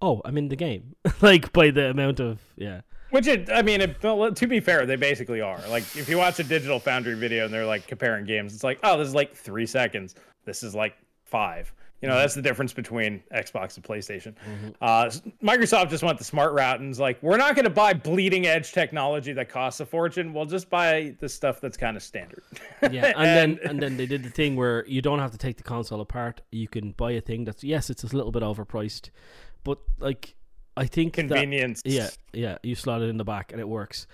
oh, I'm in the game. like by the amount of yeah. Which it, I mean, it, to be fair, they basically are. Like, if you watch a Digital Foundry video and they're like comparing games, it's like, oh, this is like three seconds. This is like five. You know, that's the difference between Xbox and PlayStation. Uh, Microsoft just went the smart route and is like, we're not going to buy bleeding edge technology that costs a fortune. We'll just buy the stuff that's kind of standard. Yeah, and, then and then they did the thing where you don't have to take the console apart. You can buy a thing that's yes, it's a little bit overpriced, but like I think that- convenience. Yeah, yeah. You slot it in the back and it works.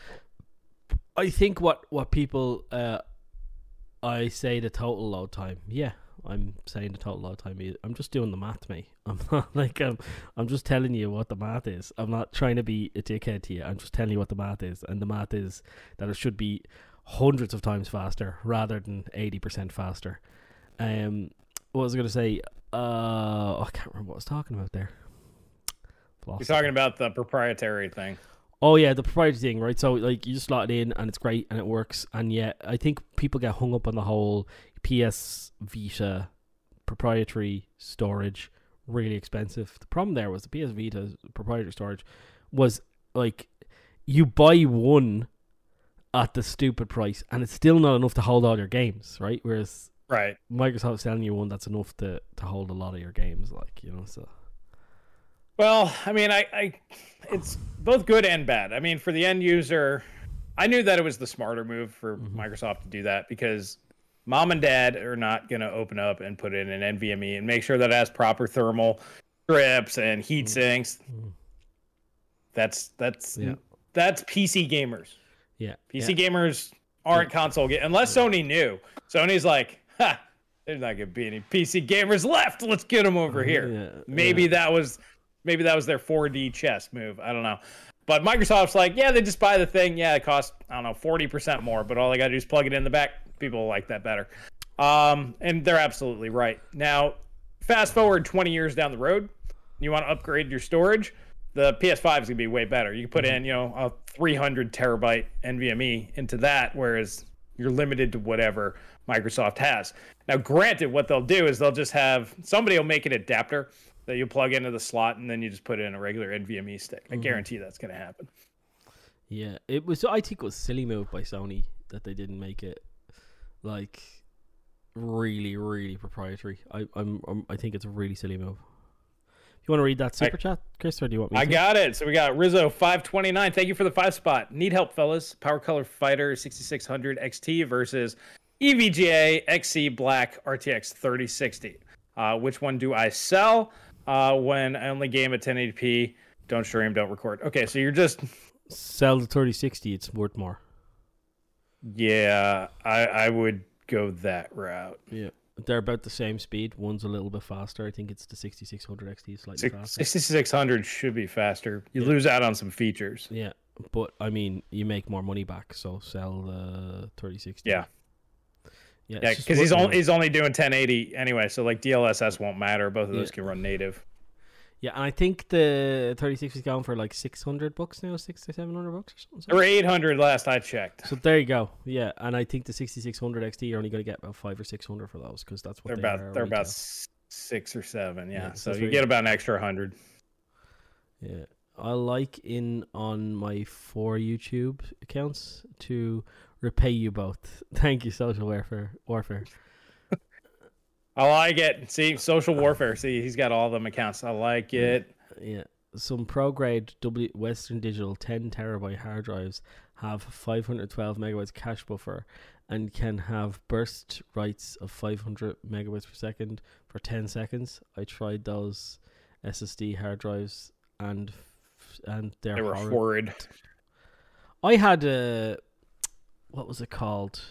I think what what people uh I say the total load time. Yeah, I'm saying the total load time. I'm just doing the math, mate. I'm not like um, I'm just telling you what the math is. I'm not trying to be a dickhead to you. I'm just telling you what the math is, and the math is that it should be hundreds of times faster rather than eighty percent faster. Um, what was I going to say? Uh, I can't remember what I was talking about there. You're talking about the proprietary thing. Oh yeah, the proprietary thing, right? So like you just slot it in and it's great and it works. And yet I think people get hung up on the whole PS Vita proprietary storage really expensive. The problem there was the PS Vita proprietary storage was like you buy one at the stupid price and it's still not enough to hold all your games, right? Whereas Right. Microsoft's selling you one that's enough to, to hold a lot of your games, like, you know, so Well, I mean, I, I, it's both good and bad. I mean, for the end user, I knew that it was the smarter move for mm-hmm. Microsoft to do that because mom and dad are not going to open up and put in an NVMe and make sure that it has proper thermal strips and heat sinks. Mhm. That's that's Yeah. that's PC gamers. yeah. PC gamers aren't console ga- unless Sony knew. Sony's like, ha, there's not gonna be any PC gamers left. Let's get them over here. Yeah, Maybe yeah. that was maybe that was their 4D chess move. I don't know. But Microsoft's like, yeah, they just buy the thing. Yeah, it costs I don't know 40% more, but all they gotta do is plug it in the back. People like that better. Um, and they're absolutely right. Now, fast forward 20 years down the road, you want to upgrade your storage. The PS5 is gonna be way better. You can put in, you know, a 300 terabyte NVMe into that, whereas you're limited to whatever Microsoft has. Now, granted, what they'll do is they'll just have somebody will make an adapter that you plug into the slot, and then you just put in a regular NVMe stick. I guarantee that's gonna happen. Yeah, it was. I think it was a silly move by Sony that they didn't make it like really, really proprietary. I, I'm, I'm, I think it's a really silly move You want to read that super chat, Chris, or do you want me? I to? got it. So we got Rizzo five twenty nine. Thank you for the five spot. Need help, fellas. Power Color Fighter sixty six hundred XT versus EVGA XC Black RTX thirty sixty. Uh, which one do I sell? Uh, when I only game at 1080p, don't stream, don't record. Okay, so you're just Sell the 3060. It's worth more. Yeah. I I would go that route. Yeah. They're about the same speed. One's a little bit faster. I think it's the 6600 XT, slightly faster. 6600 should be faster. You lose out on some features. Yeah, but I mean, you make more money back, so sell the 3060. Yeah. yeah, Yeah, because he's only he's only doing 1080 anyway, so like DLSS won't matter. Both of those Yeah. can run native. Yeah, and I think the 36 is going for like 600 bucks now, six or 700 bucks or something. Or 800 last I checked. So there you go. Yeah, and I think the 6600 XT you're only going to get about five or 600 for those because that's what They're they about they're about retail. s- six or seven. Yeah, Yeah, so you get about an extra hundred. Yeah. I like in on my four YouTube accounts to repay you both. Thank you, social warfare. Warfare. I like it. See, social warfare. See, he's got all them accounts. I like it. Yeah. Some pro grade W Western Digital 10 terabyte hard drives have 512 megabytes cache buffer and can have burst writes of 500 megabytes per second for 10 seconds. I tried those SSD hard drives and and they're They were horrid. horrid. I had a what was it called?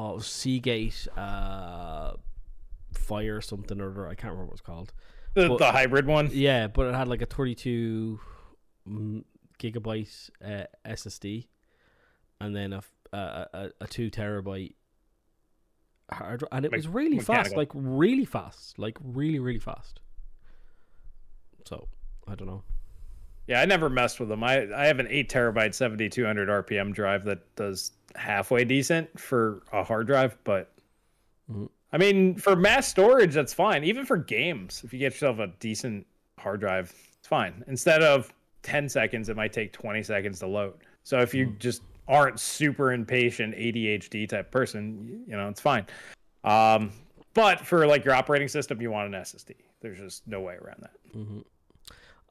Oh, Seagate uh Fire something or other. I can't remember what it's called. The, But- the hybrid one. Yeah, but it had like a 32 mm, gigabyte uh, SSD, and then a a two terabyte hard, dri- and it Me- was really fast, like really fast, like really really fast. So I don't know. Yeah, I never messed with them. I I have an eight terabyte, seventy two hundred RPM drive that does halfway decent for a hard drive, but Mhm. I mean, for mass storage, that's fine. Even for games, if you get yourself a decent hard drive, it's fine. Instead of ten seconds, it might take twenty seconds to load. So if you just aren't super impatient ADHD type person, you know, it's fine. Um, but for like your operating system, you want an SSD. There's just no way around that. hmm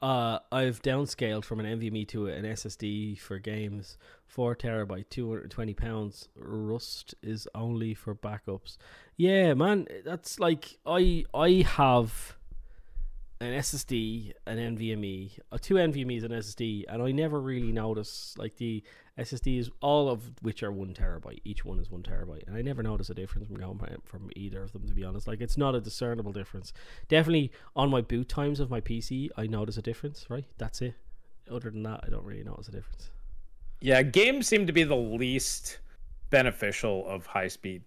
Uh, I've downscaled from an NVMe to an SSD for games. Four terabyte, two hundred twenty pounds. Rust is only for backups. Yeah, man, that's like I I have an SSD, an NVMe, uh, two NVMe's, an SSD, and I never really notice like the SSDs, all of which are one terabyte. Each one is one terabyte, and I never notice a difference from going from- from either of them. To be honest, like it's not a discernible difference. Definitely on my boot times of my PC, I notice a difference. Right, that's it. Other than that, I don't really notice a difference. Yeah, games seem to be the least beneficial of high speed.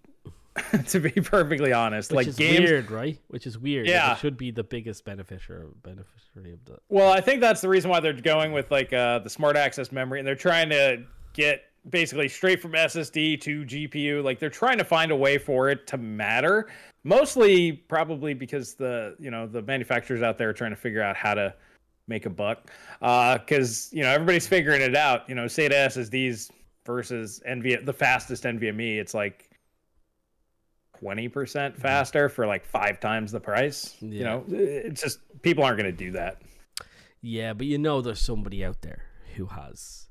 to be perfectly honest, Which like is games. weird, right? Which is weird. like, Yeah. it should be the biggest beneficiary beneficiary of that. Well, I think that's the reason why they're going with like uh, the smart access memory, and they're trying to get basically straight from SSD to GPU. Like they're trying to find a way for it to matter. Mostly, probably because the you know the manufacturers out there are trying to figure out how to make a buck. Because you know everybody's figuring it out. You know, SATA SSDs versus NV the fastest NVMe. It's like. 20% faster for like five times the price. You know, it's just people aren't going to do that. Yeah, but you know, there's somebody out there who has,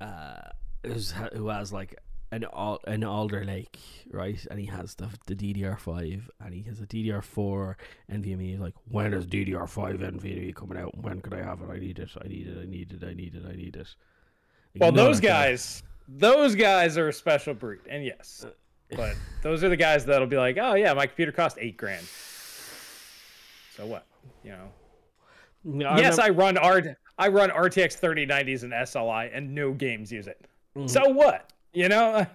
uh, who's, who has like an an Alder Lake, right? And he has the the DDR5, and he has a DDR4 NVMe. He's like, when is DDR5 NVMe coming out? When can I have it? I need it. I need it. I need it. I need it. I need it. Like, Well, those guys, those guys are a special breed, and yes, but those are the guys that'll be like, oh yeah, my computer cost eight grand. So what? You know? Yeah, yes, remember- I run R, I run RTX 3090s and SLI, and no games use it. Mhm. So what? You know?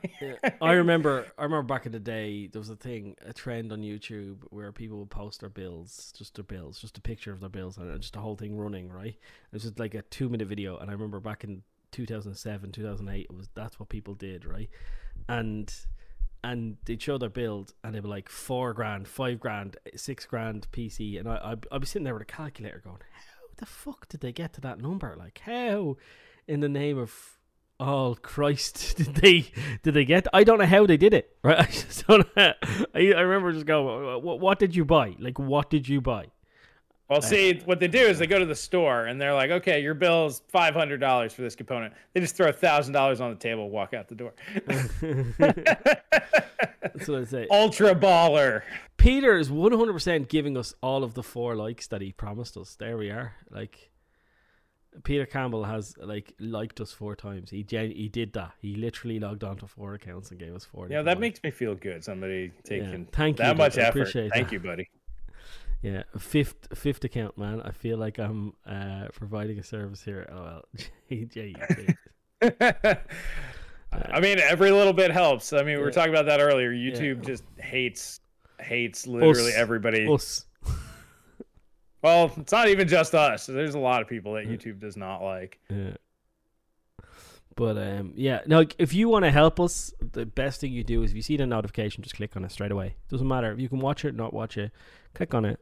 I remember I remember back in the day there was a thing, a trend on YouTube where people would post their bills, just their bills, just a picture of their bills and just the whole thing running, right? It was just like a two minute video and I remember back in two thousand seven, two thousand eight, it was that's what people did, right? And and they'd show their build and they'd be like four grand, five grand, six grand PC and I I'd, I'd be sitting there with a calculator going, How the fuck did they get to that number? Like how in the name of Oh Christ! Did they did they get? I don't know how they did it. Right? I just don't. Know. I I remember just going, what, what did you buy? Like what did you buy? Well, see, what they do is they go to the store and they're like, "Okay, your bill is five hundred dollars for this component." They just throw thousand dollars on the table, walk out the door. That's what I say. Ultra baller. Peter is one hundred percent giving us all of the four likes that he promised us. There we are. Like Peter Campbell has like liked us four times. He gen- he did that. He literally logged onto four accounts and gave us four. Yeah, that likes. makes me feel good. Somebody taking Thank you, that dude. much I effort. Thank that. you, buddy. Yeah, fifth fifth account, man. I feel like I'm uh, providing a service here. Oh well, JJ. I mean, every little bit helps. I mean, we were Yeah. talking about that earlier. YouTube just hates hates literally Us. everybody. Us. Well, it's not even just us. There's a lot of people that YouTube does not like. Yeah. But um, yeah, no. like, If you want to help us, the best thing you do is if you see the notification, just click on it straight away. Doesn't matter if you can watch it, or not watch it. Click on it,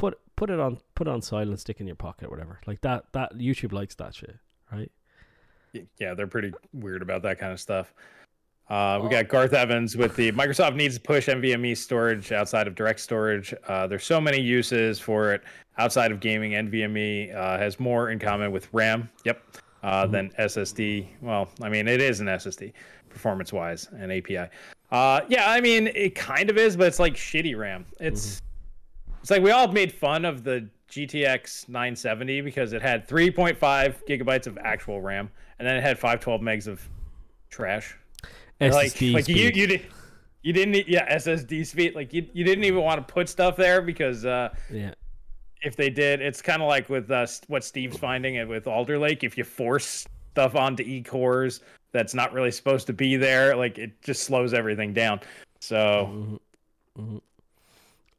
put put it on put it on silent, stick in your pocket, whatever. Like that. That YouTube likes that shit, right? Yeah, they're pretty weird about that kind of stuff. Uh, we got Garth Evans with the Microsoft needs to push NVMe storage outside of direct storage. Uh, there's so many uses for it outside of gaming. NVMe uh, has more in common with RAM. Yep. Uh, Than SSD. Well, I mean, it is an SSD performance wise and API. Uh, yeah, I mean, it kind of is, but it's like shitty RAM. It's it's like we all made fun of the GTX 970 because it had 3.5 gigabytes of actual RAM and then it had 512 megs of trash. like SSD like you you did you didn't yeah SSD speed like you, you didn't even want to put stuff there because uh, yeah. if they did it's kind of like with uh, what Steve's finding it with Alder Lake if you force stuff onto e cores that's not really supposed to be there like it just slows everything down so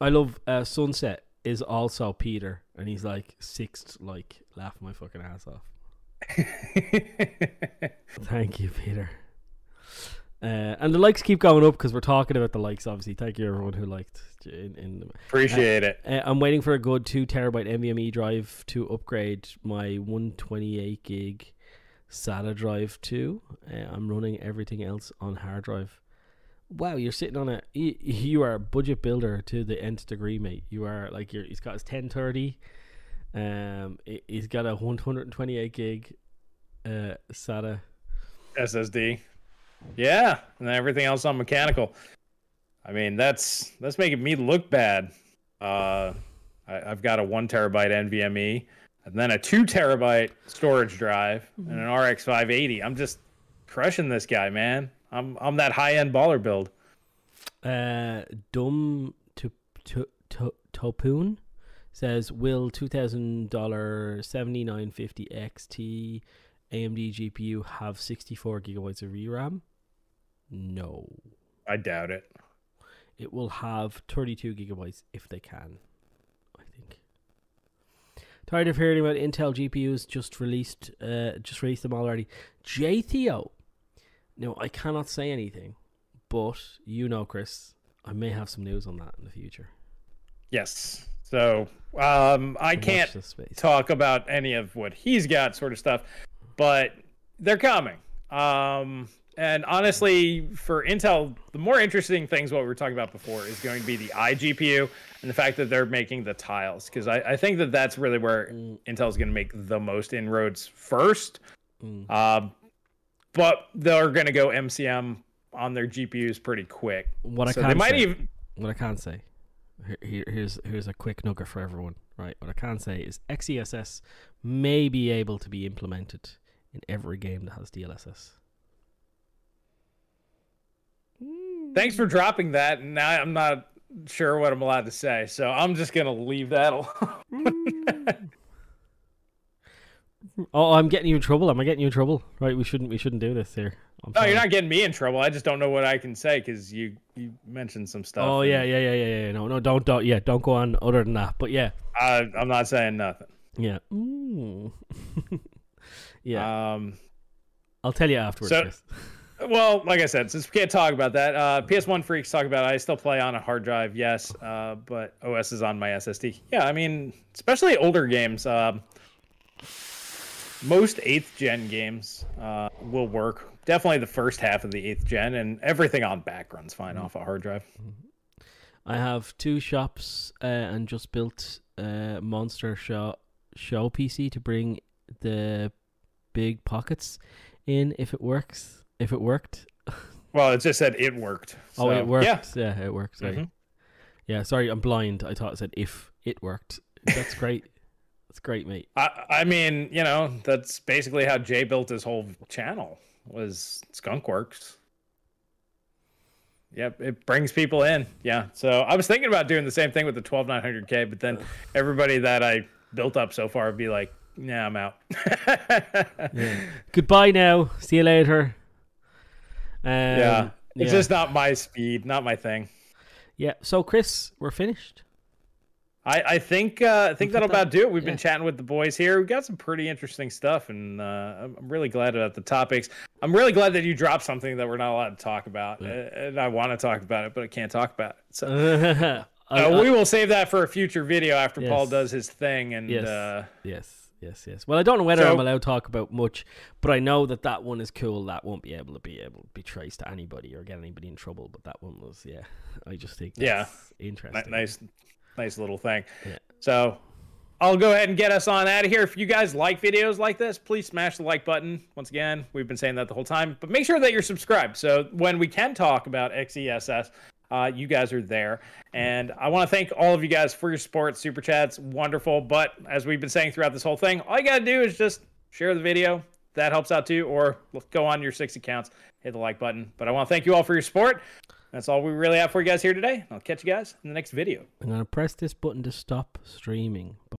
I love uh, Sunset is also Peter, and he's like sixth, like laugh my fucking ass off. Thank you, Peter. Uh, and the likes keep going up because we're talking about the likes. Obviously, thank you everyone who liked. In, in appreciate it uh, I'm waiting for a good two terabyte NVMe drive to upgrade my 128 gig SATA drive to. Uh, I'm running everything else on hard drive. Wow, you're sitting on a you, you are a budget builder to the nth degree, mate. You are like you're. He's got his 1030. Um, he- he's got a 128 gig uh SATA. SSD. Yeah, and everything else on mechanical. I mean, that's that's making me look bad. Uh, I, I've got a one terabyte NVMe, and then a two terabyte storage drive, and an RX 580. I'm just crushing this guy, man. I'm I'm that high end baller build. Uh, Dum to to to Topoon says, "Will two thousand dollar seventy nine fifty XT AMD GPU have sixty four gigabytes of VRAM? No, I doubt it. it will have thirty two gigabytes if they can. I think." Tired of hearing about Intel GPUs just released, uh, just released them already. J Theo. No, I cannot say anything, but you know, Chris, I may have some news on that in the future. Yes. So um, I can't talk about any of what he's got sort of stuff but they're coming um and honestly for intel the more interesting things what we were talking about before is going to be the iGPU and the fact that they're making the tiles because I, I think that that's really where Mm. intel is going to make the most inroads first Mm. um but they're going to go mcm on their gpus pretty quick What I so can might say, even what I can say, here, here, here's here's a quick nugget for everyone. Right, what I can say is XESS may be able to be implemented in every game that has DLSS. thanks for dropping that and now i'm not sure what i'm allowed to say so i'm just going to leave that alone Oh, I'm getting you in trouble. Am I getting you in trouble? Right, we shouldn't we shouldn't do this here. I'm No, you're not getting me in trouble. I just don't know what I can say because you you mentioned some stuff. Oh yeah, yeah, yeah, yeah, yeah. No, no, don't, don't, yeah, don't go on other than that. But yeah, I, I'm not saying nothing. yeah, mm. yeah. Um, I'll tell you afterwards. so- well, like I said, since we can't talk about that, uh, PS1 freaks talk about. It. I still play on a hard drive, yes, uh, but OS is on my SSD. Yeah, I mean, especially older games. Um, most eighth gen games uh, will work. Definitely the first half of the eighth gen, and everything on back runs fine off a hard drive. I have two shops uh, and just built a monster show show PC to bring the big pockets in if it works. If it worked. Well, it just said it worked. oh, it worked. Yeah. Yeah, it worked. Sorry. Mhm. Yeah, sorry, I'm blind. I thought it said if it worked. That's great. That's great, mate. I, I mean, you know, that's basically how Jay built his whole channel was Skunkworks. Yep, it brings people in. Yeah. So I was thinking about doing the same thing with the 12900K, but then everybody that I built up so far would be like, nah, I'm out. Goodbye now. See you later. Um, yeah. It's yeah. just not my speed, not my thing. yeah. So, Chris, we're finished. I, I think uh, I think that'll about do it. We've Yeah. been chatting with the boys here. We've got some pretty interesting stuff, and uh, I'm really glad about the topics. I'm really glad that you dropped something that we're not allowed to talk about, Yeah. uh, and I want to talk about it, but I can't talk about it. So I- uh, I- we will save that for a future video after Paul does his thing. And Yes. uh, Yes, yes, yes. Well, I don't know whether So- I'm allowed to talk about much, but I know that that one is cool. That won't be able to be able to be traced to anybody or get anybody in trouble. But that one was, yeah. I just think Yeah. interesting. nice, nice little thing. Yeah. So I'll go ahead and get us on out of here. If you guys like videos like this, please smash the like button. Once again, we've been saying that the whole time, but make sure that you're subscribed. So when we can talk about XESS, uh, you guys are there. And I want to thank all of you guys for your support. Super chats, wonderful. But as we've been saying throughout this whole thing, all you got to do is just share the video. That helps out too. Or go on your six accounts, hit the like button. But I want to thank you all for your support. That's all we really have for you guys here today. I'll catch you guys in the next video. I'm gonna press this button to stop streaming.